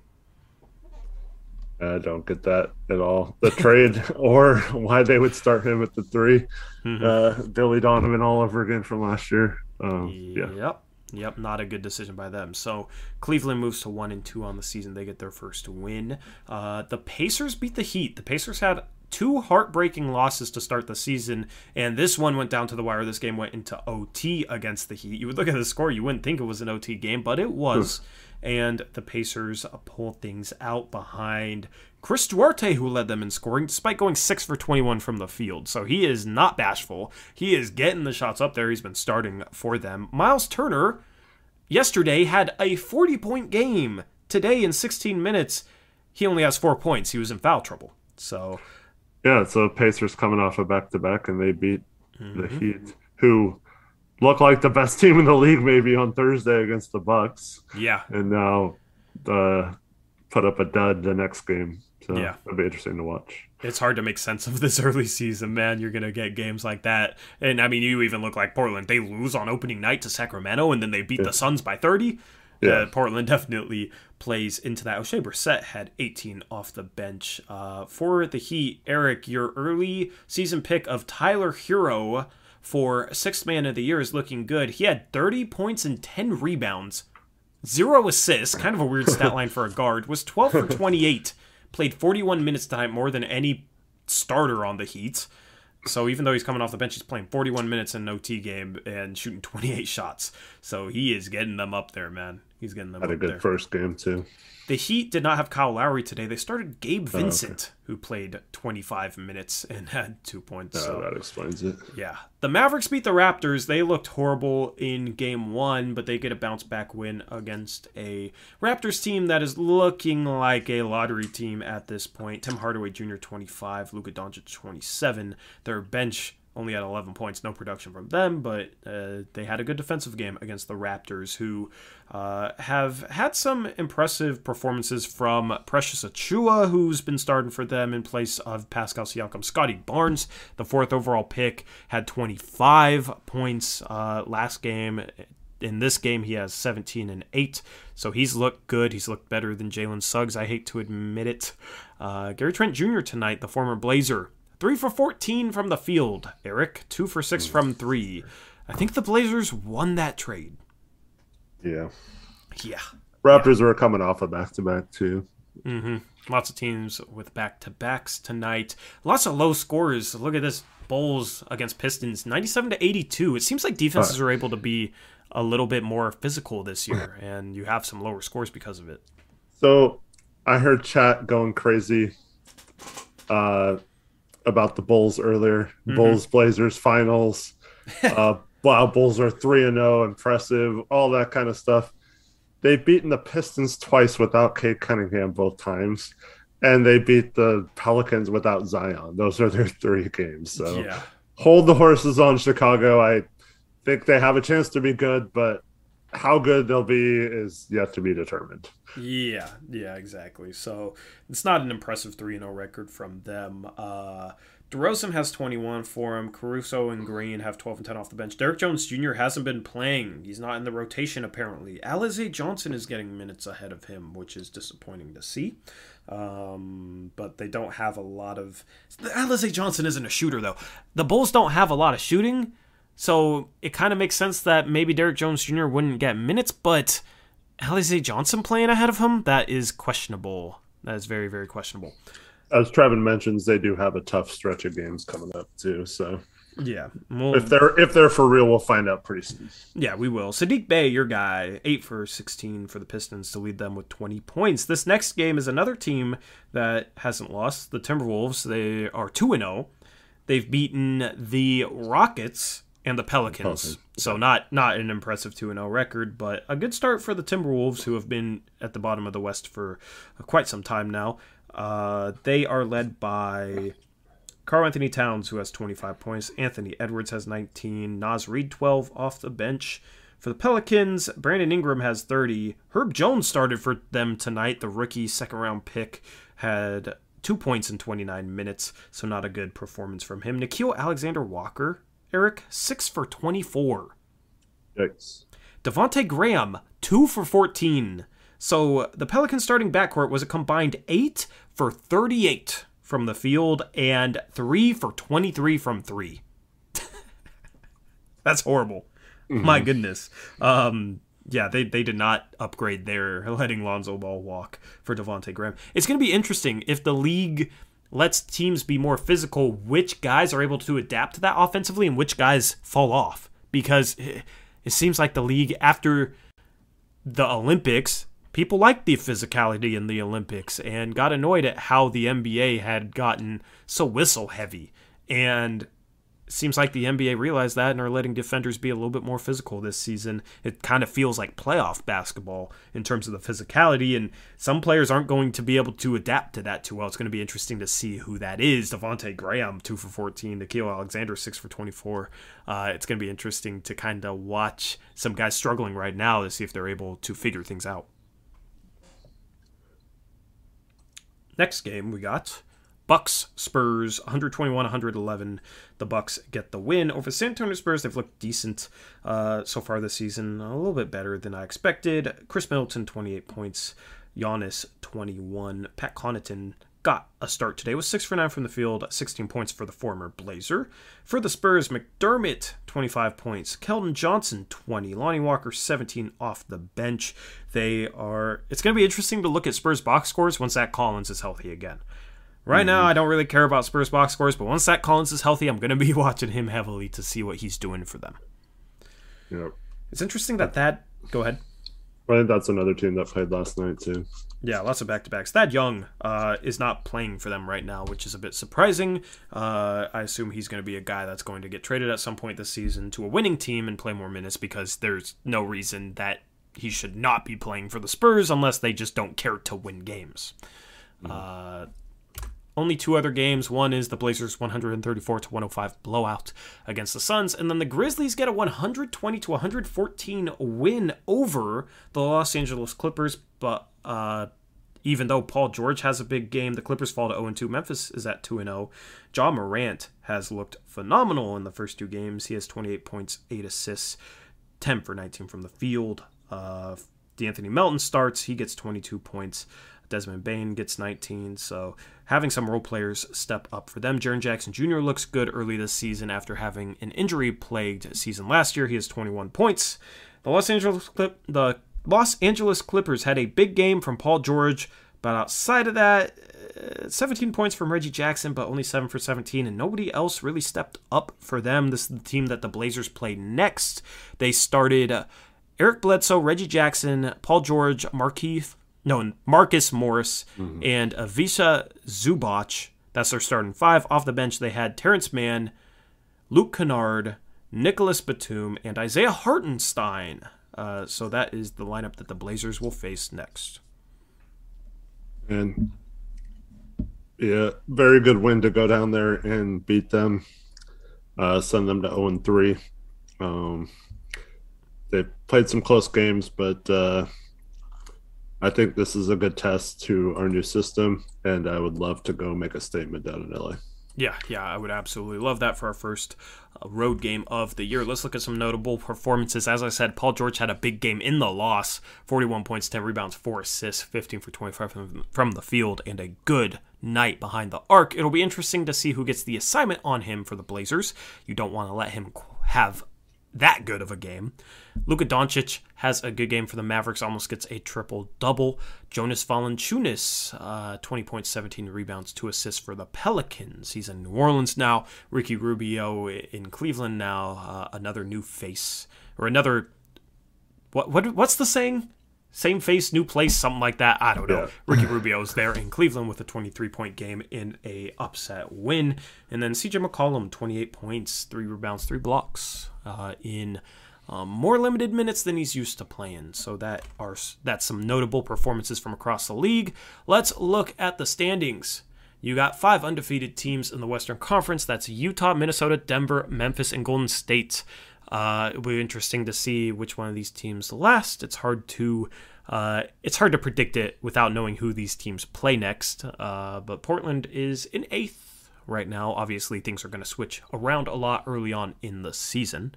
I don't get that at all. The trade or why they would start him at the 3 Mhm. Uh, Billy Donovan all over again from last year. Um, yeah. Yep. Yep, not a good decision by them. So Cleveland moves to one and two on the season. They get their first win. Uh, the Pacers beat the Heat. The Pacers had two heartbreaking losses to start the season, and this one went down to the wire. This game went into OT against the Heat. You would look at the score, you wouldn't think it was an OT game, but it was. and the Pacers pull things out behind Chris Duarte, who led them in scoring, despite going 6 for 21 from the field. So he is not bashful. He is getting the shots up there. He's been starting for them. Miles Turner, yesterday, had a 40 point game. Today, in 16 minutes, he only has four points. He was in foul trouble. So, Yeah, so Pacers coming off a back to back and they beat the Mhm. Heat, who look like the best team in the league maybe on Thursday against the Bucks. Yeah. And now uh, put up a dud the next game. So Yeah. it'd be interesting to watch. it's hard to make sense of this early season, man. You're going to get games like that. And I mean, you even look like Portland. They lose on opening night to Sacramento and then they beat the Suns by 30. Yeah. Uh, Portland definitely plays into that. Oshae Brissett had 18 off the bench. Uh, for the Heat, Eric, your early season pick of Tyler Herro for sixth man of the year is looking good. He had 30 points and 10 rebounds, zero assists, kind of a weird stat line for a guard, was 12 for 28, played 41 minutes tonight, more than any starter on the Heat. So even though he's coming off the bench, he's playing 41 minutes in an OT game and shooting 28 shots. So he is getting them up there, man. He's getting them Had a good there. first game too. The Heat did not have Kyle Lowry today. They started Gabe Oh, okay. Vincent, who played 25 minutes and had two points. Uh, so that explains it. yeah. The Mavericks beat the Raptors. They looked horrible in game one, but they get a bounce back win against a Raptors team that is looking like a lottery team at this point. Tim Hardaway Jr., 25, Luka Doncic, 27. Their bench only had 11 points, no production from them, but uh, they had a good defensive game against the Raptors, who uh, have had some impressive performances from Precious Achiuwa, who's been starting for them in place of Pascal Siakam. Scottie Barnes, the fourth overall pick, had 25 points uh, last game. In this game, he has 17 and 8, so he's looked good. He's looked better than Jalen Suggs. I hate to admit it. Uh, Gary Trent Jr. tonight, the former Blazer, 3 for 14 from the field. Eric, 2 for 6 from 3. I think the Blazers won that trade. Yeah. Yeah. Raptors were coming off a back to back too. hmm Lots of teams with back to backs tonight. Lots of low scores. Look at this Bulls against Pistons, 97 to 82. It seems like defenses are able to be a little bit more physical this year, and you have some lower scores because of it. So I heard chat going crazy uh, about the Bulls earlier. Mhm. Bulls Blazers finals. uh, wow, Bulls are three and zero, impressive, all that kind of stuff. They've beaten the Pistons twice without Cade Cunningham both times, and they beat the Pelicans without Zion. Those are their three games. So Yeah. hold the horses on Chicago. I think they have a chance to be good, but how good they'll be is yet to be determined. Yeah, yeah, exactly. So it's not an impressive 3 0 record from them. Uh, DeRozan has 21 for him. Caruso and Green have 12 and 10 off the bench. Derrick Jones Jr. hasn't been playing. He's not in the rotation, apparently. Alize Johnson is getting minutes ahead of him, which is disappointing to see. Um, but they don't have a lot of. Alize Johnson isn't a shooter, though. The Bulls don't have a lot of shooting. So it kind of makes sense that maybe Derrick Jones Jr. wouldn't get minutes, but Alize Johnson playing ahead of him, that is questionable. That is very, very questionable. As Trevin mentions, they do have a tough stretch of games coming up too. So Yeah. Well, if they're if they're for real, we'll find out pretty soon. Yeah, we will. Saddiq Bey, your guy, 8 for 16 for the Pistons to lead them with 20 points. This next game is another team that hasn't lost, the Timberwolves. They are 2 0. They've beaten the Rockets and the Pelicans. So not not an impressive 2 0 record, but a good start for the Timberwolves who have been at the bottom of the West for quite some time now. Uh, they are led by Karl-Anthony Towns, who has 25 points. Anthony Edwards has 19. Naz Reid, 12 off the bench. For the Pelicans, Brandon Ingram has 30. Herb Jones started for them tonight. The rookie second round pick had two points in 29 minutes, so not a good performance from him. Nickeil Alexander-Walker, Eric, 6 for 24. Yikes. Devonte Graham, 2 for 14. So the Pelicans starting backcourt was a combined 8 for 38 from the field and 3 for 23 from 3. That's horrible. My goodness. Um, yeah, they, they did not upgrade there, letting Lonzo Ball walk for Devonte Graham. It's going to be interesting if the league lets teams be more physical, which guys are able to adapt to that offensively and which guys fall off. Because it, seems like the league, after the Olympics, people liked the physicality in the Olympics and got annoyed at how the NBA had gotten so whistle heavy. And seems like the NBA realized that and are letting defenders be a little bit more physical this season. It kind of feels like playoff basketball in terms of the physicality, and some players aren't going to be able to adapt to that too well. It's going to be interesting to see who that is. Devonte Graham, 2 for 14. Nickeil Alexander, 6 for 24. Uh, it's going to be interesting to kind of watch some guys struggling right now to see if they're able to figure things out. Next game we got Bucks Spurs 121-111. The Bucks get the win over the San Antonio Spurs. They've looked decent uh, so far this season, a little bit better than I expected. Khris Middleton 28 points, Giannis 21. Pat Connaughton got a start today with 6 for 9 from the field, 16 points for the former Blazer. For the Spurs, McDermott 25 points, Keldon Johnson 20, Lonnie Walker 17 off the bench. They are it's going to be interesting to look at Spurs box scores once Zach Collins is healthy again. Right now, I don't really care about Spurs box scores, but once Zach Collins is healthy, I'm going to be watching him heavily to see what he's doing for them. Yep. It's interesting that that. Go ahead. I think that's another team that played last night too. Yeah, lots of back to backs. Thad Young uh, is not playing for them right now, which is a bit surprising. Uh, I assume he's going to be a guy that's going to get traded at some point this season to a winning team and play more minutes because there's no reason that he should not be playing for the Spurs unless they just don't care to win games. Uh, only two other games. One is the Blazers 134 to 105 blowout against the Suns, and then the Grizzlies get a 120 to 114 win over the Los Angeles Clippers. But uh, even though Paul George has a big game, the Clippers fall to 0 2. Memphis is at 2 0. John Morant has looked phenomenal in the first two games. He has 28 points, 8 assists, 10 for 19 from the field. Uh, D'Anthony Melton starts. He gets 22 points. Desmond Bane gets 19. So having some role players step up for them. Jaren Jackson Jr. looks good early this season after having an injury-plagued season last year. He has 21 points. The Los Angeles Clip the Los Angeles Clippers had a big game from Paul George, but outside of that, uh, 17 points from Reggie Jackson, but only 7 for 17, and nobody else really stepped up for them. This is the team that the Blazers play next. They started uh, Eric Bledsoe, Reggie Jackson, Paul George, Markeith, no, Marcus Morris, and Ivica Zubac. That's their starting five. Off the bench, they had Terance Mann, Luke Kennard, Nicolas Batum, and Isaiah Hartenstein. Uh, so that is the lineup that the Blazers will face next. And yeah, very good win to go down there and beat them, uh, send them to 0 and 3. Um, played some close games, but uh, I think this is a good test to our new system, and I would love to go make a statement down in LA. Yeah, yeah, I would absolutely love that for our first uh, road game of the year. Let's look at some notable performances. As I said, Paul George had a big game in the loss 41 points, 10 rebounds, 4 assists, 15 for 25 from, from the field, and a good night behind the arc. It'll be interesting to see who gets the assignment on him for the Blazers. You don't want to let him have that good of a game. Luka Doncic has a good game for the Mavericks, almost gets a triple double. Jonas Valanciunas, uh, 20 points, 17 rebounds, 2 assists for the Pelicans. He's in New Orleans now. Ricky Rubio in Cleveland now. Uh, another new face, or another. What, what What's the saying? Same face, new place, something like that. I don't know. Yeah. Ricky Rubio's there in Cleveland with a 23 point game in a upset win, and then CJ McCollum 28 points, three rebounds, three blocks uh, in um, more limited minutes than he's used to playing. So that are that's some notable performances from across the league. Let's look at the standings. You got five undefeated teams in the Western Conference. That's Utah, Minnesota, Denver, Memphis, and Golden State. Uh, it'll be interesting to see which one of these teams last. It's hard to uh, it's hard to predict it without knowing who these teams play next. Uh, but Portland is in eighth right now. Obviously, things are going to switch around a lot early on in the season.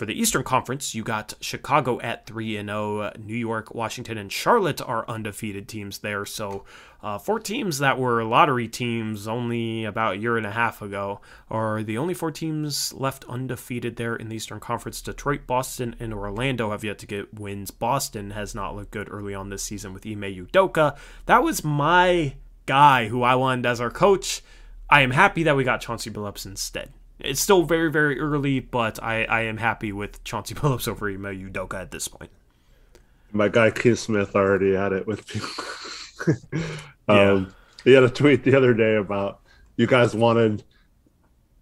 For the Eastern Conference, you got Chicago at 3 and 0. New York, Washington, and Charlotte are undefeated teams there. So, uh, four teams that were lottery teams only about a year and a half ago are the only four teams left undefeated there in the Eastern Conference. Detroit, Boston, and Orlando have yet to get wins. Boston has not looked good early on this season with Ime Udoka. That was my guy who I wanted as our coach. I am happy that we got Chauncey Billups instead. It's still very, very early, but I, I am happy with Chauncey Billups over Ime Udoka at this point. My guy Keith Smith already had it with me. um, He had a tweet the other day about you guys wanted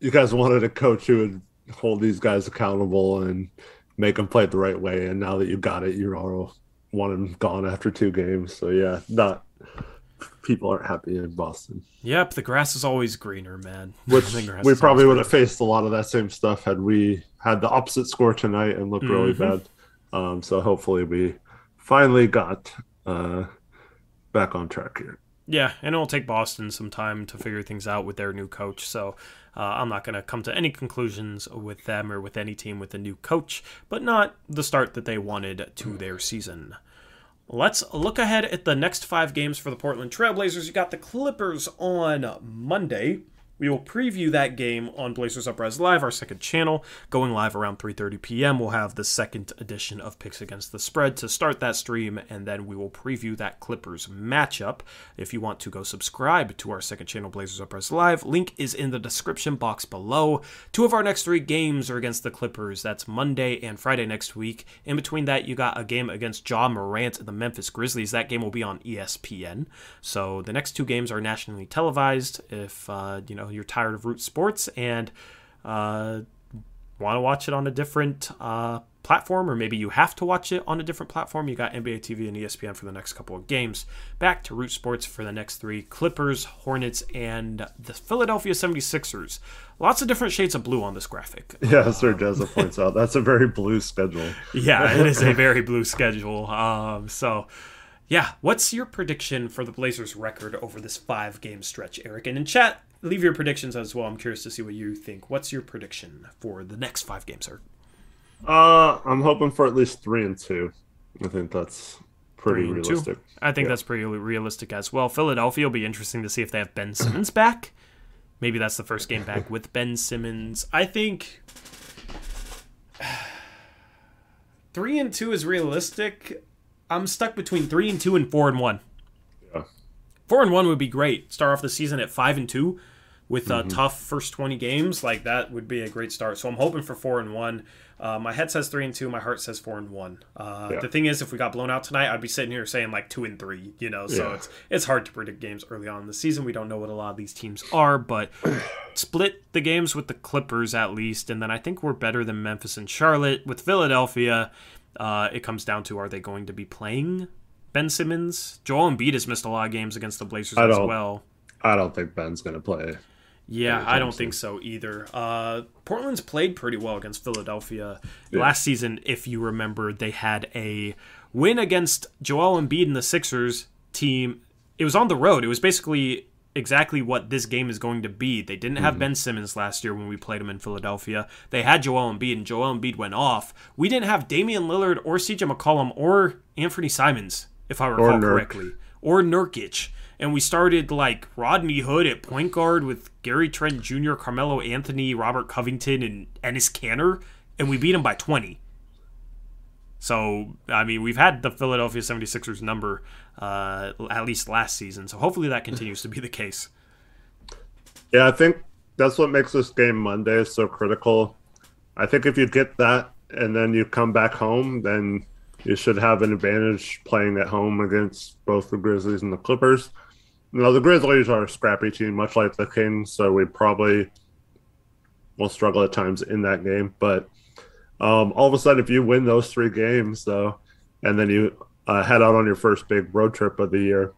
you guys wanted a coach who would hold these guys accountable and make them play it the right way. And now that you got it, you're all want them gone after two games. So yeah, not people aren't happy in Boston. Yep, the grass is always greener, man. Which we probably would have faced a lot of that same stuff had we had the opposite score tonight and looked really Mhm. bad. Um, so hopefully we finally got uh, back on track here. Yeah, and it'll take Boston some time to figure things out with their new coach. So uh, I'm not going to come to any conclusions with them or with any team with a new coach, but not the start that they wanted to their season. Let's look ahead at the next five games for the Portland Trailblazers. You got the Clippers on Monday. We will preview that game on Blazers Uprise Live, our second channel, going live around 3:30 p.m. We'll have the second edition of Picks Against the Spread to start that stream, and then we will preview that Clippers matchup. If you want to go subscribe to our second channel, Blazers Uprise Live, link is in the description box below. Two of our next three games are against the Clippers. That's Monday and Friday next week. In between that, you got a game against Ja Morant and the Memphis Grizzlies. That game will be on ESPN. So the next two games are nationally televised. If uh, you know you're tired of root sports and uh, want to watch it on a different uh, platform, or maybe you have to watch it on a different platform, you got NBA TV and ESPN for the next couple of games. Back to Root Sports for the next three Clippers, Hornets, and the Philadelphia 76ers. Lots of different shades of blue on this graphic. Yeah, Sir Jezza points out that's a very blue schedule. Yeah, it is a very blue schedule. Um, so, yeah, what's your prediction for the Blazers' record over this five game stretch, Eric? And in chat, leave your predictions as well. I'm curious to see what you think. What's your prediction for the next five games, sir? Uh, I'm hoping for at least three and two. I think that's pretty Three and two? realistic. I think Yeah. that's pretty realistic as well. Philadelphia will be interesting to see if they have Ben Simmons back. Maybe that's the first game back with Ben Simmons. I think three and two is realistic. I'm stuck between three and two and four and one. Four and one would be great. Start off the season at five and two. with a tough first 20 games, like that would be a great start. So I'm hoping for four and one. Uh, my head says three and two. My heart says four and one. Uh, Yeah. The thing is, if we got blown out tonight, I'd be sitting here saying like two and three. You know, so Yeah. it's it's hard to predict games early on in the season. We don't know what a lot of these teams are, but split the games with the Clippers at least, and then I think we're better than Memphis and Charlotte. With Philadelphia, uh, it comes down to are they going to be playing Ben Simmons? Joel Embiid has missed a lot of games against the Blazers as well. I don't think Ben's going to play. Yeah, I don't soon. think so either. Uh, Portland's played pretty well against Philadelphia Yeah. last season. If you remember, they had a win against Joel Embiid and the Sixers team. It was on the road. It was basically exactly what this game is going to be. They didn't have Ben Simmons last year when we played him in Philadelphia. They had Joel Embiid, and Joel Embiid went off. We didn't have Damian Lillard or CJ McCollum or Anthony Simons, if I recall Nurk. correctly, or Nurkic. And we started like Rodney Hood at point guard with Gary Trent Jr., Carmelo Anthony, Robert Covington, and Enes Kanter, and we beat him by 20. So, I mean, we've had the Philadelphia 76ers number uh, at least last season. So hopefully that continues to be the case. Yeah, I think that's what makes this game Monday so critical. I think if you get that and then you come back home, then you should have an advantage playing at home against both the Grizzlies and the Clippers. Now, the Grizzlies are a scrappy team, much like the Kings, so we probably will struggle at times in that game. But um, all of a sudden, if you win those three games, though, and then you uh, head out on your first big road trip of the year,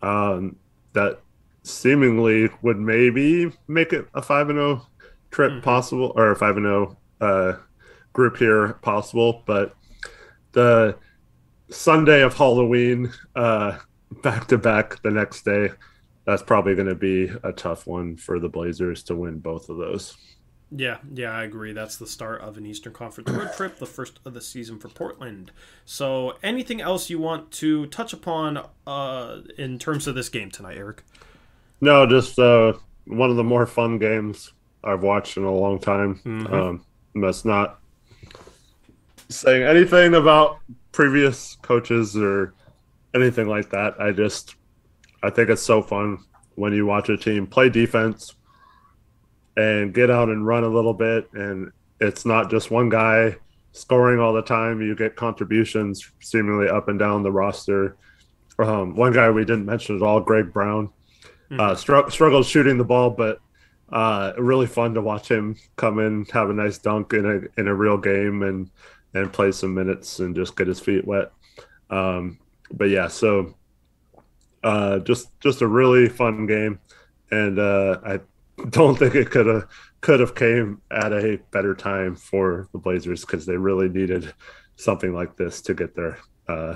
um, that seemingly would maybe make it a 5 and 0 trip possible or a 5 and 0 uh, group here possible. But the Sunday of Halloween, uh, back to back the next day, that's probably going to be a tough one for the Blazers to win both of those. Yeah, yeah, I agree. That's the start of an Eastern Conference road trip, the first of the season for Portland. So, anything else you want to touch upon uh, in terms of this game tonight, Eric? No, just uh, one of the more fun games I've watched in a long time. Mhm. Um, that's not saying anything about previous coaches or anything like that. I just, I think it's so fun when you watch a team play defense and get out and run a little bit. And it's not just one guy scoring all the time. You get contributions seemingly up and down the roster. Um, one guy we didn't mention at all, Greg Brown, uh, str- struggled shooting the ball, but uh, really fun to watch him come in, have a nice dunk in a in a real game, and and play some minutes and just get his feet wet. Um, but yeah, so uh, just just a really fun game, and uh, I don't think it could have could have came at a better time for the Blazers because they really needed something like this to get their uh,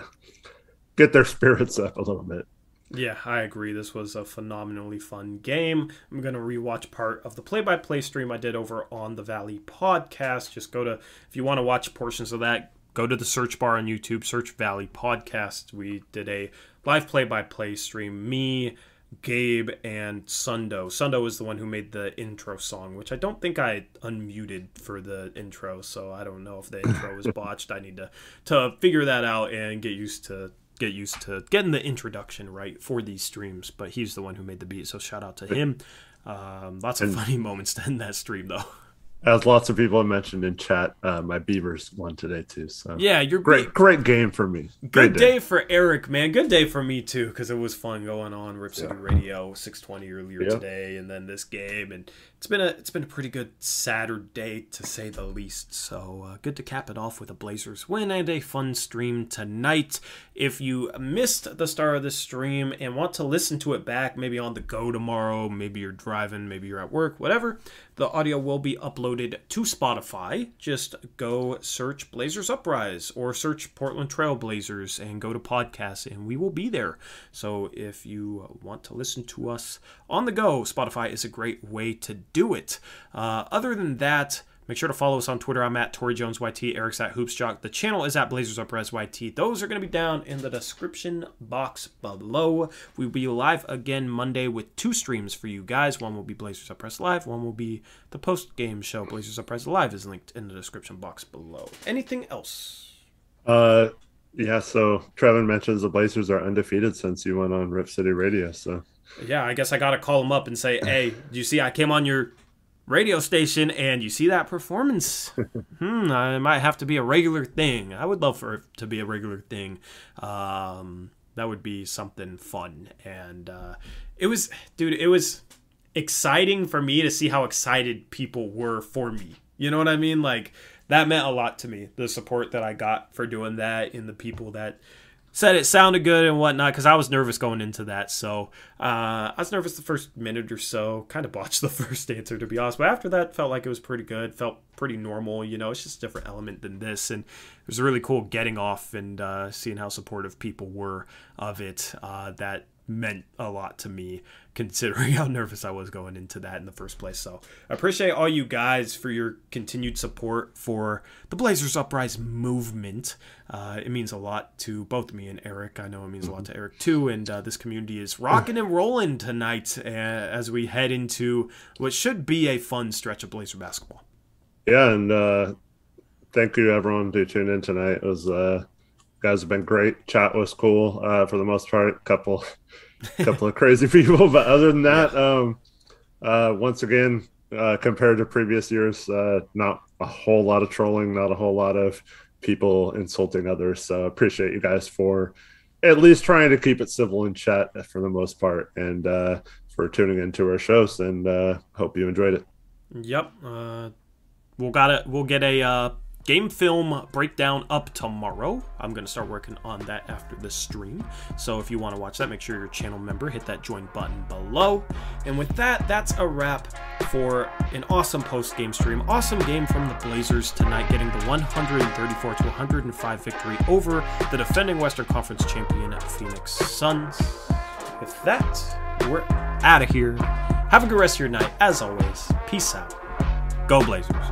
get their spirits up a little bit. Yeah, I agree. This was a phenomenally fun game. I'm going to rewatch part of the play by play stream I did over on the Valley podcast. Just go to, if you want to watch portions of that, go to the search bar on YouTube, search Valley Podcast. We did a live play by play stream. Me, Gabe, and Sundo. Sundo is the one who made the intro song, which I don't think I unmuted for the intro, so I don't know if the intro was botched. I need to to figure that out and get used to get used to getting the introduction right for these streams. But he's the one who made the beat, so shout out to him. Um, lots of And- funny moments to end that stream, though. As lots of people have mentioned in chat, uh, my Beavers won today too. So Yeah, you're great, great game for me. Good Great day. for Eric, man. Good day for me too, because it was fun going on Rip City Radio 620 earlier Yeah. today, and then this game, and it's been a it's been a pretty good Saturday to say the least. So uh, good to cap it off with a Blazers win and a fun stream tonight. If you missed the start of the stream and want to listen to it back, maybe on the go tomorrow, maybe you're driving, maybe you're at work, whatever, the audio will be uploaded to Spotify. Just go search Blazers Uprise or search Portland Trail Blazers and go to podcasts, and we will be there. So if you want to listen to us on the go, Spotify is a great way to do it. Uh, other than that, Make sure to follow us on Twitter. I'm at Torey Jones YT. Eric's at Hoopsjock. The channel is at Blazers Uprise YT. Those are going to be down in the description box below. We'll be live again Monday with two streams for you guys. One will be Blazers Uprise Live. One will be the post game show. Blazers Uprise Live is linked in the description box below. Anything else? Uh, Yeah, so Trevin mentions the Blazers are undefeated since you went on Rip City Radio. So Yeah, I guess I got to call him up and say, hey, do you see I came on your radio station and you see that performance? hmm, I might have to be a regular thing. I would love for it to be a regular thing. Um, that would be something fun. And uh, it was, dude, it was exciting for me to see how excited people were for me. You know what I mean? Like, that meant a lot to me, the support that I got for doing that and the people that said it sounded good and whatnot because I was nervous going into that. So uh, I was nervous the first minute or so, kind of botched the first answer to be honest. But after that, felt like it was pretty good, felt pretty normal. You know, it's just a different element than this. And it was really cool getting off and uh, seeing how supportive people were of it. Uh, that meant a lot to me considering how nervous I was going into that in the first place. So I appreciate all you guys for your continued support for the Blazers Uprise movement. Uh, it means a lot to both me and Eric. I know it means a lot to Eric too. And uh, this community is rocking and rolling tonight uh, as we head into what should be a fun stretch of Blazer basketball. Yeah, and uh, thank you everyone to tune in tonight. It was uh, guys have been great. Chat was cool uh, for the most part. Couple, couple of crazy people, but other than that, um, uh, once again, uh, compared to previous years, uh, not a whole lot of trolling, not a whole lot of people insulting others. So appreciate you guys for at least trying to keep it civil in chat for the most part, and uh, for tuning into our shows. And uh, hope you enjoyed it. Yep. Uh, we'll got it. We'll get a uh, game film breakdown up tomorrow. I'm going to start working on that after the stream. So if you want to watch that, make sure you're a channel member. Hit that join button below. And with that, that's a wrap for an awesome post game stream. Awesome game from the Blazers tonight, getting the 134 to 105 victory over the defending Western Conference champion Phoenix Suns. With that, we're out of here. Have a good rest of your night. As always, peace out. Go Blazers.